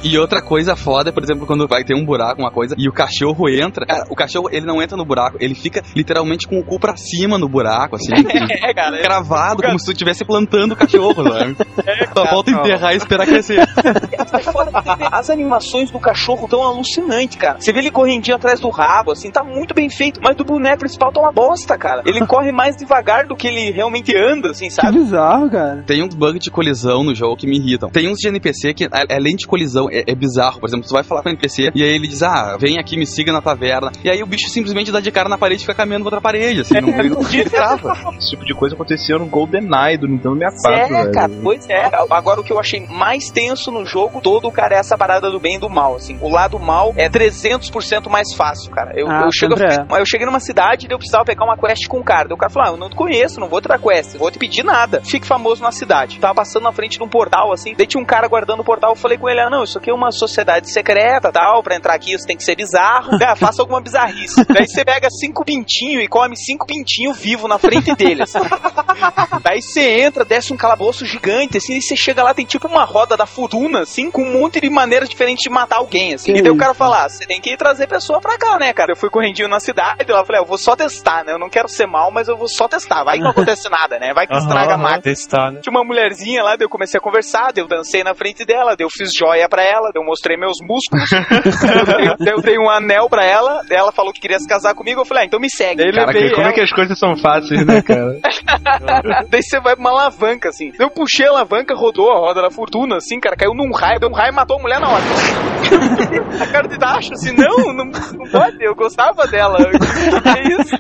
E outra coisa foda é, por exemplo, quando vai ter um buraco, uma coisa, e o cachorro entra. Cara, o cachorro, ele não entra no buraco, ele fica literalmente com o cu pra cima no buraco, assim. É, cara. Cravado, como se tu estivesse plantando o cachorro, sabe? Só falta enterrar e esperar crescer. As animações do cachorro tão alucinantes, cara. Você vê ele correndinho atrás do rabo, assim, tá muito bem feito. Mas do boneco principal tá uma bosta, cara. Ele corre mais devagar do que ele realmente anda, assim, Que sabe? bizarro, cara. Tem uns bugs de colisão no jogo que me irritam. Tem uns de NPC que, além de colisão, é, é bizarro. Por exemplo, tu vai falar com o NPC e aí ele diz, ah, vem aqui, me siga na taverna. E aí o bicho simplesmente dá de cara na parede e fica caminhando pra outra parede, assim. Não, ele não trava. Esse tipo de coisa acontecia no GoldenEye do Nintendo 64, É, velho. cara, pois é. Agora, o que eu achei mais tenso no jogo todo, cara, é essa parada do bem e do mal, assim. O lado mal é 300% mais fácil, cara. Eu, Ah, eu, chego, é. eu cheguei numa cidade e eu precisava pegar uma quest com um cara. Daí o cara falou, ah, eu não te conheço, não vou te dar quest, vou te pedir nada. Fique famoso na cidade. Tava passando na frente de um portal, assim, daí tinha um cara guardando o portal, eu falei com ele, ah, não, isso aqui é uma sociedade secreta, tal, pra entrar aqui você tem que ser bizarro. Ah, faça alguma bizarrice. daí você pega cinco pintinhos e come cinco pintinhos vivo na frente dele, assim. Daí você entra, desce um calabouço gigante, assim, e você chega lá, tem tipo uma roda da fortuna, assim, com um monte de maneiras diferentes de matar alguém, assim. Que e daí o isso? cara fala, ah, você tem que trazer pessoa pra cá, né, cara? Eu fui correndinho na cidade, lá eu falei, ah, eu vou só testar, né? Eu não quero ser mal, mas eu vou só testar. Vai que não acontece nada, né? Vai que estraga a máquina. testar, né? Tinha uma mulherzinha lá, daí eu comecei a conversar, daí eu dancei na frente dela, daí eu fiz joia pra ela, daí eu mostrei meus músculos, daí eu dei um anel pra ela, daí ela falou que queria se casar comigo, eu falei, ah, então me segue. Daí Caraca, levei como ela. é que as coisas são fáceis, né, cara? Daí você vai pra uma alavanca, assim. Eu puxei a alavanca, rodou a roda da fortuna, assim, cara, caiu num raio, deu um raio e matou a mulher na hora. a cara de Dacho, assim, não, não, não pode. Eu gostava dela. É isso.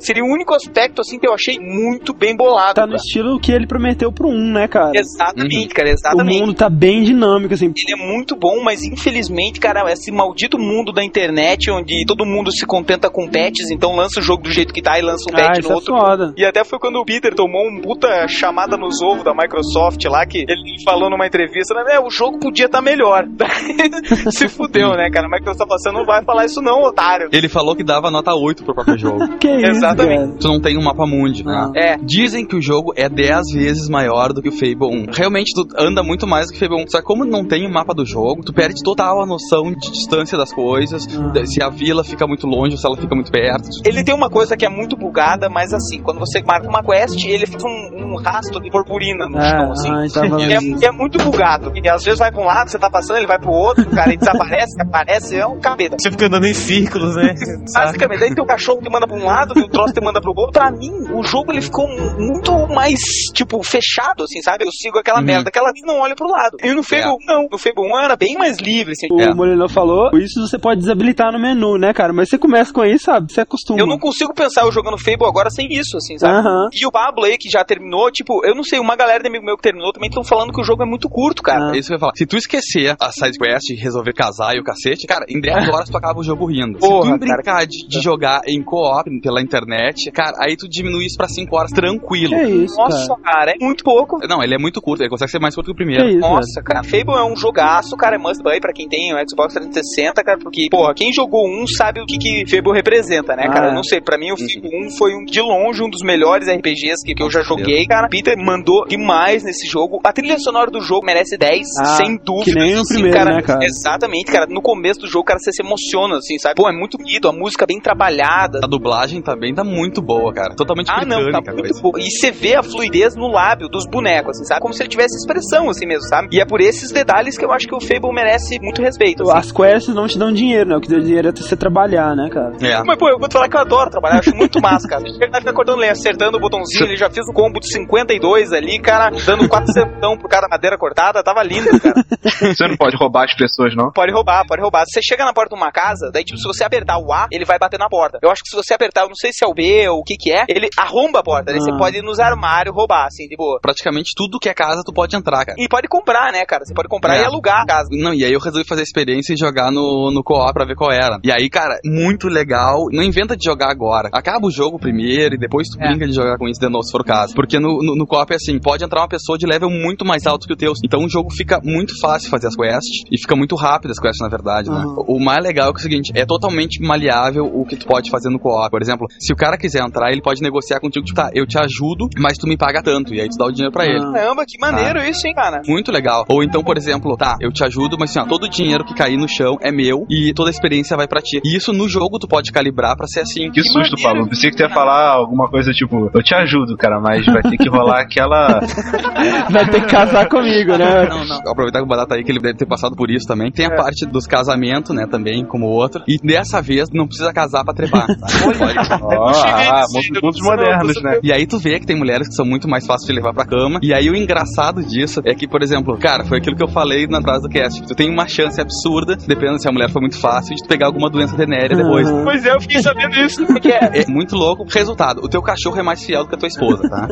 Seria o único aspecto, assim, que eu achei muito bem bolado. Tá no cara. estilo que ele prometeu pro 1, né, cara? Exatamente, cara, O exatamente. mundo tá bem dinâmico, assim. Ele é muito bom, mas infelizmente, cara, esse maldito mundo da internet, onde todo mundo se contenta com patches, então lança o jogo do jeito que tá e lança um Ah, patch isso no é outro. foda. E até foi quando o Peter tomou um puta chamada nos ovos da Microsoft lá, que ele falou numa entrevista, né, "É, o jogo podia estar melhor. se fudeu, né, cara? A Microsoft falou, você não vai falar isso não, otário. Ele falou que dava nota 8 pro próprio jogo. Que isso, Exatamente. cara? Tu não tem um mapa mundi, né? É. Dizem que o jogo é 10 vezes maior do que o Fable 1. Realmente, tu anda muito mais do que o Fable 1. Só que como não tem o mapa do jogo, tu perde total a noção de distância das coisas, Ah. se a vila fica muito longe ou se ela fica muito perto. Ele tem uma coisa que é muito bugada, mas assim, quando você marca uma quest, ele fica um, um rastro de purpurina no Ah, chão, assim. ah, tava E é, e é muito bugado. E às vezes vai pra um lado, você tá passando, ele vai pro outro, cara, e desaparece, aparece, é um cabeda. Você fica andando em círculos, né? Basicamente, daí tem o cachorro que manda pra um lado, tem o troço que manda pro outro. Pra mim, o jogo ele ficou muito mais, tipo, fechado, assim, sabe? Eu sigo aquela Uhum. merda, aquela não olha pro lado. E no Fable 1, não. No Fable 1 era bem mais livre, assim. O É. Molino falou, isso você pode desabilitar no menu, né, cara? Mas você começa com isso, sabe? Você acostuma. Eu não consigo pensar eu jogando Fable agora sem isso, assim, sabe? Aham. E o Pablo aí, que já terminou, tipo, eu não sei, uma galera de amigo meu que terminou também estão falando que o jogo é muito curto, cara. Ah. É isso que eu ia falar. Se tu esquecer a side quest e resolver casar e o cacete, cara, em 10 horas tu acaba o jogo rindo. Porra, Se tu brincar de, de jogar em co-op pela internet, cara, aí tu diminui isso pra 5 horas tranquilo. Que isso, Nossa, cara? cara. é muito pouco. Não, ele é muito curto, ele consegue ser mais curto que o Que primeiro. isso, Nossa, cara, Fable é um jogaço, cara, é must buy pra quem tem o Xbox 360, cara, porque, porra, quem jogou um sabe o que, que Fable representa, né, cara? Ah, Eu não sei, pra mim o Fable 1 foi um, de longe um dos melhores RPGs que, que eu já joguei, cara. Peter mandou demais nesse jogo. A trilha sonora do jogo merece 10, Ah, sem dúvida. que nem assim, primeiro, cara, né, cara? Exatamente, cara. No começo do jogo, cara, você se emociona, assim, sabe? Pô, é muito bonito, a música bem trabalhada. A dublagem também tá muito boa, cara. Totalmente Ah, não, tá muito coisa. bom. E você vê a fluidez no lábio dos bonecos, assim, sabe? Como se ele tivesse expressão, assim mesmo, sabe? E é por esses detalhes que eu acho que o Fable merece muito respeito, assim. As quests não te dão dinheiro, né? O que dá dinheiro é você trabalhar, né, cara? É. Mas, pô, eu vou te falar que eu adoro trabalhar, eu acho muito massa, cara. Ele ficar cortando lenha, acertando o botãozinho, ele já fez o combo de 52 ali, cara, dando 4 centão por cada madeira cortada, tava lindo, cara. Você não pode roubar as pessoas, não? Pode roubar, pode roubar. Você chega na porta de uma casa, daí, tipo, se você apertar o A, ele vai bater na porta. Eu acho que se você apertar, eu não sei se é o B ou o que que é, ele arromba a porta. Daí você Ah. pode ir nos armários roubar, assim, de boa. Praticamente tudo que é casa tu pode entrar, cara. E pode comprar, né, cara? Você pode comprar É. e alugar a casa. Não, e aí eu resolvi fazer a experiência e jogar no, no co-op pra ver qual era. E aí, cara, muito legal. Não inventa de jogar agora. Acaba o jogo primeiro e depois tu É. brinca de jogar com isso de novo, se for o caso. Porque no, no, no co-op é assim, pode entrar uma pessoa de level muito mais alto que o teu. Então o jogo fica muito fácil fazer as quests e fica muito rápido as quests, na verdade, né? Uhum. O mais legal é, que é o seguinte, é totalmente maleável o que tu pode fazer no co-op. Por exemplo, se o cara quiser entrar, ele pode negociar contigo, tipo, tá, eu te ajudo, mas tu me paga tanto. E aí tu dá o dinheiro pra ele. Ah. Caramba, que maneiro isso, hein, cara? Muito legal. Ou então, por exemplo, tá, eu te ajudo, mas assim, ó, todo o dinheiro que cair no chão é meu e toda a experiência vai pra ti. E isso no jogo tu pode calibrar pra ser assim. Que susto, maneiro. Pablo. Pensei que tu ia falar alguma coisa tipo, eu te ajudo, cara, mas vai ter que rolar aquela. Vai ter que casar comigo, né? Não, não. Aproveitar que o Batata aí, que ele deve ter passado por isso também. Tem a parte dos casamentos, né, também, como o outro. E dessa vez não precisa casar pra trepar. Pode. Ó, ah, mundos modernos, né? E aí tu vê que tem mulheres que são muito mais fáceis de levar pra cama. E aí o engraçado disso é que, por exemplo, cara, foi aquilo que eu falei na frase do cast. Tu tem uma chance absurda, dependendo se a mulher for muito fácil, de tu pegar alguma doença venérea depois. Aham. Pois é, eu fiquei sabendo isso. Porque é. É muito louco. Resultado, o teu cachorro é mais fiel do que a tua esposa, tá?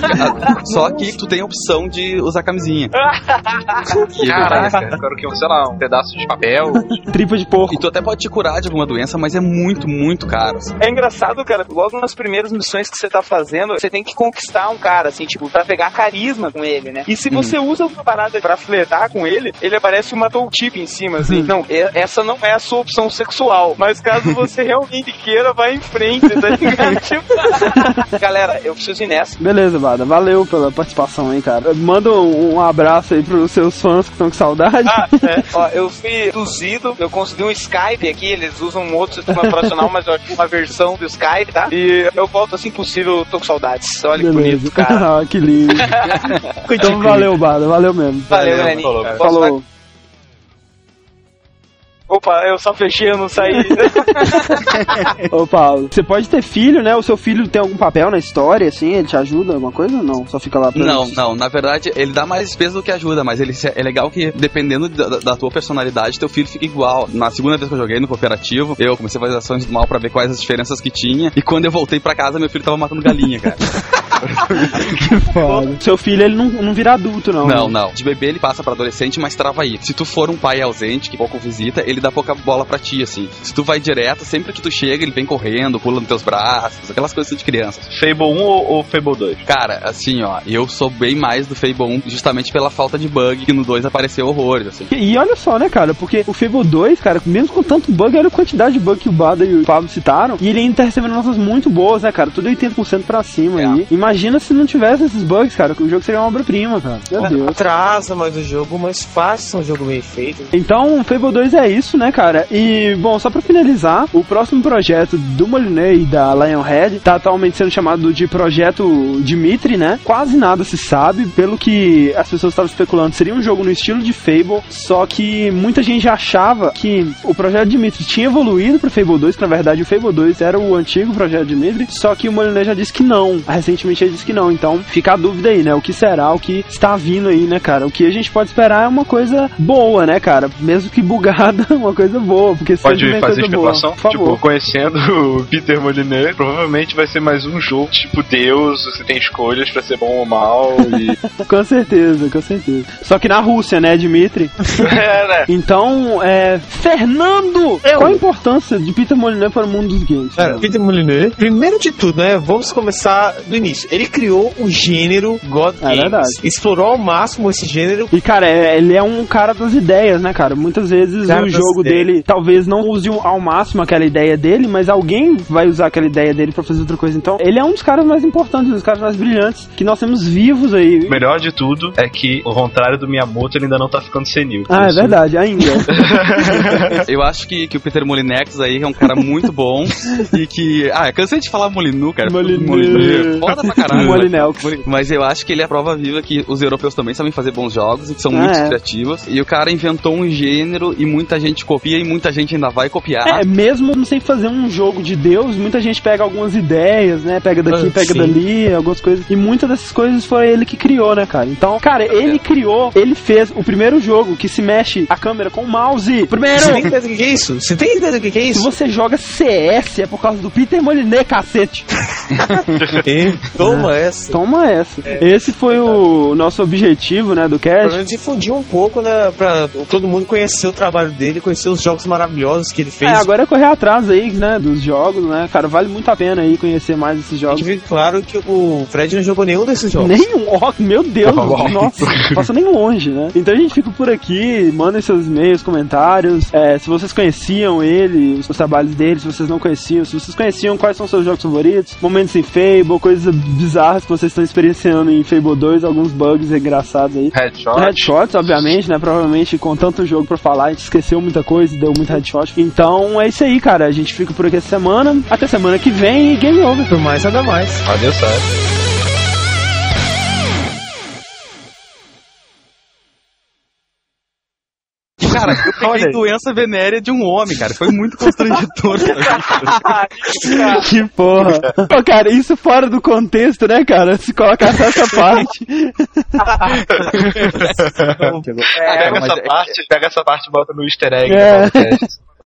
Só que tu tem a opção de usar camisinha. Caraca, eu quero que, sei lá, um pedaço de papel. Tripa de porco. e tu até pode te curar de alguma doença, mas é muito, muito caro. assim. É engraçado, cara, logo nas primeiras missões que você tá fazendo, você tem que conquistar um cara, assim, tipo, pra pegar carisma com ele, né? E se você usa uma parada pra flertar com ele, ele aparece uma tooltip em cima, assim. Não, e- essa não é a sua opção sexual, mas caso você realmente queira, vai em frente, tá ligado? Tipo... Galera, eu preciso ir nessa. Beleza, Bada. Valeu pela participação aí, cara. Manda um, um abraço aí pros seus fãs que estão com saudade. Ah, é. Ó, eu fui induzido, eu consegui um Skype aqui, eles usam um outro sistema operacional, mas eu acho uma versão do Skype, tá? E eu volto assim possível, eu tô com saudades. Olha que Beleza. bonito, cara. Ah, que lindo. então valeu, Bada. Valeu mesmo. Valeu, Valeu, Lenin. falou. Falou. Opa, eu só fechei, eu não saí. Ô, Paulo, você pode ter filho, né? O seu filho tem algum papel na história, assim? Ele te ajuda alguma coisa ou não? Só fica lá pra Não, não, na verdade ele dá mais peso do que ajuda, mas ele é legal que dependendo da, da tua personalidade, teu filho fica igual. Na segunda vez que eu joguei no cooperativo, eu comecei a fazer ações do mal pra ver quais as diferenças que tinha, e quando eu voltei pra casa, meu filho tava matando galinha, cara. Foda. Seu filho, ele não, não vira adulto, não. Não, né? não. De bebê ele passa pra adolescente, mas trava aí. Se tu for um pai ausente, que pouco visita, ele dá pouca bola pra ti, assim. Se tu vai direto, sempre que tu chega, ele vem correndo, pula nos teus braços, aquelas coisas de criança. Fable 1 ou, ou Fable 2? Cara, assim, ó, eu sou bem mais do Fable 1 justamente pela falta de bug, que no 2 apareceu horrores, assim. E, e olha só, né, cara, porque o Fable 2, cara, mesmo com tanto bug, olha a quantidade de bug que o Bada e o Pablo citaram, e ele ainda tá recebendo notas muito boas, né, cara, tudo 80% pra cima É. aí. Imagina se não tivesse esses bugs, cara, que o jogo seria uma obra-prima, cara. Meu Deus. Atrasa mais o jogo, mas faz um jogo bem feito. Então, Fable 2 é isso, né, cara? E, bom, só pra finalizar, o próximo projeto do Molineux e da Lionhead tá atualmente sendo chamado de Projeto Dimitri, né? Quase nada se sabe, pelo que as pessoas estavam especulando, seria um jogo no estilo de Fable, só que muita gente achava que o Projeto Dimitri tinha evoluído pro Fable 2, que na verdade o Fable 2 era o antigo Projeto Dimitri, só que o Molineux já disse que não. Recentemente ele disse que não, então fica a dúvida aí, né? O que será, o que está vindo aí, né, cara? O que a gente pode esperar é uma coisa boa, né, cara? Mesmo que bugada, uma coisa boa, porque Pode fazer coisa boa. especulação? Por favor. Tipo, conhecendo o Peter Molyneux, provavelmente vai ser mais um jogo tipo Deus, você tem escolhas pra ser bom ou mal e... Com certeza, com certeza. Só que na Rússia, né, Dimitri? é, né? Então, é. Fernando! Qual a importância de Peter Molyneux para o mundo dos games? Cara, Peter Molyneux, primeiro de tudo, né? Vamos começar do início. Ele criou o gênero God É Games. verdade. Explorou ao máximo esse gênero. E, cara, é- ele é um cara das ideias, né, cara? Muitas vezes Cara o das jogo dele talvez não use ao máximo aquela ideia dele, mas alguém vai usar aquela ideia dele pra fazer outra coisa. Então, ele é um dos caras mais importantes, um dos caras mais brilhantes que nós temos vivos aí. O melhor de tudo é que, ao contrário do Miyamoto, ele ainda não tá ficando senil. Ah, é verdade, ainda. Eu acho que, que o Peter Molinex aí é um cara muito bom e que. Ah, eu cansei de falar Molinu, cara. Molyneux. Molyneux. Foda pra caralho. Mas eu acho que ele é a prova viva que os europeus também sabem fazer bons jogos e que são Ah, muito é. criativos. E o cara inventou um gênero e muita gente copia e muita gente ainda vai copiar. É, mesmo não sei fazer um jogo de Deus, muita gente pega algumas ideias, né? Pega daqui, Ah, pega sim. dali, algumas coisas. E muitas dessas coisas foi ele que criou, né, cara? Então, cara, ele criou, ele fez o primeiro jogo que se mexe a câmera com o mouse. Primeiro! Você tem ideia do que que é isso? Você tem ideia do que que é Se isso? você joga CS, é por causa do Peter Moliné, cacete. E Toma essa. Toma essa. Esse foi o nosso objetivo, né, do Pelo cast. menos difundir um pouco, né? Pra todo mundo conhecer o trabalho dele, conhecer os jogos maravilhosos que ele fez. É, agora é correr atrás aí, né, dos jogos, né? Cara, vale muito a pena aí conhecer mais esses A jogos. gente fica claro que o Fred não jogou nenhum desses jogos. Nenhum, ó, meu Deus, nossa, não passa nem longe, né? Então a gente fica por aqui, mandem seus e-mails, comentários, é, se vocês conheciam ele, os trabalhos dele, se vocês não conheciam, se vocês conheciam, quais são seus jogos favoritos, momentos em Fable, coisas bizarras que vocês estão experienciando em Fable 2, alguns bugs engraçados aí. Headshot. Headshots, obviamente, né? Provavelmente com tanto jogo pra falar, a gente esqueceu muita coisa, deu muito headshot. Então é isso aí, cara. A gente fica por aqui essa semana. Até semana que vem e game over. Por mais nada mais. Adeus, certo. Peguei doença venérea de um homem, cara. Foi muito constrangedor. Que porra. Pô, cara, isso fora do contexto, né, cara? Se colocar só essa parte. pega, mas essa é- parte, pega essa parte e bota no easter egg É.